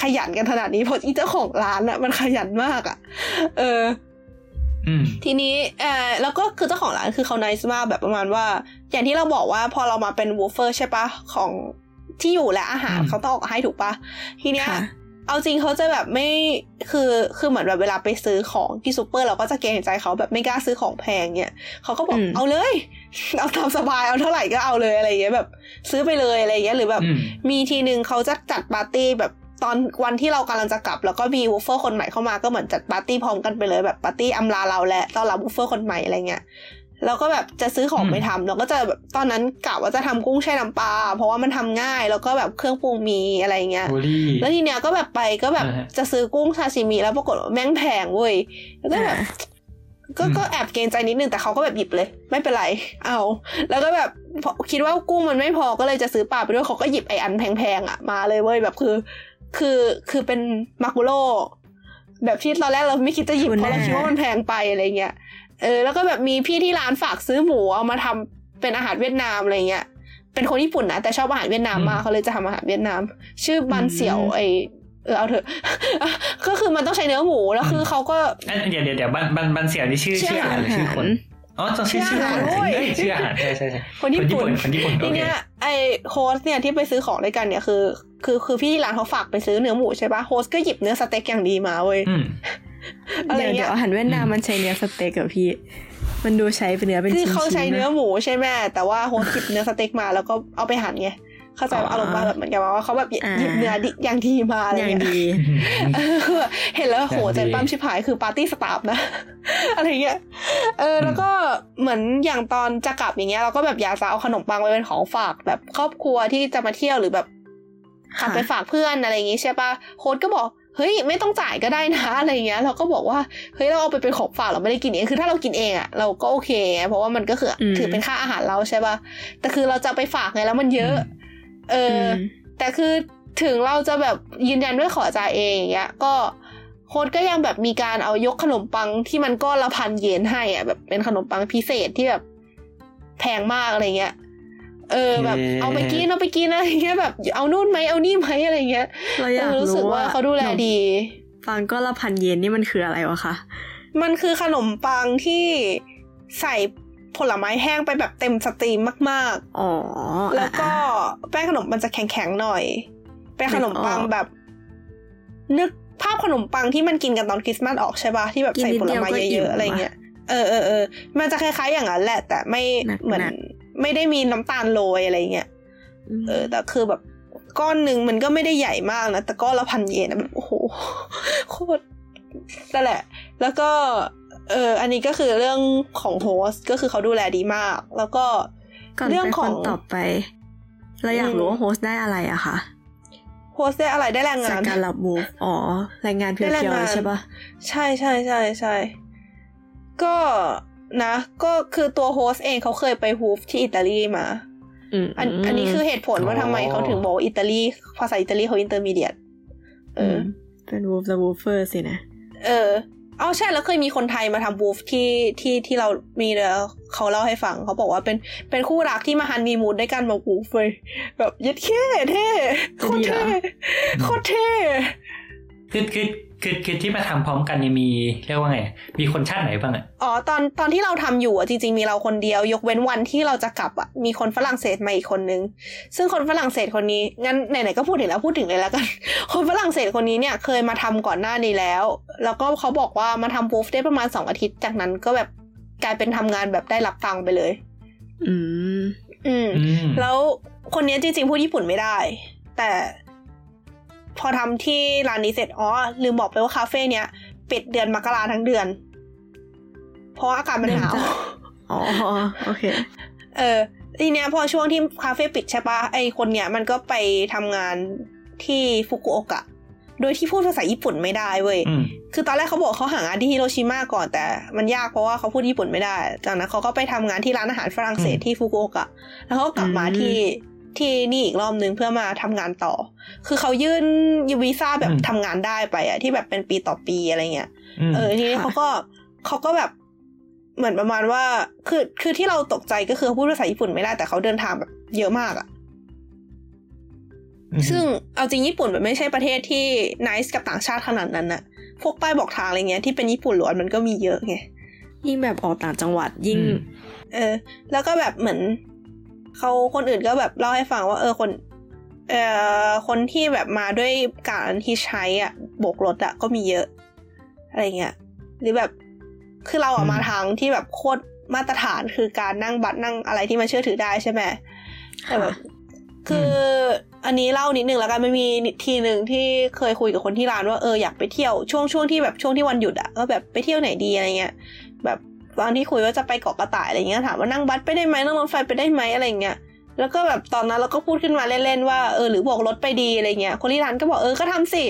ขยันกันขนาดนี้เพราะอีเจ้าของร้านอะมันขยันมากอะเอออืมทีนี้เออแล้วก็คือเจ้าของร้านคือเขา n น c e มากแบบประมาณว่า อย่างที่เราบอกว่าพอเรามาเป็นวูฟเฟอร์ใช่ปะของที่อยู่และอาหารอืมเขาต้องออกให้ถูกปะทีเนี้ยค่ะ เอาจริงเขาจะแบบไม่คือคือเหมือนแบบเวลาไปซื้อของที่ซูเปอร์เราก็จะเกรงใจเขาแบบไม่กล้าซื้อของแพงเนี่ยเขาก็บอกอืมเอาเลย เอาตามสบายเอาเท่าไหร่ก็เอาเลยอะไรอย่างเงี้ยแบบ ซื้อไปเลยอะไรอย่างเงี้ยหรือแบบอืมมีทีนึงเขาจะจัดปาร์ตี้แบบตอนวันที่เรากำลังจะกลับ แล้วก็มี WWOOFer คนใหม่เข้ามาก็เหมือนจัดปาร์ตี้พร้อมกันไปเลยแบบปาร์ตี้อำลาเราและต้อนรับ WWOOFer คนใหม่อะไรเงี้ย แล้วก็แบบจะซื้อของอืมไปทำเราก็จะแบบตอนนั้นกะว่าจะทำกุ้งแช่น้ำปลาเพราะว่ามันทำง่ายแล้วก็แบบเครื่องปรุงมีอะไรเงี้ยบูลลี่แล้วทีเนี้ยก็แบบไปก็แบบอ่าฮะจะซื้อกุ้งซาชิมิแล้วปรากฏว่าแม่งแพงเว้ยแล้วก็แบบอ่าก็อืมก็แอบเกรงใจนิดนึงแต่เขาก็แบบหยิบเลย ไม่เป็นไร เอา แล้วก็แบบพอคิดว่ากุ้งมันไม่พอก็เลยจะซื้อปลาไปด้วยเขาก็หยิบไออันแพงๆอะมาเลยเว้ยแบบคือ คือคือเป็นมากุโร่แบบที่ตอนแรกเราไม่คิดจะหยิบทูเพราะน่าเราคิดว่ามันแพงไปอะไรเงี้ย เออแล้วก็แบบมีพี่ที่ร้านฝากซื้อหมูเอามาทำเป็นอาหารเวียดนามอะไรเงี้ยเป็นคนญี่ปุ่นนะแต่ชอบอาหารเวียดนามมากอืมเขาเลยจะทำอาหารเวียดนาม ชื่อบันเสี่ยวอืมไอเออเอาเถอะก็คือมันต้องใช้เนื้อหมูแล้วคือเขาก็อันเดี๋ยวเดี๋ยวเดี๋ยวบันบันบันเสียวนี่ชื่อชื่อชื่ออาหารหรือชื่อคนอ๋อจะชื่อชื่ชื่อออาอาหาหารรด้วยจริงด้วยชื่ออาหารใช่ใช่ใช่คนญี่ปุ่นคนญี่ปุ่นทีโอเคเนี้ยไอ host เนี่ยที่ไปซื้อของด้วยกันเนี่ยคือ คือคือพี่ที่ร้านเขาฝากไปซื้อเนื้อหมูใช่ปะ host ก็หยิบเนื้อสเต็กอย่างดีมาเว้ยอืมอะไร เดี๋ยวเงี้เดี๋ยยวอาหารเวียดนามมันใช้เนื้อสเต็กกับพี่ มันดูใช้เป็นเนื้อเป็นคืชิ้อนๆเขาใช้เนื้อนะหมูใช่ไหมแต่ว่า host หยิบเนื้อสเต็กมาแล้วก็เอาไปหั่นไงเข้าใจว่าอ๋ออารมณ์ว่าแบบเหมือนกับว่าเขาแบบหยิบอ่าหยิบเนื้อดิอย่างดีมาอะไรอย่างเงี้ยดีเออเห็นแล้วโหอย่างดีใจปั้มชิบหายคือปาร์ตี้ staff นะอะไรเงี้ยเออแล้วก็เหมือนอย่างตอนจะกลับอย่างเงี้ยเราก็แบบอยากจะเอาขนมปังไปเป็นของฝากแบบครอบครัวที่จะมาเที่ยวหรือแบบขับค่ะไปฝากเพื่อนอะไรอย่างงี้ใช่ปะโค้ดก็บอก เฮ้ยไม่ต้องจ่ายก็ได้นะอะไรเงี้ยเราก็บอกว่าเฮ้ยเราเอาไปเป็นของฝากเราไม่ได้กินเองคือถ้าเรากินเองอะเราก็โอเคไงเพราะว่ามันก็คืออมถือเป็นค่าอาหารเราใช่ปะแต่คือเราจะเอาไปฝากไงแล้วมันเยอะ เอออมแต่คือถึงเราจะแบบยืนยันด้วยขอจ่ายเองอย่างเงี้ยก็โค้ดก็ยังแบบมีการเอายกขนมปังที่มันก็ละพันเยนให้อะแบบเป็นขนมปังพิเศษที่แบบแพงมากอะไรเงี้ย เออแบบเย้เอาไปกินเอาไปกินอะไรเงี้ยแบบเอานู่นไหมเอานี่ไหมอะไรเงี้ยเราอเอยากอรู้สึกรู้ว่าว่าเขาดูแลดีฟังก็ละพันเยนนี่มันคืออะไรวะคะ มันคือขนมปังที่ใส่ผลไม้แห้งไปแบบเต็มสตรีมมากๆ อ๋อ แล้วก็อะแป้งขนมมันจะแข็งๆหน่อย เป็นขนมปังนึกออกแบบ นึกภาพขนมปังที่มันกินกันตอนคริสต์มาสออกใช่ปะที่แบบใส่ผลไม้กินนิดเดียวก็อิ่เยมอะๆอะไรเงี้ย เออเออเออมันจะคล้ายๆอย่างนั้นแหละ แต่ไม่หนักๆเหมือน ไม่ได้มีน้ำตาลโรยอะไรเงี้ยมเออ แต่คือแบบก้อนหนึ่งมันก็ไม่ได้ใหญ่มากนะ แต่ก้อนละพันเยนนะแบบโอ้โหโคตรนั่นแหละ แล้วก็ เอออันนี้ก็คือเรื่องของโฮสต์ก็คือเขาดูแลดีมาก แล้วก็ก่อนเรื่องไปขคองนต่อไป เราอยากรู้ว่าโฮสต์ได้อะไรอะคะโฮสต์ได้อะไรได้แรงจากงานการรับมูฟอ๋อแรงงานเพีได้แรงยวงานๆใช่ปะใช่ใช่ใช่ใช่ก็ นะ ก็คือตัวโฮสต์เองเขาเคยไปฮูฟที่อิตาลีมาอืมอันอันนี้คือเหตุผลว่าทำไมเขาถึงบอกว่าอิตาลี ภาษาอิตาลีเขาอินเตอร์มีเดียตเออมเป็นวูฟและวูฟเฟอร์สินะ เออ เอาใช่แล้วเคยมีคนไทยมาทำวูฟที่ที่ที่เรามีแล้วเขาเล่าให้ฟังเขาบอกว่าเป็นเป็นคู่รักที่มาฮันนีมูนด้วยกันมาวูฟเลยแบบยัดเท่เท่โคตรเท่โคตรเท่คือคือ คือคือที่มาทำพร้อมกันเนี่ยมีเรียกว่าไง มีคนชาติไหนบ้างอะอ๋อตอนตอนที่เราทำอยู่อะจริง ๆ มีเราคนเดียว ยกเว้นวันที่เราจะกลับอะมีคนฝรั่งเศสมาอีกคนนึง ซึ่งคนฝรั่งเศสคนนี้งั้นไหนๆก็พูดถึงแล้วพูดถึงเลยแล้วกัน คนฝรั่งเศสคนนี้เนี่ยเคยมาทำก่อนหน้านี้แล้ว แล้วก็เขาบอกว่ามาทำบูฟได้ประมาณสองอาทิตย์จากนั้นก็แบบกลายเป็นทำงานแบบได้รับตังค์ไปเลยอืมอืม อืม แล้วคนนี้จริง ๆ พูดญี่ปุ่นไม่ได้ แต่ พอทำที่ร้านนี้เสร็จอ๋อลืมบอกไปว่าคาเฟ่เนี้ยปิดเดือนมกราทั้งเดือน เพราะว่าอากาศมันหนาวเนื่องจากอ๋อโอเค เออทีเนี้ยพอช่วงที่คาเฟ่ปิดใช่ปะไอคนเนี้ยมันก็ไปทำงานที่ฟุกุโอกะ โดยที่พูดภาษาญี่ปุ่นไม่ได้เว้ยอืมคือตอนแรกเขาบอกเขาหางานที่ฮิโรชิมาก่อนแต่ มันยากเพราะว่าเขาพูดญี่ปุ่นไม่ได้ จากนั้นเขาก็ไปทำงานที่ร้านอาหารฝรั่งเศสอืมที่ฟุกุโอกะ แล้วเขาก็กลับมาอืมที่ ที่นี่อีกรอบนึงเพื่อมาทำงานต่อ คือเขายื่นยูวีซ่าแบบทำงานได้ไปอะที่แบบเป็นปีต่อปีอะไรเงี้ยมเออทีนี้ค่ะเขาก็เขาก็แบบเหมือนประมาณว่า คือคือที่เราตกใจก็คือเขาพูดภาษาญี่ปุ่นไม่ได้แต่เขาเดินทางแบบเยอะมากอะมซึ่งเอาจริงญี่ปุ่นแบบไม่ใช่ประเทศที่นิสกับต่างชาติขนาดนั้นน่ะพวกป้ายบอกทางอะไรเงี้ยที่เป็นญี่ปุ่นล้วนมันก็มีเยอะไงยิ่งแบบออกต่างจังหวัดยิ่งอืมเออ แล้วก็แบบเหมือน เขาคนอื่นก็แบบเล่าให้ฟังว่า เออคนเอ่อคนที่แบบมาด้วยการที่ใช้อะโบกรถอะก็มีเยอะ อะไรเงี้ยหรือแบบคือเราออกมาทางที่แบบโคตรมาตรฐานคือการนั่งบัตรนั่งอะไรที่มันเชื่อถือได้ใช่ไหมแต่แบบคืออันนี้เล่านิดนึงแล้วกันไม่มีทีหนึ่งที่เคยคุยกับคนที่ร้านว่าเอออยากไปเที่ยวช่วงช่วงที่แบบช่วงที่วันหยุดอะก็แบบไปเที่ยวไหนดีอะไรเงี้ยแบบ ตอนที่คุยว่าจะไปเกาะกระต่ายอะไรเงี้ยถามว่านั่งบัสไปได้ไหมนั่งรถไฟไปได้ไหมอะไรเงี้ยแล้วก็แบบตอนนั้นเราก็พูดขึ้นมาเล่นๆว่าเออหรือบอกรถไปดีอะไรเงี้ยคนที่ร้านก็บอกเออก็ทำสิ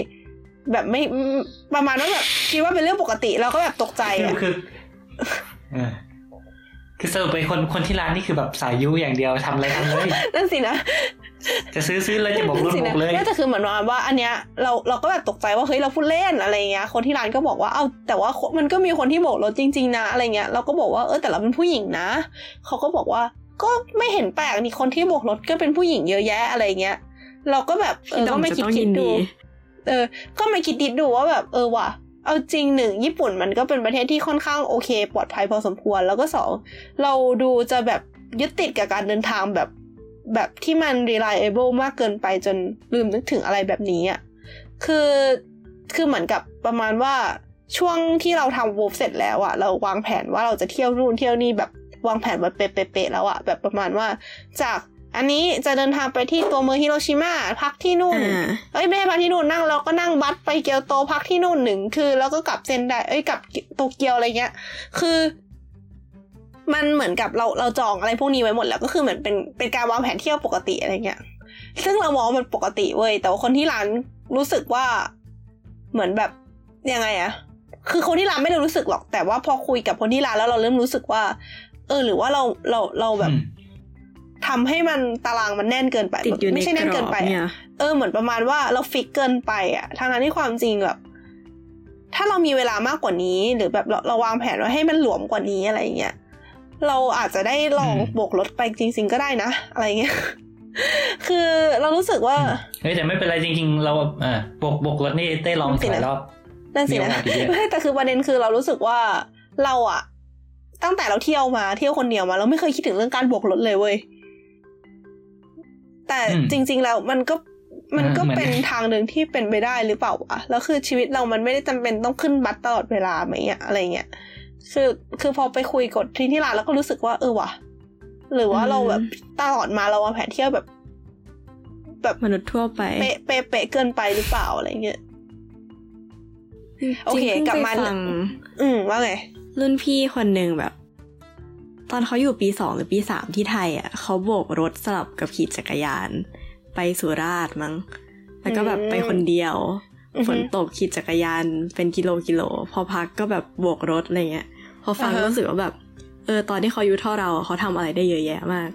แบบไม่อืมประมาณว่าแบบคิดว่าเป็นเรื่องปกติเราก็แบบตกใจคืออะคือเออคือสรุปไปคนคนที่ร้านนี่คือแบบสายยุอย่างเดียวทำอะไรทำเลยนั่นสินะ จะซื้อซื้อเลยจะบอกรถสิบนะอกเลยน่าจะคือเหมือนประมาณว่าอันเนี้ยเราเราก็แบบตกใจว่าเฮ้ยเราพูดเล่นอะไรเงี้ย คนที่ร้านก็บอกว่าเอาแต่ว่ามันก็มีคนที่โบกรถจริง ๆ นะอะไรเงี้ยเราก็บอกว่าเออแต่เราเป็นผู้หญิงนะเขาก็บอกว่าก็ไม่เห็นแปลกนี่คนที่โบกรถก็เป็นผู้หญิงเยอะแยะอะไรเงี้ย เราก็แบบเอพี่อดอก็มไม่จะคิดต้องคิยิดนดูดีเออ ก็ไม่คิดคิดดูว่าแบบเออว่ะเอาจริงหนึ่งญี่ปุ่นมันก็เป็นประเทศที่ค่อนข้างโอเค ปลอดภัยพอสมควรแล้วก็สองเราดูจะแบบยึดติดกับการเดินทางแบบ แบบที่มัน reliable มากเกินไปจนลืมนึกถึงอะไรแบบนี้อะคือคือเหมือนกับประมาณว่าช่วงที่เราทำวูฟเสร็จแล้วอะเราวางแผนว่าเราจะเที่ยวนู่นเที่ยวนี่แบบวางแผนไว้เป๊ะๆๆแล้วอะแบบประมาณว่า จากอันนี้จะเดินทางไปที่ตัวเมืองฮิโรชิมาพักที่นู่นอ่าเอ้ยไม่ให้พักที่นู่นนั่งเราก็นั่งบัสไปเกียวโตพักที่นู่นหนึ่งคือแล้วก็กลับเซนไดเอ้ยกลับโตเกียวอะไรเงี้ย คือ มันเหมือนกับเราเราจองอะไรพวกนี้ไว้หมดแล้วก็คือเหมือนเป็นเป็นการวางแผนเที่ยวปกติอะไรเงี้ย ซึ่งเรามองว่ามันปกติเว้ยแต่ว่าคนที่ร้านรู้สึกว่าเหมือนแบบยังไงอะคือคนที่ร้านไม่ได้รู้สึกหรอก แต่ว่าพอคุยกับคนที่ร้านแล้วเราเริ่มรู้สึกว่า เออ หรือว่าเราเราเราแบบอืมทำให้มันตารางมันแน่นเกินไปติดอยู่ในไม่ใช่แน่นกรเกิอนบไปอะเนี่ยเออเหมือนประมาณว่าเราฟิกเกินไปอะทางนั้นที่ความจริงแบบถ้าเรามีเวลามากกว่านี้ หรือแบบเราเราวางแผนไว้ให้มันหลวมกว่านี้อะไรเงี้ย เราอาจจะได้ลองอืมโบกรถไปจริง ๆ ก็ได้นะ อะไรเงี้ยคือเรารู้สึกว่าเฮ้ยแต่ไม่เป็นไรจริง ๆ เราอ่าบกบกรถนี่ได้ลองนั่นสิหลายนะรอบนั่นสิมีโอนะกาสอีกเยอะไม่แต่คือประเด็นคือเรารู้สึกว่าเราอะตั้งแต่เราเที่ยวมาเที่ยวคนเดียวมาเราไม่เคยคิดถึงเรื่องการโบกรถเลยเว้ยแต่อืมจริง ๆ แล้วมันก็มันก็เหมือนเป็นทางหนึ่งที่เป็นไปได้หรือเปล่าวะแล้วคือชีวิตเรามันไม่ได้จำเป็นต้องขึ้นบัสตลอดเวลาไหมอะอะไรเงี้ย คือคือพอไปคุยกดที่ที่ร้านแล้วก็รู้สึกว่าเออว่ะ หรือว่าอืมเราแบบตลอดมาเราวางแผนเที่ยวแบบ แบบมนุษย์ทั่วไป เป๊ะเป๊ะเป๊ะเกินไปหรือเปล่าอะไรเงี้ยโอเคจริงๆกลับพิ่งมาไปฟังอืมว่าไงรุ่นพี่คนหนึ่งแบบ ตอนเขาอยู่ปีสองหรือปีสามที่ไทยอะเขาโบกรถสลับกับขี่จักรยาน ไปสุราษฎร์มั้งแล้วก็แบบอืมไปคนเดียวอือฮึ ฝนตกขี่จักรยานเป็นกิโลกิโล พอพักก็แบบโบกรถอะไรเงี้ย พอฟังอ่าฮะรู้สึกว่าแบบ เออ ตอนที่เขาอายุเท่าเราอะเขาทำอะไรได้เยอะแยะมาก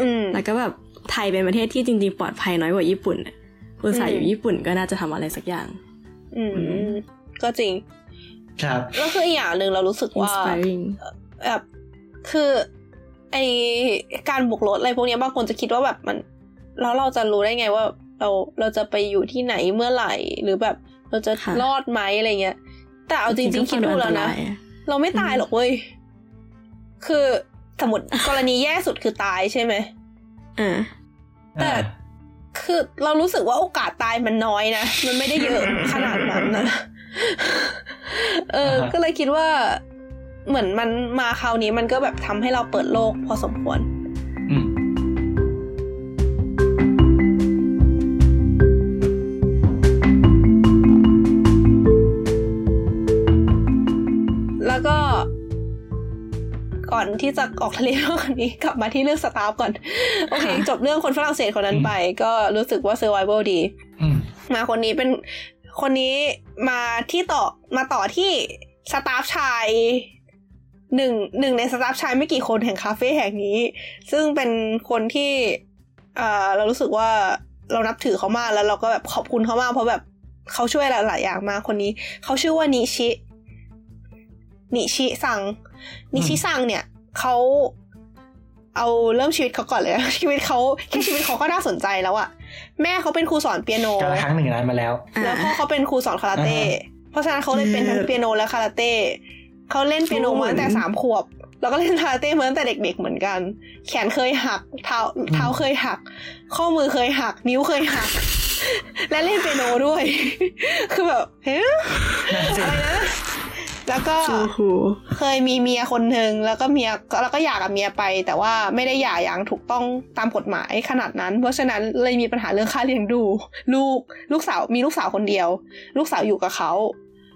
อืมแล้วก็แบบไทยเป็นประเทศที่จริง ๆ ปลอดภัยน้อยกว่าญี่ปุ่นอะอุตส่าห์อยู่ญี่ปุ่นก็น่าจะทำอะไรสักอย่างอืมอืมก็จริง ครับแล้วคืออีกอย่างหนึ่งเรารู้สึกว่า inspiring แบบคือไอการบุกรถอะไรพวกเนี้ยบางคนจะคิดว่าแบบมันแล้วเราจะรู้ได้ไงว่า เราเราจะไปอยู่ที่ไหนเมื่อไหร่ หรือแบบเราจะค่ะรอดไหมอะไรเงี้ย แต่เอาจริง ๆ คิดดูแล้วนะ เราไม่ตายหรอกเว้ย คือสมมติกรณีแย่สุดคือตายใช่ไหมเออแต่คือเรารู้สึกว่าโอกาสตายมันน้อยนะ มันไม่ได้เยอะขนาดนั้นนะ เออ ก็เลยคิดว่า เหมือนมันมาคราวนี้มันก็แบบทำให้เราเปิดโลกพอสมควร ก่อนที่จะออกทะเลมากกว่านี้กลับมาที่เรื่อง staff ก่อน โอเคค่ะจบเรื่องคนฝรั่งเศสคนนั้นไป ก็รู้สึกว่า survivable ดีอืมมาคนนี้เป็นคนนี้มาที่ต่อมาต่อที่ staff ชายหนึ่งหนึ่งใน staff ชายไม่กี่คนแห่งคาเฟ่แห่งนี้ ซึ่งเป็นคนที่เอ่อเรารู้สึกว่าเรานับถือเขามากแล้วเราก็แบบขอบคุณเขามากเพราะแบบเขาช่วยหลายๆอย่างมากคนนี้ เขาชื่อว่านิชินิชิซัง นิชิซังเนี่ยเขาเอาเริ่มชีวิตเขาก่อนเลย ชีวิตเขาแค่ชีวิตเขาก็น่าสนใจแล้วอะแม่เขาเป็นครูสอนเปียโนกาลครั้งหนึ่งนานมาแล้วแล้วพ่อเขาเป็นครูสอนคาราเต้อ่าฮะเพราะฉะนั้นเขาเลยเป็นทั้งเปียโนและคาราเต้เขาเล่นเปียโนมาตั้งแต่สามขวบ แล้วก็เล่นคาราเต้มาตั้งแต่เด็ก ๆ เหมือนกัน แขนเคยหัก เท้าเท้าเคยหัก ข้อมือเคยหัก นิ้วเคยหัก และเล่นเปียโนด้วย คือแบบเฮ้ยนั่นสิอะไรนะ แล้วก็โอ้โหเคยมีเมียคนหนึ่งแล้วก็เมียแล้วก็หย่ากับเมียไป แต่ว่าไม่ได้หย่าอย่างถูกต้องตามกฎหมายขนาดนั้น เพราะฉะนั้นเลยมีปัญหาเรื่องค่าเลี้ยงดู ลูกลูกสาวมีลูกสาวคนเดียว ลูกสาวอยู่กับเขา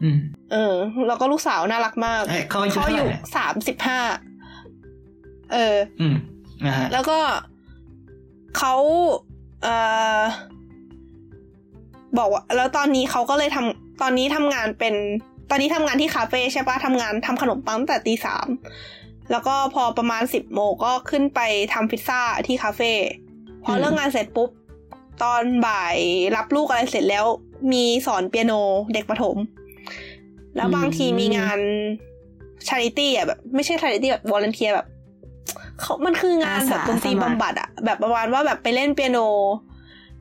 อืมเออ แล้วก็ลูกสาวน่ารักมากเอ้ยเขาอายุเขาเท่าอไหร่ยู่เนี่ยสามสิบห้าเอออืมนะฮะแล้วก็เขาเอ่อบอกว่า แล้วตอนนี้เขาก็เลยทำตอนนี้ทำงานเป็น ตอนนี้ทำงานที่คาเฟ่ใช่ปะทำงานทำขนมปังตั้งแต่ตีสามแล้วก็พอประมาณสิบโมงก็ขึ้นไปทำพิซซ่าที่คาเฟ่พอเลิกงานเสร็จปุ๊บ ตอนบ่ายรับลูกอะไรเสร็จแล้ว มีสอนเปียโนเด็กประถม แล้วบางทีมีงาน charity อะแบบไม่ใช่ charity แบบ volunteer แบบเขามันคืองานแบบดนตรีบำบัดอะแบบประมาณว่าแบบไปเล่นเปียโน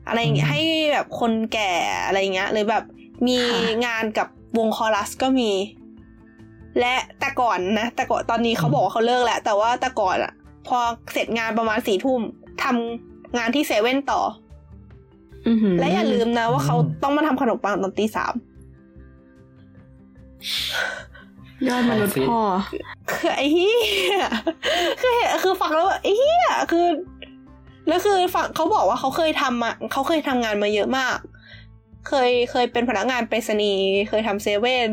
อะไรอย่างเงี้ยให้แบบคนแก่อะไรอย่างเงี้ยหรือแบบมีงานกับ วงคอรัสก็มี และแต่ก่อนนะแต่ก่อนตอนนี้เขาบอกว่าเขาเลิกแหละแต่ว่าแต่ก่อนอะพอเสร็จงานประมาณสี่ทุ่มทำงานที่เซเว่นต่ออื้อหือและอย่าลืมนะว่าเขาต้องมาทำขนมปังตอนตีสามยอดมนุษย์พ่อคือไอ้เหี้ยคือเห็นคือฟังแล้วแบบไอ้เหี้ยคือแล้วคือฟังเขาบอกว่าเขาเคยทำมาเขาเคยทำงานมาเยอะมาก เคยเคยเป็นพนักงานไปรษณีย์เคยทำเซเว่น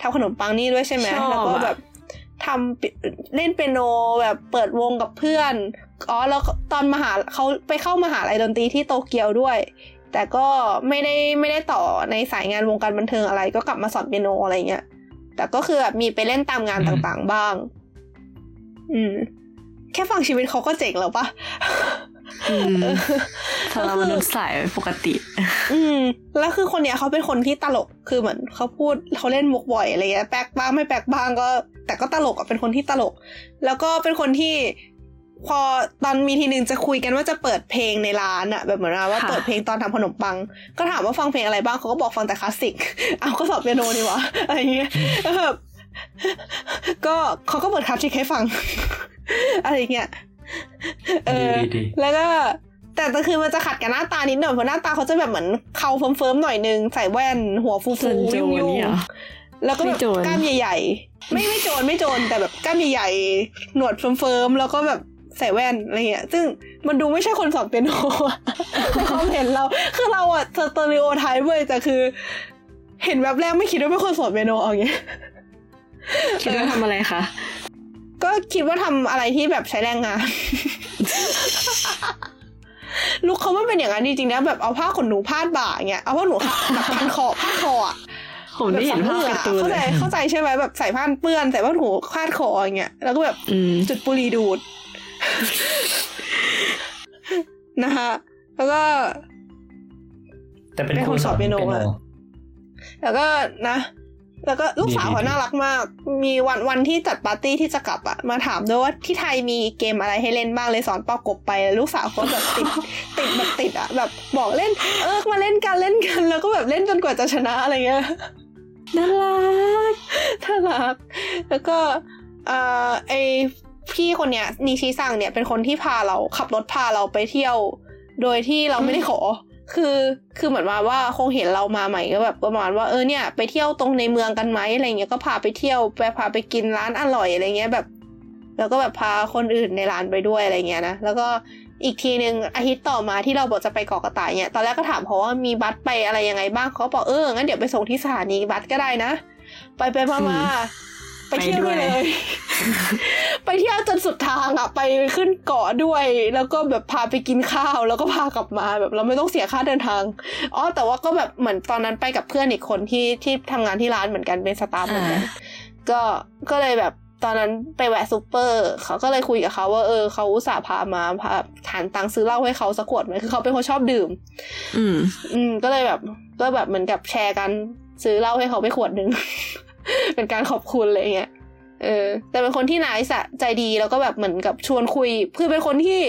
ทำขนมปังนี่ด้วยใช่ไหมชอบแล้วก็อะแบบทำปิเล่นเปียโนแบบเปิดวงกับเพื่อนอ๋อแล้วตอนมหาเขาไปเข้ามหาลัยดนตรีที่โตเกียวด้วย แต่ก็ไม่ได้ไม่ได้ต่อในสายงานวงการบันเทิงอะไร ก็กลับมาสอนเปียโนอะไรเงี้ยแต่ก็คือแบบมีไปเล่นตามงานอืมต่างๆบ้าง อืม แค่ฟังชีวิตเขาก็เจ๋งแล้วปะ อืมสำหรับมนุษย์สายปกติ อืมแล้วคือคนเนี้ยเขาเป็นคนที่ตลกคือเหมือนเขาพูดเขาเล่นมุกบ่อยอะไรเงี้ยแปลกบ้างไม่แปลกบ้างก็ แต่ก็ตลกอะเป็นคนที่ตลก แล้วก็เป็นคนที่พอตอนมีทีนึงจะคุยกันว่าจะเปิดเพลงในร้านอะแบบเหมือนว่าค่ะเปิดเพลงตอนทำขนมปัง ก็ถามว่าฟังเพลงอะไรบ้างเขาก็บอกฟังแต่คลาสสิกเอาก็สอบเปียโนดีวะอะไรเงี้ยแล้วแบบก็เขาก็เปิดคลาสสิกให้ฟังอะไรเงี้ย เออดีดีแล้วก็แต่แต่คือมันจะขัดกับหน้าตานิดหน่อยเพราะหน้าตาเขาจะแบบเหมือนเขาเฟิร์มๆหน่อยนึง ใส่แว่นหัวฟูส่วนๆโจยุ่รงเนี่ยเหรอๆแล้วก็แบบไม่โจรกล้ามใหญ่ๆ ไม่ไม่โจรไม่โจรแต่แบบกล้ามใหญ่ๆหนวดเฟิร์มๆแล้วก็แบบใส่แว่นอะไรเงี้ย ซึ่งมันดูไม่ใช่คนสอนเปียโนอะในความเห็นเรา คือเราอะสเตอริโอไทป์เว้ยแต่คือ เห็นแบบแรกไม่คิดว่าเป็นคนสอนเปียโนเอาอย่างเงี้ยคิดว่าทำอะไรคะ ก็คิดว่าทำอะไรที่แบบใช้แรงงาน ลูกเขาไม่เป็นอย่างนั้นจริงๆนะแบบเอาผ้าขนหนูพาดบ่าอย่างเงี้ยเอาผ้าหนูแบบพันคอพาดคออะผมได้เห็นภาพการ์ตูนเข้าเลใจยเข้าใจใช่ไหมแบบใส่ผ้าเปื้อนใส่ผ้าหนูคาดคออย่างเงี้ยแล้วก็แบบอืมจุดบุหรี่ดูดนะคะแล้วก็ แต่เป็นเป็นครูคนสสออนนเปีเปียยโนโนอะแล้วก็นะ แล้วก็ลูกสาวเขาน่ารักมาก มีวันวันที่จัดปาร์ตี้ที่จะกลับอะมาถามด้วยว่าที่ไทยมีเกมอะไรให้เล่นบ้างเลยสอนเป่ากบไปลูกสาวเขาแบบติดติดแบบติดอะแบบบอกเล่น เออมาเล่นกันเล่นกัน แล้วก็แบบเล่นจนกว่าจะชนะอะไรเงี้ยน่ารักน่ารัก แล้วก็เอ่อไอพี่คนเนี้ยนิชิซังเนี่ยเป็นคนที่พาเราขับรถพาเราไปเที่ยว โดยที่เราไม่ได้ขอ คือคือเหมือนมาว่าคงเห็นเรามาใหม่ก็แบบประมาณว่าเออเนี่ยไปเที่ยวตรงในเมืองกันไหมอะไรเงี้ยก็พาไปเที่ยวไปพาไปกินร้านอร่อยอะไรเงี้ยแบบ แล้วก็แบบพาคนอื่นในร้านไปด้วยอะไรเงี้ยนะแล้วก็อีกทีหนึ่งอาทิตย์ต่อมาที่เราบอกจะไปเกาะกระต่ายเนี่ยตอนแรกก็ถามเขาว่ามีบัสไปอะไรยังไงบ้างเขาบอกเอองั้นเดี๋ยวไปส่งที่สถานีบัสก็ได้นะ ไปไปมามา ไปเที่ยวด้วยเลย ไปเที่ยวจนสุดทางอะ ไปขึ้นเกาะด้วย แล้วก็แบบพาไปกินข้าว แล้วก็พากลับมาแบบเราไม่ต้องเสียค่าเดินทางอ๋อแต่ว่าก็แบบเหมือนตอนนั้นไปกับเพื่อนอีกคนที่ที่ทำงานที่ร้านเหมือนกันเป็นสตาฟเหมือนกันอ่าก็ก็เลยแบบตอนนั้นไปแวะซูเปอร์ เขาก็เลยคุยกับเขาว่าเออเขาอุตส่าห์พามาพาฐานตังค์ซื้อเหล้าให้เขาสักขวดไหมคือเขาเป็นคนชอบดื่ม อืม อืม ก็เลยแบบ ก็แบบเหมือนกับแชร์กันซื้อเหล้าให้เขาไปขวดหนึ่ง เป็นการขอบคุณอะไรเงี้ยเออแต่เป็นคนที่นายสะใจดีแล้วก็แบบเหมือนกับชวนคุย คือเป็นคนที่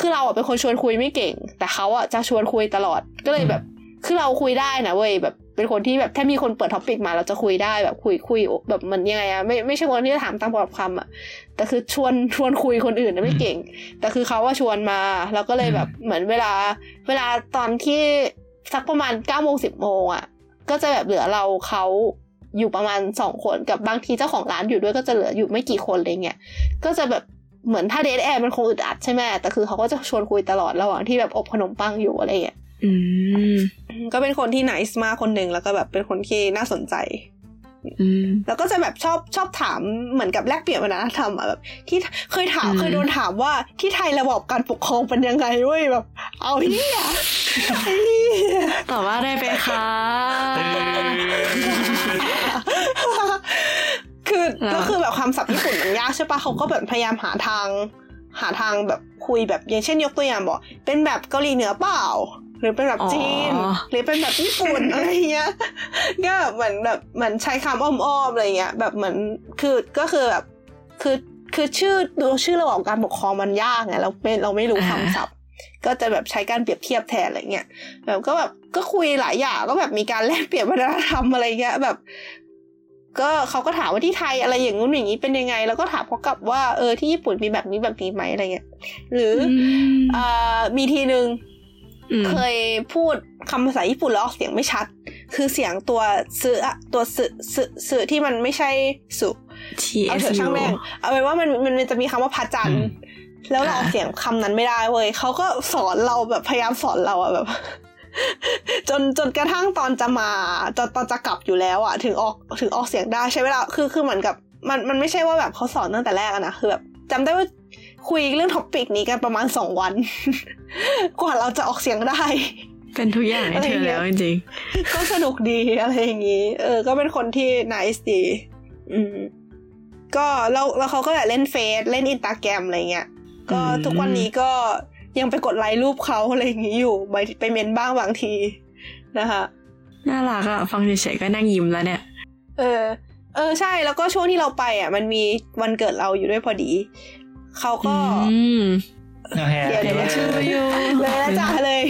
คือเราอะเป็นคนชวนคุยไม่เก่ง แต่เขาอะจะชวนคุยตลอดก็เลยแบบคือเราคุยได้นะเว้ยแบบเป็นคนที่แบบถ้ามีคนเปิดท็อปิกมาเราจะคุยได้แบบคุยคุยแบบเหมันยังไงอะไม่ไม่ใช่คนที่จะถามตามแบบคำอะแต่คือชวนชวนคุยคนอื่นนะไม่เก่ง แต่คือเขาว่าชวนมาแล้วก็เลยแบบเหมือนเวลา เวลาตอนที่สักประมาณเก้าโมงสิบโมงอะก็จะแบบเหลือเราเขา อยู่ประมาณสองคนกับบางทีเจ้าของร้านอยู่ด้วยก็จะเหลืออยู่ไม่กี่คนอะไรเงี้ยก็จะแบบเหมือนถ้าเดทแอร์มันคงอึดอัดใช่ไหมแต่คือเขาก็จะชวนคุยตลอดระหว่างที่แบบอบขนมปังอยู่อะไรเงี้ยอืมก็เป็นคนที่ n น c e มากคนหนึ่งแล้วก็แบบเป็นคนที่น่าสนใจอืมแล้วก็จะแบบชอบชอบถามเหมือนกับแลกเปลี่ยนวัฒนธรรมอะแบบ ที่เคยถามอืมเคยโดนถามว่าที่ไทยระบบการปกครองเป็นยังไงเว้ยแบบ เอาเฮียไอ้เหี้ยตอบว่าได้ไปค่ะคืออ่า ก็คือแบบคำศัพท์ญี่ปุ่นมันยากใช่ปะเขาก็แบบพยายามหาทาง หาทางแบบคุยแบบอย่างเช่นยกตัวอย่างบอกเป็นแบบเกาหลีเหนือเปล่า หรือเป็นแบบจีนอ๋อหรือเป็นแบบญี่ปุ่นอะไรเงี้ยก็เหมือนแบบเหมือนใช้คำอ้อมๆอะไรเงี้ยแบบเหมือนคือก็คือแบบคือคือชื่อดูชื่อระบบการปกครองมันยากไงเราไม่เราไม่รู้คำศัพท์ ก็จะแบบใช้การเปรียบเทียบแทนอะไรเงี้ยแบบก็แบบก็คุยหลายอย่างก็แบบมีการแลกเปลี่ยนวัฒนธรรมอะไรเงี้ยแบบ ก็เขาก็ถามว่าที่ไทยอะไรอย่างงู้นอย่างนี้เป็นยังไง แล้วก็ถามเขากลับว่าเออที่ญี่ปุ่นมีแบบนี้แบบนี้ไหมอะไรเงี้ยหรืออมอ่ามีทีหนึ่งอืมเคยพูดคำภาษาญี่ปุ่นแล้วออกเสียงไม่ชัด คือเสียงตัวสึอะตัวสึสึสึที่มันไม่ใช่สุทีเอาเอเถสอะช่างแม่งเอาเป็นว่ามันมันมันจะมีคำว่าพระจันทร์อืมแล้วเราออกอ่าเสียงคำนั้นไม่ได้เว้ยเขาก็สอนเราแบบพยายามสอนเราอะแบบ จนจนกระทั่งตอนจะมาตอนตอนจะกลับอยู่แล้วอะถึงออกถึงออกเสียงได้ใช้เวลาคือคือเหมือนกับมันมันไม่ใช่ว่าแบบเขาสอนตั้งแต่แรกอะนะคือแบบจำได้ว่าคุยเรื่อง topic นี้กันประมาณสองวัน กว่าเราจะออกเสียงได้ เป็นทุกอย่างให้เธอแล้วจริงก็สนุกดีอะไรอย่างนี้ เออ ก็เป็นคนที่ nice ดี อืมก็แล้วแล้วเขาก็แบบเล่นเฟซเล่นอินตาแกรมอะไรเงี้ยก็อืมทุกวันนี้ก็ ยังไปกดไลค์รูปเขาอะไรอย่างนี้อยู่ไปไปเมนต์บ้างบางทีนะคะๆน่ารักอะฟังเฉยๆก็นั่งยิ้มแล้วเนี่ย เออ เออใช่แล้วก็ช่วงที่เราไปอะ มันมีวันเกิดเราอยู่ด้วยพอดี เขาก็อืมโอเคเดี๋ยวเดี๋ยวชื่ออยู่เลยนะจ๊ะเลย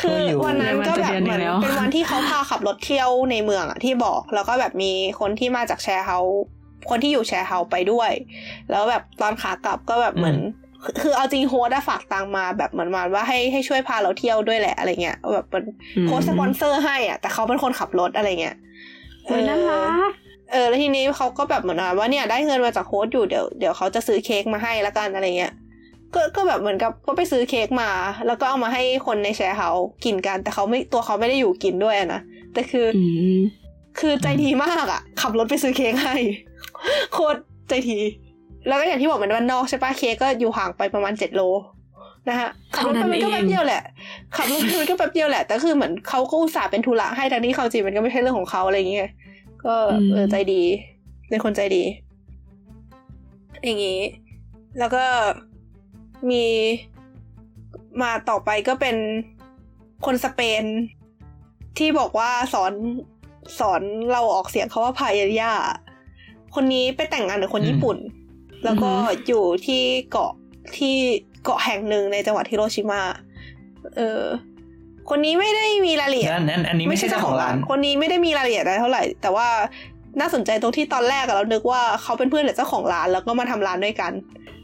คืออยู่วันนั้นก็แบบเหมือนเดือนหนึ่งแล้วเป็นวันที่เขาพาขับรถเที่ยวในเมืองอะที่บอก แล้วก็แบบมีคนที่มาจาก share house คนที่อยู่ share house ไปด้วย แล้วแบบตอนขากลับก็แบบเหมือน คือคือเอาจริง host อะฝากตังค์มาแบบเหมือนมาว่าให้ให้ช่วยพาเราเที่ยวด้วยแหละอะไรเงี้ยแบบมันอืม host สปอนเซอร์ให้อะแต่เขาเป็นคนขับรถอะไรเงี้ยโอ้ยน่ารักเออแล้วทีนี้เขาก็แบบเหมือนว่าเนี่ยได้เงินมาจาก host อยู่เดี๋ยวเดี๋ยวเขาจะซื้อเค้กมาให้ละกันอะไรเงี้ยก็ก็แบบเหมือนกับก็ไปซื้อเค้กมา แล้วก็เอามาให้คนใน share house กินกัน แต่เขาไม่ตัวเขาไม่ได้อยู่กินด้วยอะนะแต่คืออืมคือใจดีมากอะ ขับรถไปซื้อเค้กให้ โคตรใจดี แล้วก็อย่างที่บอกมันบ้านนอกใช่ปะเค้กก็อยู่ห่างไปประมาณเจ็ดโลนะฮะขับรถไปมันก็แป๊บเดียวแหละขับรถไปมันก็แป๊บเดียวแหละแต่คือเหมือนเขาก็อุตส่าห์เป็นธุระให้ทั้งที่เขาจริงมันก็ไม่ใช่เรื่องของเขาอะไรอย่างเงี้ยก็เออใจดีเป็นคนใจดี อย่างงี้ แล้วก็มีมาต่อไปก็เป็นคนสเปน ที่บอกว่าสอนสอนเราออกเสียงเขาว่าพายายาคนนี้ไปแต่งงานกับคนญี่ปุ่น แล้วก็อยู่ที่เกาะที่เกาะแห่งหนึ่งในจังหวัดฮิโรชิมาเออคนนี้ไม่ได้มีรายละเอียดอันนั้นอันนี้ไม่ใช่เจ้าของร้าน คนนี้ไม่ได้มีรายละเอียดอะไรเท่าไหร่ แต่ว่าน่าสนใจตรงที่ตอนแรกอะเรานึกว่าเขาเป็นเพื่อนกับเจ้าของร้านแล้วก็มาทำร้านด้วยกัน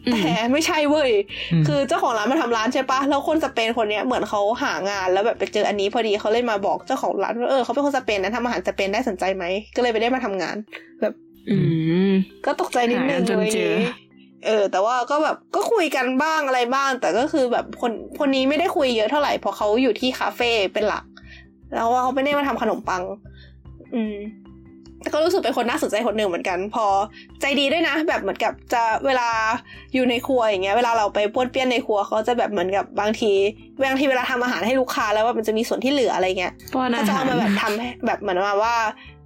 อืมแต่ไม่ใช่เว้ยอืมคือเจ้าของร้านมาทำร้านใช่ปะแล้วคนสเปนคนเนี้ยเหมือนเขาหางานแล้วแบบไปเจออันนี้พอดีเขาเลยมาบอกเจ้าของร้านว่าเออเขาเป็นคนสเปนนะทำอาหารสเปนได้สนใจไหม ก็เลยไปได้มาทำงาน แบบอืม ก็ตกใจนิดนึงหากันจนเลยเจอเออ แต่ว่าก็แบบก็คุยกันบ้างอะไรบ้าง แต่ก็คือแบบคนคนนี้ไม่ได้คุยเยอะเท่าไหร่เพราะเขาอยู่ที่คาเฟ่เป็นหลัก แล้วว่าเขาไม่ได้มาทำขนมปัง อืมแต่ก็รู้สึกเป็นคนน่าสนใจคนหนึ่งเหมือนกัน พอใจดีด้วยนะ แบบเหมือนกับจะเวลาอยู่ในครัวอย่างเงี้ย เวลาเราไปป้วนเปี้ยนในครัวเขาจะแบบเหมือนกับบางทีบางทีเวลาทำอาหารให้ลูกค้าแล้วว่ามันจะมีส่วนที่เหลืออะไรเงี้ยป้อนเขาอาจะหาเอารมาแบบทำให้แบบเหมือนมาว่า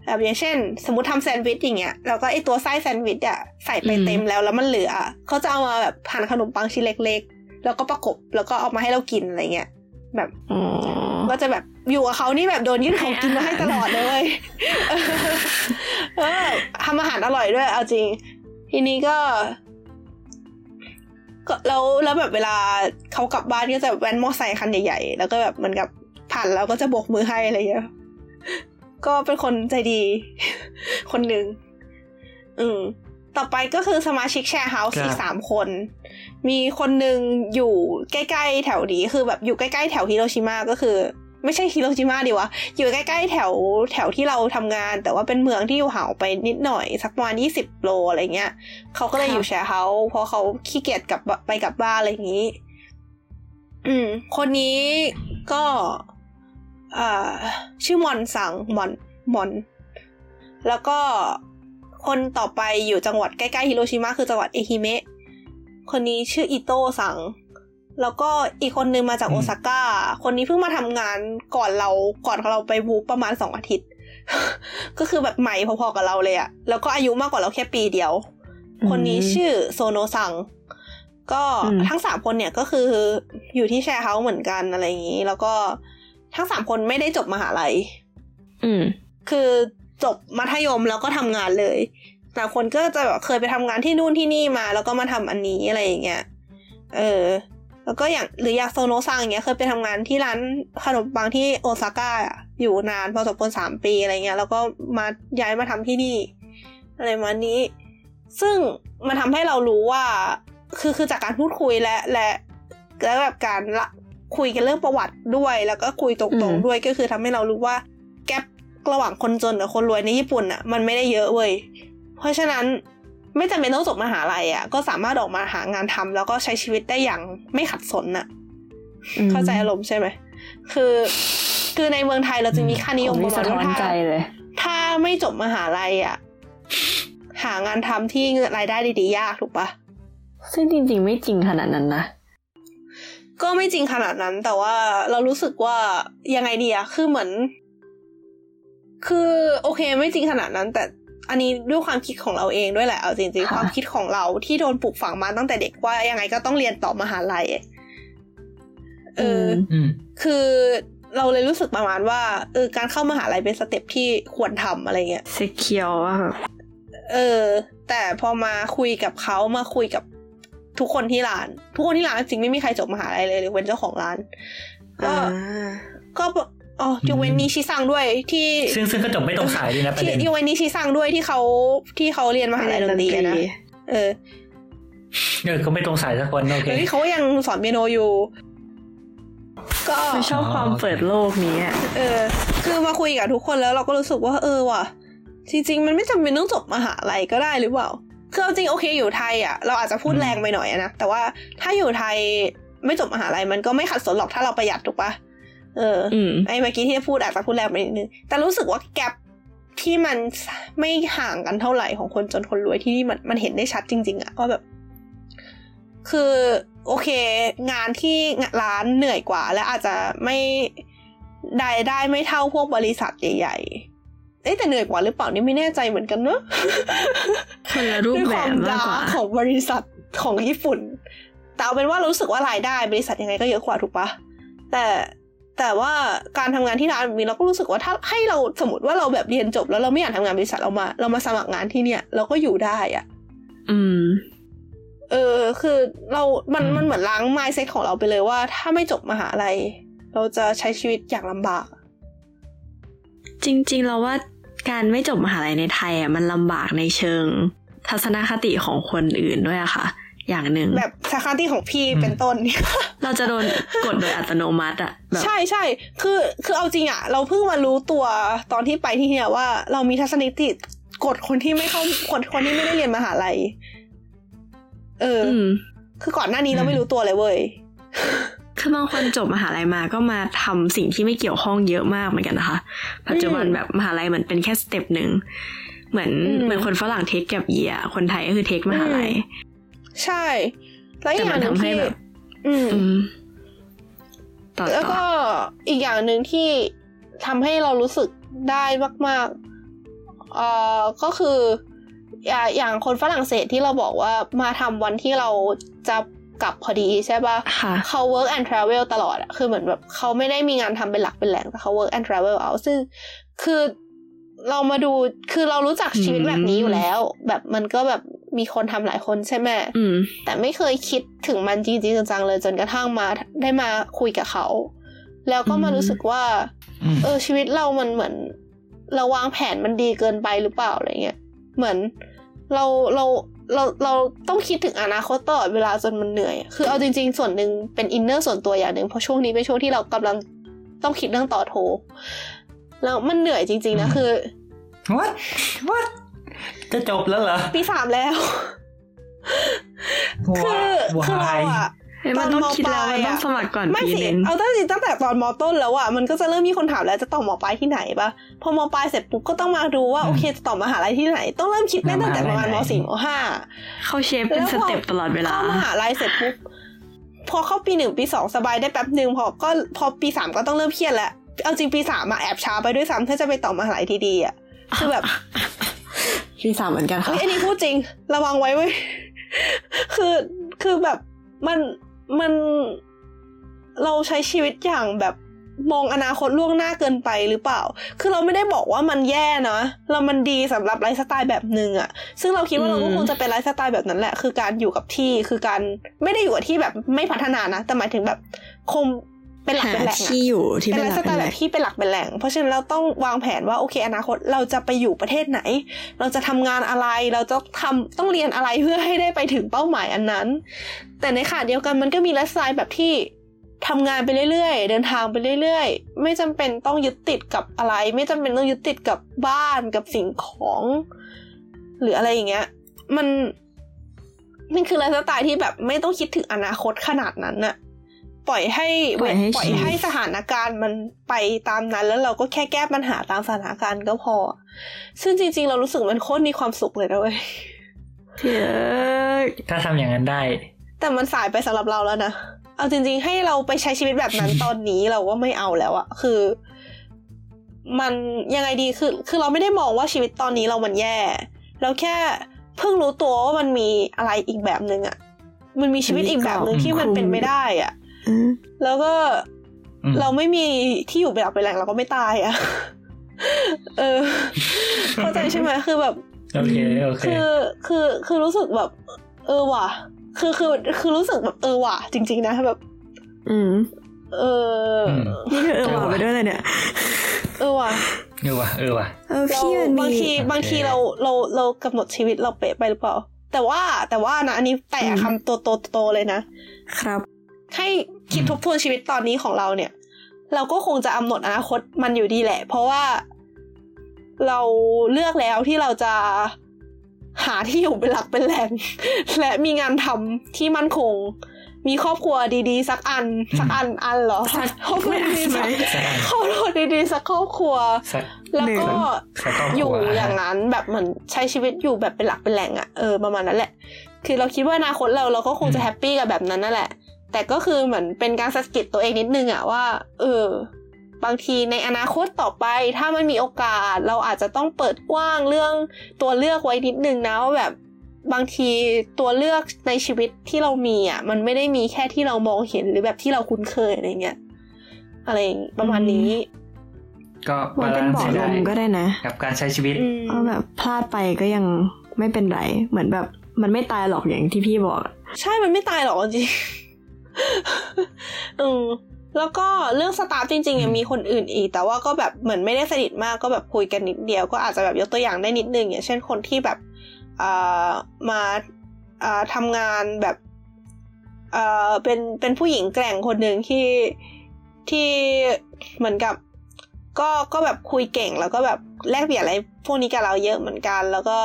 แบบอย่างเช่น สมมติทำแซนด์วิชอย่างเงี้ยแล้วก็ไอตัวไส้แซนด์วิชอะใส่ไปเต็มแล้วแล้วมันเหลืออะเขาจะเอามาแบบหั่นขนมปังชิ้นเล็ก ๆ แล้วก็ประกบแล้วก็เอามาให้เรากินอะไรเงี้ยแบบอ๋อก็จะแบบอยู่กับเขานี่แบบโดนยื่นของกินมาให้ตลอดเลยเออทำอาหารอร่อยด้วย เอาจริง ทีนี้ก็ก็แล้วแล้วแบบเวลาเขากลับบ้านก็จะแว้นมอไซค์คันใหญ่ๆ แล้วก็แบบเหมือนกับผ่านแล้วก็จะโบกมือให้อะไรอย่างเงี้ย ก็เป็นคนใจดี คนหนึ่งอืมต่อไปก็คือสมาชิก share house ครับอีกสามคน มีคนหนึ่งอยู่ใกล้ๆแถวนี้คือแบบอยู่ใกล้ๆแถวฮิโรชิมาก็คือ ไม่ใช่ฮิโรชิมาดีวะ อยู่ใกล้ๆแถวแถวที่เราทำงาน แต่ว่าเป็นเมืองที่อยู่ห่างออกไปนิดหน่อยสักประมาณยี่สิบโลอะไรเงี้ยเขาก็เลยอยู่ share house เพราะเขาขี้เกียจกลับบ้านไปกลับบ้านอะไรอย่างนี้ อืม คนนี้ก็อ่า ชื่อมอนสังมอนมอน แล้วก็คนต่อไปอยู่จังหวัดใกล้ๆฮิโรชิมะคือจังหวัดเอฮิเมะคนนี้ชื่ออิโต้สัง แล้วก็อีกคนนึงมาจากอืมโอซาก้า คนนี้เพิ่งมาทำงานก่อนเราก่อนเราไปวูฟประมาณสองอาทิตย์ ก็คือแบบใหม่พอๆกับเราเลยอะแล้วก็อายุมากกว่าเราแค่ปีเดียว คนนี้ชื่อโซโนซัง ก็อืมทั้งสามคนเนี่ยก็คืออยู่ที่ share house เหมือนกันอะไรอย่างนี้ แล้วก็ ทั้งสามคนไม่ได้จบมหาลัย อืม คือจบมัธยมแล้วก็ทำงานเลยแต่คนก็จะแบบเคยไปทำงานที่นู่นที่นี่มา แล้วก็มาทำอันนี้อะไรอย่างเงี้ย เออ แล้วก็อย่างหรืออย่างโซโนซังอย่างเงี้ยเคยไปทำงานที่ร้านขนมปังที่โอซาก้าอะอยู่นานพอสมควรสามปีอะไรเงี้ย แล้วก็มาย้ายมาทำที่นี่ อะไรประมาณนี้ ซึ่งมันทำให้เรารู้ว่า คือคือจากการพูดคุยและและแล้วแบบการละ คุยกันเรื่องประวัติด้วย แล้วก็คุยตอืรงมๆด้วยก็คือทำให้เรารู้ว่า แกลระหว่างคนจนกับคนรวยในญี่ปุ่นอะมันไม่ได้เยอะเว้ยเพราะฉะนั้นไม่จำเป็นต้องจบมหาลัยอะก็สามารถออกมาหางานทำแล้วก็ใช้ชีวิตได้อย่างไม่ขัดสนน่ะเข้าใจอารมณ์ใช่ไหมคือ คือในเมืองไทยเราจะมีค่านิยมผมปนี่ระมาสะณท้อนว่าใจถ้าเลยถ้าไม่จบมหาลัยอะหางานทำที่เงินรายได้ดีๆยากถูกปะซึ่งจริงๆ ไม่จริงขนาดนั้นนะ ก็ไม่จริงขนาดนั้น แต่ว่าเรารู้สึกว่ายังไงดีอะคือเหมือน คือโอเคไม่จริงขนาดนั้น แต่อันนี้ด้วยความคิดของเราเองด้วยแหละเอาจริงๆค่ะความคิดของเราที่โดนปลูกฝังมาตั้งแต่เด็กว่ายังไงก็ต้องเรียนต่อมหาลัยเออออืมคือเราเลยรู้สึกประมาณว่าเออการเข้ามหาลัยเป็น step ที่ควรทำอะไรเงี้ย secure ว่าแบบเออ แต่พอมาคุยกับเขามาคุยกับ ทุกคนที่ร้าน ทุกคนที่ร้านจริงไม่มีใครจบมหาลัยเลยหรือเป็นเจ้าของร้าน ก็อ่าก็อ๋อยกเว้นนิชิซังด้วยที่ซึ่งซึ่งก็จบไม่ตรงสายดีนะประที่เด็นยกเว้นนิชิซังด้วยที่เขาที่เขาเรียนมหาลัยดนตรีอะนะเออเออก็ไม่ตรงสายสักคนโอเคเออที่เขายังสอนเปียโนอยู่ ก็ไม่ชอบความเปิดโลกนี้อะเออ คือมาคุยกับทุกคนแล้วเราก็รู้สึกว่าเออว่ะจริงๆมันไม่จำเป็นต้องจบมหาลัยก็ได้หรือเปล่า คือเอาจริงโอเคอยู่ไทยอะเราอาจจะพูดอืมแรงไปหน่อยอะนะแต่ว่าถ้าอยู่ไทยไม่จบมหาลัยมันก็ไม่ขัดสนหรอกถ้าเราประหยัดถูกปะเอออืมไอ้เมื่อกี้ที่พูดอาจจะพูดแรงไปนิดนึงแต่รู้สึกว่าแกลบที่มันไม่ห่างกันเท่าไหร่ของคนจนคนรวยที่นี่มันมันเห็นได้ชัดจริง ๆอะว่าแบบ คือโอเค งานที่ร้านเหนื่อยกว่า และอาจจะไม่ได้ได้ไม่เท่าพวกบริษัทใหญ่ ๆ เอ้ยแต่เหนื่อยกว่าหรือเปล่านี่ไม่แน่ใจเหมือนกันเนอะคนละรูปด้วยแบควาบมมากดากว่าของบริษัทของญี่ปุ่น แต่เอาเป็นว่ารู้สึกว่ารายได้บริษัทยังไงก็เยอะกว่าถูกปะแต่แต่ว่าการทำงานที่ร้านแบบนี้เราก็รู้สึกว่าถ้าให้เราสมมติว่าเราแบบเรียนจบแล้วเราไม่อยากทำงานบริษัทเรามา เรามาสมัครงานที่เนี่ย เราก็อยู่ได้อะอืม เออ คือเรา มัน มันเหมือนล้างไมซ์เซ็ตของเราไปเลยว่า ถ้าไม่จบมหาลัยเราจะใช้ชีวิตอย่างลำบาก จริง ๆ เราว่า การไม่จบมหาลัยในไทยอะมันลำบากในเชิง ทัศนคติของคนอื่นด้วยอะค่ะ อย่างหนึ่งแบบสาขาที่ของพี่เป็นต้นเนี่ยเราจะโดนกดโดยอัตโนมัติอะแบบใช่ใช่คือคือเอาจริงอะเราเพิ่งมารู้ตัวตอนที่ไปที่เนี่ยว่าเรามีทัศนคติกดคนที่ไม่เข้าคนคนที่ไม่ได้เรียนมหาลัย เอออืมคือก่อนหน้านี้เราไม่รู้ตัวเลยเว้ย คือบางคนจบมหาลัยมาก็มาทำสิ่งที่ไม่เกี่ยวข้องเยอะมากเหมือนกันนะคะ ปัจจุบันแบบมหาลัยเหมือนเป็นแค่ step หนึ่งเหมือนอืมเหมือนคนฝรั่ง take gap year คนไทยก็คือ take มหาลัย ใช่ แล้วอีแต่กอมัย่านงหนึ่งทำให้ที่แบบอืมอืมต่อแล้วต่อก็อีกอย่างหนึ่งที่ทำให้เรารู้สึกได้มากๆเอ่อก็คืออ่าอย่างคนฝรั่งเศสที่เราบอกว่ามาทำวันที่เราจะ กลับพอดีใช่ปะค่ะ เขา work and travel ตลอดอะคือเหมือนแบบเขาไม่ได้มีงานทำเป็นหลักเป็นแหล่งแต่เขา work and travel เอา ซึ่งคือเรามาดูคือเรารู้จักชีวิตแบบนี้อยู่แล้ว แบบมันก็แบบมีคนทำหลายคนใช่ไหมอืมแต่ไม่เคยคิดถึงมันจริงๆจังๆเลยจนกระทั่งมาได้มาคุยกับเขา แล้วก็มาอืมรู้สึกว่าอืมเออชีวิตเรามันเหมือนเราวางแผนมันดีเกินไปหรือเปล่าอะไรเงี้ยเหมือนเราเรา เราเราต้องคิดถึงอนาคตตลอดเวลาจนมันเหนื่อยอะคือเอาจริง ๆ ส่วนหนึ่งเป็นอินเนอร์ส่วนตัวอย่างหนึ่งเพราะช่วงนี้เป็นช่วงที่เรากำลังต้องคิดเรื่องต่อโทแล้วมันเหนื่อยจริง ๆ นะคือ what what จะจบแล้วเหรอปีสามแล้ว คือว้าคือเราวายอะเฮ้ย มันต้องคิดแล้วมันต้องสมัครก่อนไม่ปีสินึงเอาตั้งแต่ตั้งแต่ตอนมอต้นแล้วอะมันก็จะเริ่มมีคนถามแล้วจะต่อมอปลายที่ไหนปะพอมอปลายเสร็จปุ๊บก็ต้องมาดูว่าอืมโอเคจะต่อมหาลัยที่ไหน ต้องเริ่มคิดได้ตั้งแต่ประมาณมมหาลัยไหนสี่มห้าเข้าเชฟเป็นแล้วสพอเต็ปตลอดเวลาเข้ามหาลัยเสร็จปุ๊บพอเข้าปีหนึ่งปีสองสบายได้แป๊บหนึ่งพอก็พอปีสามก็ต้องเริ่มเครียดแล้วเอาจริงปีสามมาแอบช้าไปด้วยซ้ำถ้าจะไปต่อมหาลัยที่ดีอะคือแบบปีสามเหมือนกันค่ะเฮ้ยอันนี้พูดจริง ระวังไว้เว้ยคือคือแบบมัน มันเราใช้ชีวิตอย่างแบบมองอนาคตล่วงหน้าเกินไปหรือเปล่า คือเราไม่ได้บอกว่ามันแย่นะเรามันดีสำหรับไลฟ์สไตล์แบบหนึ่งอะซึ่งเราคิดว่าเราก็คงจะเป็นไลฟ์สไตล์แบบนั้นแหละ คือการอยู่กับที่ คือการไม่ได้อยู่กับที่แบบไม่พัฒนานะ แต่หมายถึงแบบคง เป็นหลักหาเป็นแหล่งอะที่อยู่ที่เป็เป็นนไลหลัฟ์กสไตเป็นล์แหแบล่งบที่เป็นหลักเป็นแหล่ง เพราะฉะนั้นเราต้องวางแผนว่าโอเคอนาคตเราจะไปอยู่ประเทศไหน เราจะทำงานอะไรเราจะทำต้องเรียนอะไรเพื่อให้ได้ไปถึงเป้าหมายอันนั้น แต่ในขณะเดียวกันมันก็มีไลฟ์สไตล์แบบที่ทำงานไปเรื่อยๆ เดินทางไปเรื่อยๆ ไม่จำเป็นต้องยึดติดกับอะไร ไม่จำเป็นต้องยึดติดกับบ้านกับสิ่งของ หรืออะไรอย่างเงี้ย มันมันคือไลฟ์สไตล์ที่แบบไม่ต้องคิดถึงอนาคตขนาดนั้นน่ะ ปล่อยให้ปล่อยให้ปล่อยชีวิตให้สถานการณ์มันไปตามนั้น แล้วเราก็แค่แก้ปัญหาตามสถานการณ์ก็พอ ซึ่งจริง ๆ เรารู้สึกมันโคตรมีความสุขเลยนะเว้ยเย้ยถ้าทำอย่างนั้นได้ แต่มันสายไปสำหรับเราแล้วนะเอาจริง ๆ ให้เราไปใช้ชีวิตแบบนั้นตอนนี้เราก็ไม่เอาแล้วอะคือ มันยังไงดีคือ คือเราไม่ได้มองว่าชีวิตตอนนี้เรามันแย่ เราแค่เพิ่งรู้ตัวว่ามันมีอะไรอีกแบบหนึ่งอะมันมีชีวิตอีกแบบหนึ่งที่มันเป็นไม่ได้อะอืม แล้วก็อืมเราไม่มีที่อยู่เป็นหลักเป็นแหล่งเราก็ไม่ตายอะเออ เข้าใจใช่ไหมคือแบบโอเคโอเคคือคือคือรู้สึกแบบ เออว่ะ คือคือคือรู้สึกแบบเออว่ะ จริง ๆ นะแบบ อืม เอออมนี่คือเออว่าไปด้วยเลยเนี่ย เออว่ะเออว่ะเออว่ะเออเราพี่มันบางมีทีบางทีโอเคเราเราเรากำหนดชีวิตเราเป๊ะไปหรือเปล่า แต่ว่าแต่ว่านะอันนี้แต่อืมคำโตโตโตๆเลยนะครับ ให้ คิดทบทวนชีวิตตอนนี้ของเราเนี่ย เราก็คงจะกำหนดอนาคตมันอยู่ดีแหละ เพราะว่าเราเลือกแล้วที่เราจะหาที่อยู่เป็นหลักเป็นแหล่งและมีงานทำที่มั่นคง มีครอบครัวดีๆ สักอัน สักอันอันเหรอสักครอบครัวดีๆสักสักอันครอบครัวดีๆสักครอบครัวสักแล้วก็สักครอบคอรัยู่วอย่างนั้นแบบเหมือนใช้ชีวิตอยู่แบบเป็นหลักเป็นแหล่งอะเออประมาณนั้นแหละ คือเราคิดว่าอนาคตเราเราก็คงจะแฮปปี้กับแบบนั้นนั่นแหละ แต่ก็คือเหมือนเป็นการสะกิดตัวเองนิดนึงอะว่าเออบางทีในอนาคตต่อไปถ้ามันมีโอกาสเราอาจจะต้องเปิดกว้างเรื่องตัวเลือกไว้นิดนึงนะว่าแบบบางทีตัวเลือกในชีวิตที่เรามีอะ มันไม่ได้มีแค่ที่เรามองเห็นหรือแบบที่เราคุ้นเคยอะไรเงี้ยอะไรอย่างงี้ประมาณนี้ ก็มันเป็นเบาะลมก็ได้นะ กับการใช้ชีวิตอืมเอาแบบพลาดไปก็ยังไม่เป็นไร เหมือนแบบมันไม่ตายหรอกอย่างที่พี่บอกอะใช่มันไม่ตายหรอกจริง อืมแล้วก็เรื่องสตาฟจริงๆยังมีคนอื่นอีก แต่ว่าก็แบบเหมือนไม่ได้สนิทมากก็แบบคุยกันนิดเดียวก็อาจจะแบบยกตัวอย่างได้นิดนึงอย่างเช่นคนที่แบบอ่ามาอ่าทำงานแบบอ่าเป็นเป็นผู้หญิงแกร่งคนหนึ่งที่ที่เหมือนกับก็ก็แบบคุยเก่งแล้วก็แบบแลกเปลี่ยนอะไรพวกนี้กับเราเยอะเหมือนกัน แล้วก็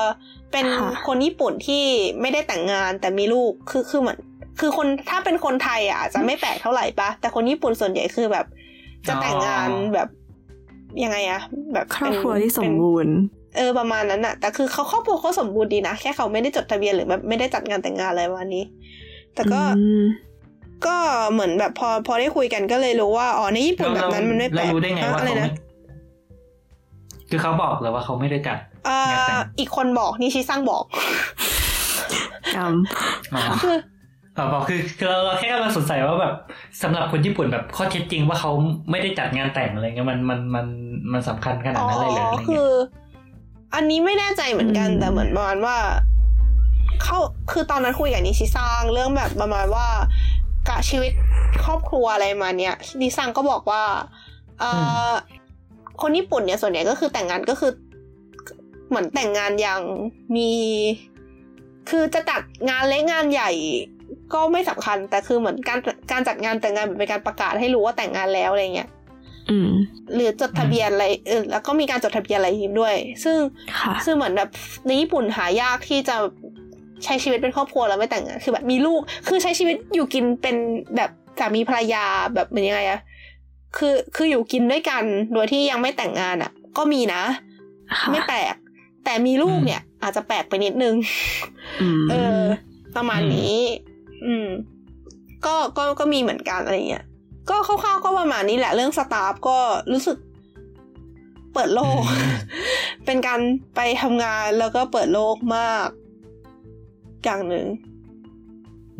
เป็นคนญี่ปุ่นที่ไม่ได้แต่งงานแต่มีลูกคือคือเหมือน คือคนถ้าเป็นคนไทยอะอาจจะไม่แปลกเท่าไหร่ปะแต่คนญี่ปุ่นส่วนใหญ่คือแบบ จะแต่งงานอ๋อแบบยังไงอะแบบครอบเป็นครัวที่สมเป็นบูรณ์เออประมาณนั้นอะแต่คือเขาครอบครัวเขาสมบูรณ์ดีนะแค่เขาไม่ได้จดทะเบียนหรือแบบไม่ได้จัดงานแต่งงานอะไรประมาณนี้ แต่ก็อืมก็เหมือนแบบพอพอได้คุยกันก็เลยรู้ว่าอ๋อในญี่ปุ่นแบบนั้นมันไม่แปลเรากรู้ได้ไงว่าอะไรเขานะไม่คือเขาบอกเลยว่าเขาไม่ได้จัดเอ่งานแต่องอีกคนบอกนิชิซังบอกกรรมอ๋ อคือเปล่าคือคือเราเราแค่กำลังสงสัยว่าแบบสำหรับคนญี่ปุ่นแบบข้อเท็จจริงว่าเขาไม่ได้จัดงานแต่งอะไรเงี้ยมันมันมันมันสำคัญขนาดนั้นเลยเหรออะไรคืเงี้ยออันนี้ไม่แน่ใจเหมือนกันแต่เหมือนประมาณว่าเขาคือตอนนั้นคุยกับนิชิซังเรื่องแบบประมาณว่ากะชีวิตครอบครัวอะไรมาเนี้ยนิชิซังก็บอกว่าเอ่ออคนญี่ปุ่นเนี่ยส่วนใหญ่ก็คือแต่งงานก็คือ เหมือนแต่งงานอย่างมี คือจะจัดงานเล็กงานใหญ่ ก็ไม่สำคัญ แต่คือเหมือนการการจัดงานแต่งงานเหมือนเป็นการประกาศให้รู้ว่าแต่งงานแล้วอะไรเงี้ยอืมหรือจดทะเบียนอะไรเออแล้วก็มีการจดทะเบียนอะไรอย่างงี้ด้วย ซึ่งค่ะซึ่งเหมือนแบบในญี่ปุ่นหายากที่จะใช้ชีวิตเป็นครอบครัวแล้วไม่แต่งงานคือแบบมีลูก คือใช้ชีวิตอยู่กินเป็นแบบสามีภรรยาแบบเหมือนยังไงอะคือคืออยู่กินด้วยกันโดยที่ยังไม่แต่งงานอะก็มีนะค่ะไม่แปลก แต่มีลูกเนี่ย อาจจะแปลกไปนิดนึงมเออ ประมาณนี้ อืม ก็ก็ก็มีเหมือนกันอะไรเงี้ยก็คร่าวๆก็ประมาณนี้แหละเรื่องสตาฟก็รู้สึก เปิดโลกอืมเป็นการไปทำงานแล้วก็เปิดโลกมาก อย่างหนึ่ง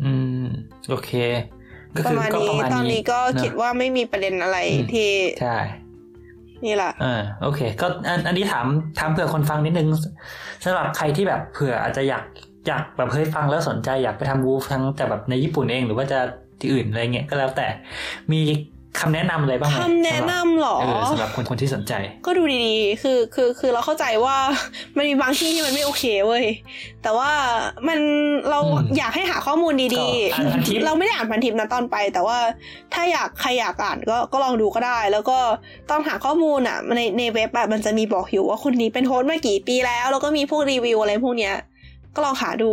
อืม โอเคก็ประคือมาณก็นี้ประมาณตอนนี้ก็เะคิดว่าไม่มีประเด็นอะไรอืมที่ใช่นี่แหละอ่าโอเค ก็อันอันนี้ถามถามเผื่อคนฟังนิดนึงสำหรับใครที่แบบเผื่ออาจจะอยาก อยากแบบเฮ้ยฟังแล้วสนใจอยากไปทำวูฟทั้งแต่แบบในญี่ปุ่นเองหรือว่าจะที่อื่นอะไรเงี้ยก็แล้วแต่มีคำแนะนำอะไรบ้างไหมคำแนะนำเหรอเออสำหรับคนคนที่สนใจ ก็ดูดีๆ คือคือคือเราเข้าใจว่ามันมีบางที่ที่มันไม่โอเคเว้ยแต่ว่ามันเราอืมอยากให้หาข้อมูลดีก็อ่านพันทิปๆเราไม่ได้อ่านพันทิปนะตอนไป แต่ว่าถ้าอยากใครอยากอ่านก็ก็ลองดูก็ได้ แล้วก็ต้องหาข้อมูลอะในในเว็บอะมันจะมีบอกอยู่ว่าคนนี้เป็น host มากี่ปีแล้ว แล้วก็มีพวกรีวิวอะไรพวกเนี้ย ก็ลองหาดู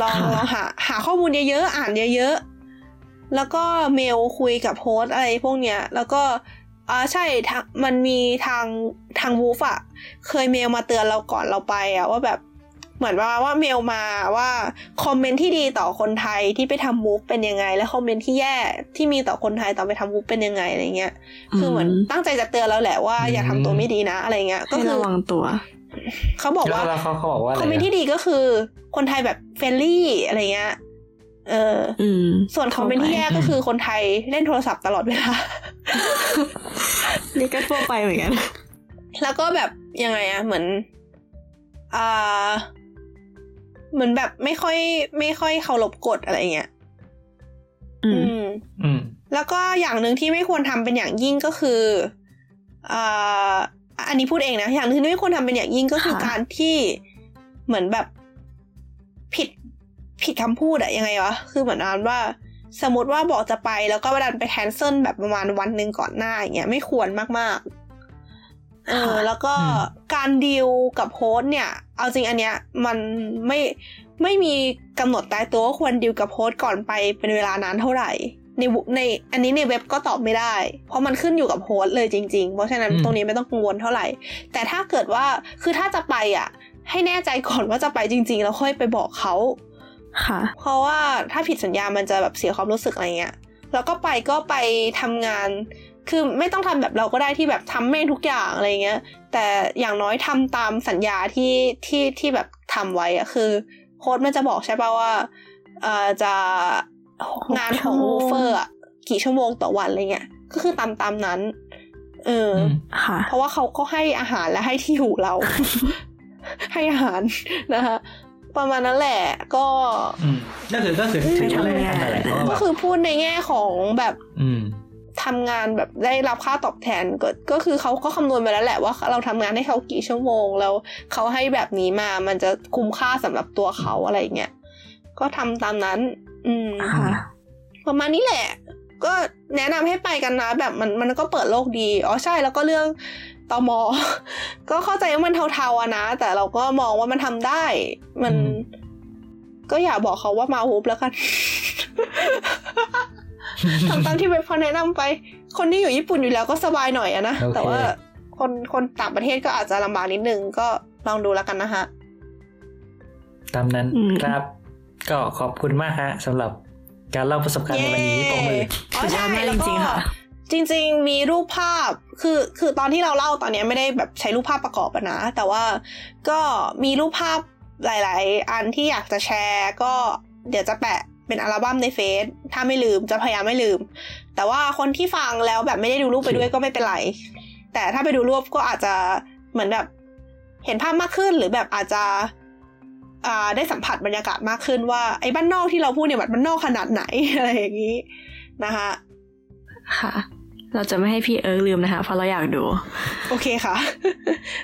ลองค่ะลองหา หาข้อมูลเยอะๆ อ่านเยอะๆ แล้วก็เมลคุยกับ host อะไรพวกเนี้ย แล้วก็อ่าใช่ทางมันมีทางทาง WWOOF อะเคยเมลมาเตือนเราก่อนเราไปอะว่าแบบเหมือนว่าว่าเมลมาว่าคอมเมนต์ที่ดีต่อคนไทยที่ไปทำ WWOOF เป็นยังไง และคอมเมนต์ที่แย่ที่มีต่อคนไทยตอนไปทำ WWOOF เป็นยังไงอะไรเงี้ย คือเหมือนตั้งใจจะเตือนเราแหละว่าอืมอย่าทำตัวไม่ดีนะอะไรเงี้ย ก็ให้คือระวังตัว เขาบอกแล้วว่าแล้วเขาเขาบอกว่าอะไรคอมเมนต์ที่ดีก็คือ คนไทยแบบ friendly อะไรเงี้ยเอออืมส่วนคอมเมนต์ที่แย่ก็คือคนไทยเล่นโทรศัพท์ตลอดเวลา นี่ก็ทั่วไปเหมือนกัน แล้วก็แบบยังไงอะเหมือนอ่าเหมือนแบบไม่ค่อย ไม่ค่อยเคารพกฎอะไรเงี้ย อือืมมอืม แล้วก็อย่างหนึ่งที่ไม่ควรทำเป็นอย่างยิ่งก็คืออ่า อันนี้พูดเองนะอย่างหนึ่งที่ไม่ควรทำเป็นอย่างยิ่งก็คือค่ะการที่เหมือนแบบผิดผิดคำพูดอะยังไงวะคือเหมือนอ่านว่า สมมติว่าบอกจะไปแล้วก็ดันไปแคนเซิลแบบประมาณวันหนึ่งก่อนหน้าอย่างเงี้ยไม่ควรมากๆเออแล้วก็อืมการดีลกับ host เนี่ย เอาจริงอันเนี้ยมันไม่ไม่มีกำหนดตายตัวว่าควรดีลกับ host ก่อนไปเป็นเวลานานเท่าไหร่ ในวุในอันนี้ในเว็บก็ตอบไม่ได้ เพราะมันขึ้นอยู่กับ host เลยจริงๆ เพราะฉะนั้นอืมตรงนี้ไม่ต้องกังวลเท่าไหร่ แต่ถ้าเกิดว่าคือถ้าจะไปอะ ให้แน่ใจก่อนว่าจะไปจริง ๆ แล้วค่อยไปบอกเขาค่ะ เพราะว่าถ้าผิดสัญญามันจะแบบเสียความรู้สึกอะไรเงี้ยแล้วก็ไปก็ไปทำงาน คือไม่ต้องทำแบบเราก็ได้ที่แบบทำแม่งทุกอย่างอะไรเงี้ย แต่อย่างน้อยทำตามสัญญาที่ที่ที่แบบทำไว้อะคือ โค้ดมันจะบอกใช่ป่าว่าเอ่อจะ งานของชั่วโมงวูเฟอร์อะกี่ชั่วโมงต่อวันอะไรเงี้ยก็คือตามตามนั้น เอออมค่ะ เพราะว่าเขาก็ให้อาหารและให้ที่อยู่เรา ให้อาหารนะคะประมาณนั้นแหละก็อืมก็คือก็คือถือว่าอะไรกันอะไรเพราะว่าก็แบบคือพูดในแง่ของแบบอืมทำงานแบบได้รับค่าตอบแทนก็ก็คือเขาก็คำนวณไปแล้วแหละว่าเราทำงานให้เขากี่ชั่วโมง แล้วเขาให้แบบนี้มามันจะคุ้มค่าสำหรับตัวเขาอะไรเงี้ยก็ทำตามนั้น อืมค่ะ ประมาณนี้แหละ ก็แนะนำให้ไปกันนะ แบบมันมันก็เปิดโลกดี อ๋อใช่แล้วก็เรื่องตมก็เข้าใจว่ามันเทาๆอะนะ แต่เราก็มองว่ามันทำได้ มันอืมก็อย่าบอกเขาว่ามาฮุบแล้วกันทำตามที่เว็บเขาแนะนำไป คนที่อยู่ญี่ปุ่นอยู่แล้วก็สบายหน่อยอะนะโอเคแต่ว่าคนคนต่างประเทศก็อาจจะลำบากนิดนึงก็ลองดูแล้วกันนะฮะ ตามนั้นอืมครับ ก็ขอบคุณมากฮะสำหรับการเล่าประสบการณ์ในวันนี้ปรบมืออ๋อสุดยอใช่ดมากแล้วจก็ริงๆค่ะจริง ๆ มีรูปภาพคือคือตอนที่เราเล่าตอนเนี้ยไม่ได้แบบใช้รูปภาพประกอบอะนะ แต่ว่าก็มีรูปภาพหลาย ๆ อันที่อยากจะแชร์ ก็เดี๋ยวจะแปะเป็นอัลบั้มในเฟซถ้าไม่ลืมจะพยายามไม่ลืม แต่ว่าคนที่ฟังแล้วแบบไม่ได้ดูรูปไปด้วยก็ไม่เป็นไร แต่ถ้าไปดูรูปก็อาจจะเหมือนแบบเห็นภาพมากขึ้นหรือแบบอาจจะอ่า ได้สัมผัสบรรยากาศมากขึ้นว่าไอ้บ้านนอกที่เราพูดเนี่ยมันบ้านนอกขนาดไหนอะไรอย่างนี้นะคะค่ะ เราจะไม่ให้พี่เอิร์กลืมนะคะเพราะเราอยากดู โอเคค่ะ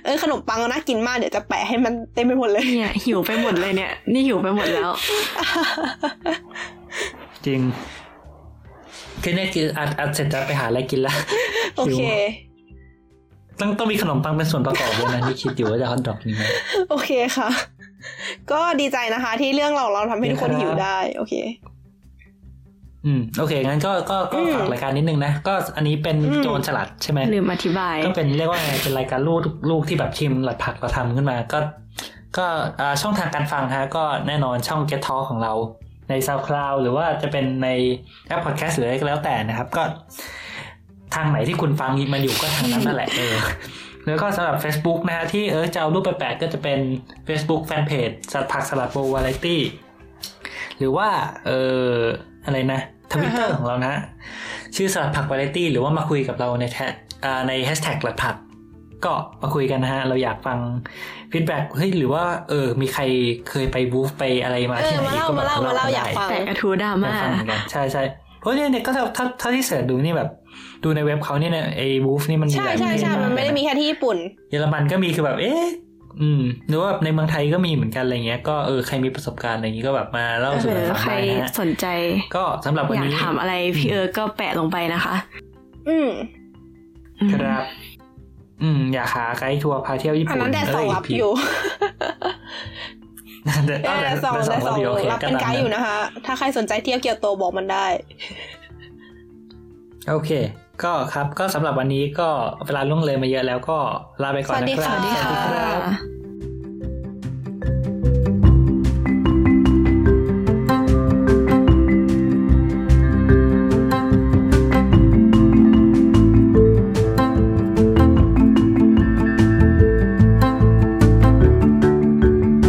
เออขนมปังน่ากินมากเดี๋ยวจะแปะให้มันเต็มไปหมดเลยเนี่ยหิวไปหมดเลยเนี่ย นี่หิวไปหมดแล้ว จริงคือเนี่ยกินอัดอัดเสร็จจะไปหาอะไรกินละโอเคต้องต้องมีขนมปังเป็นส่วนประกอบด้วยนะที่คิดอยู่ว่าจะฮอทดอกนี้ไหมโอเคค่ะ ก็ดีใจนะคะ ที่เรื่องเราเราทำให้ทุกคนครับหิวได้ โอเค อืม โอเค งั้นก็ก็ก็อืมฝากรายการนิดนึงนะ ก็อันนี้เป็นอืมโจรฉลาดใช่ไหมลืมอธิบาย ก็เป็นเรียกว่าไงเป็นรายการลูกลูกที่แบบทีมหลัดผักเราทำขึ้นมา ก็ก็อ่าช่องทางการฟังฮะ ก็แน่นอนช่อง Get Talk ของเราใน SoundCloud หรือว่าจะเป็นในแอป Podcast หรืออะไรก็แล้วแต่นะครับ ก็ทางไหนที่คุณฟังมันอยู่ก็ทางนั้นนั่นแหละเออ แล้วก็สำหรับ Facebook นะฮะที่เออจะเอารูปไปแปะก็จะเป็น Facebook Fanpage สัตว์ผักสลัดโบวาไรตี้หรือว่าเอออะไรนะทวิตเตอร์อ่าฮะของเรานะ ชื่อสลัดผักวาไรตี้หรือว่ามาคุยกับเราในแท็กอ่าในแฮชแท็กหลัดผัก ก็มาคุยกันนะฮะ เราอยากฟังฟีดแบ็กเฮ้ยหรือว่าเออ มีใครเคยไปวูฟไปอะไรมาเอที่อไหนมาเล่าก็มาแบบเล่ามาเล่ากันอยากได้ฟังแต่กระทูดราอยากม่าฟังเหมือนกันใช่ใช่เพราะเนี่ยเนี่ยก็ถ้าถ้าถ้าที่เสิร์ชดูนี่แบบ ดูในเว็บเขาเนี่ยเนี่ยไอ้วูฟนี่มันมีใช่หลายใช่ใช่ประเทศากมันไม่ได้มีแค่ที่ญี่ปุ่น เยอรมันก็มีคือแบบเอ๊ะอืมหรือว่าแบบในเมืองไทยก็มีเหมือนกันอะไรเงี้ยก็เออใครมีประสบการณ์อะไรอย่างงี้ก็แบบมาเล่าสู่เอกันอฟังใครได้นะฮะสนใจ ก็สำหรับวันอยากนี้ถามอะไรพี่เอิร์กก็แปะลงไปนะคะอืมอืมครับ อืม อยากหาไกด์ทัวร์พาเที่ยวญี่อันปุ่นนั้นแดดสองรับผิดอยู่แดดแดแดดดสองแดดแดสองดสองโอเครับเป็นไกด์อยู่นะคะ ถ้าใครสนใจเที่ยวเกียวโตบอกมันได้ โอเค ก็ครับก็สำหรับวันนี้ก็เวลาล่วงเลยมาเยอะแล้วก็ลาไปก่อนนะครัสวัสดีค่ะบค่ะ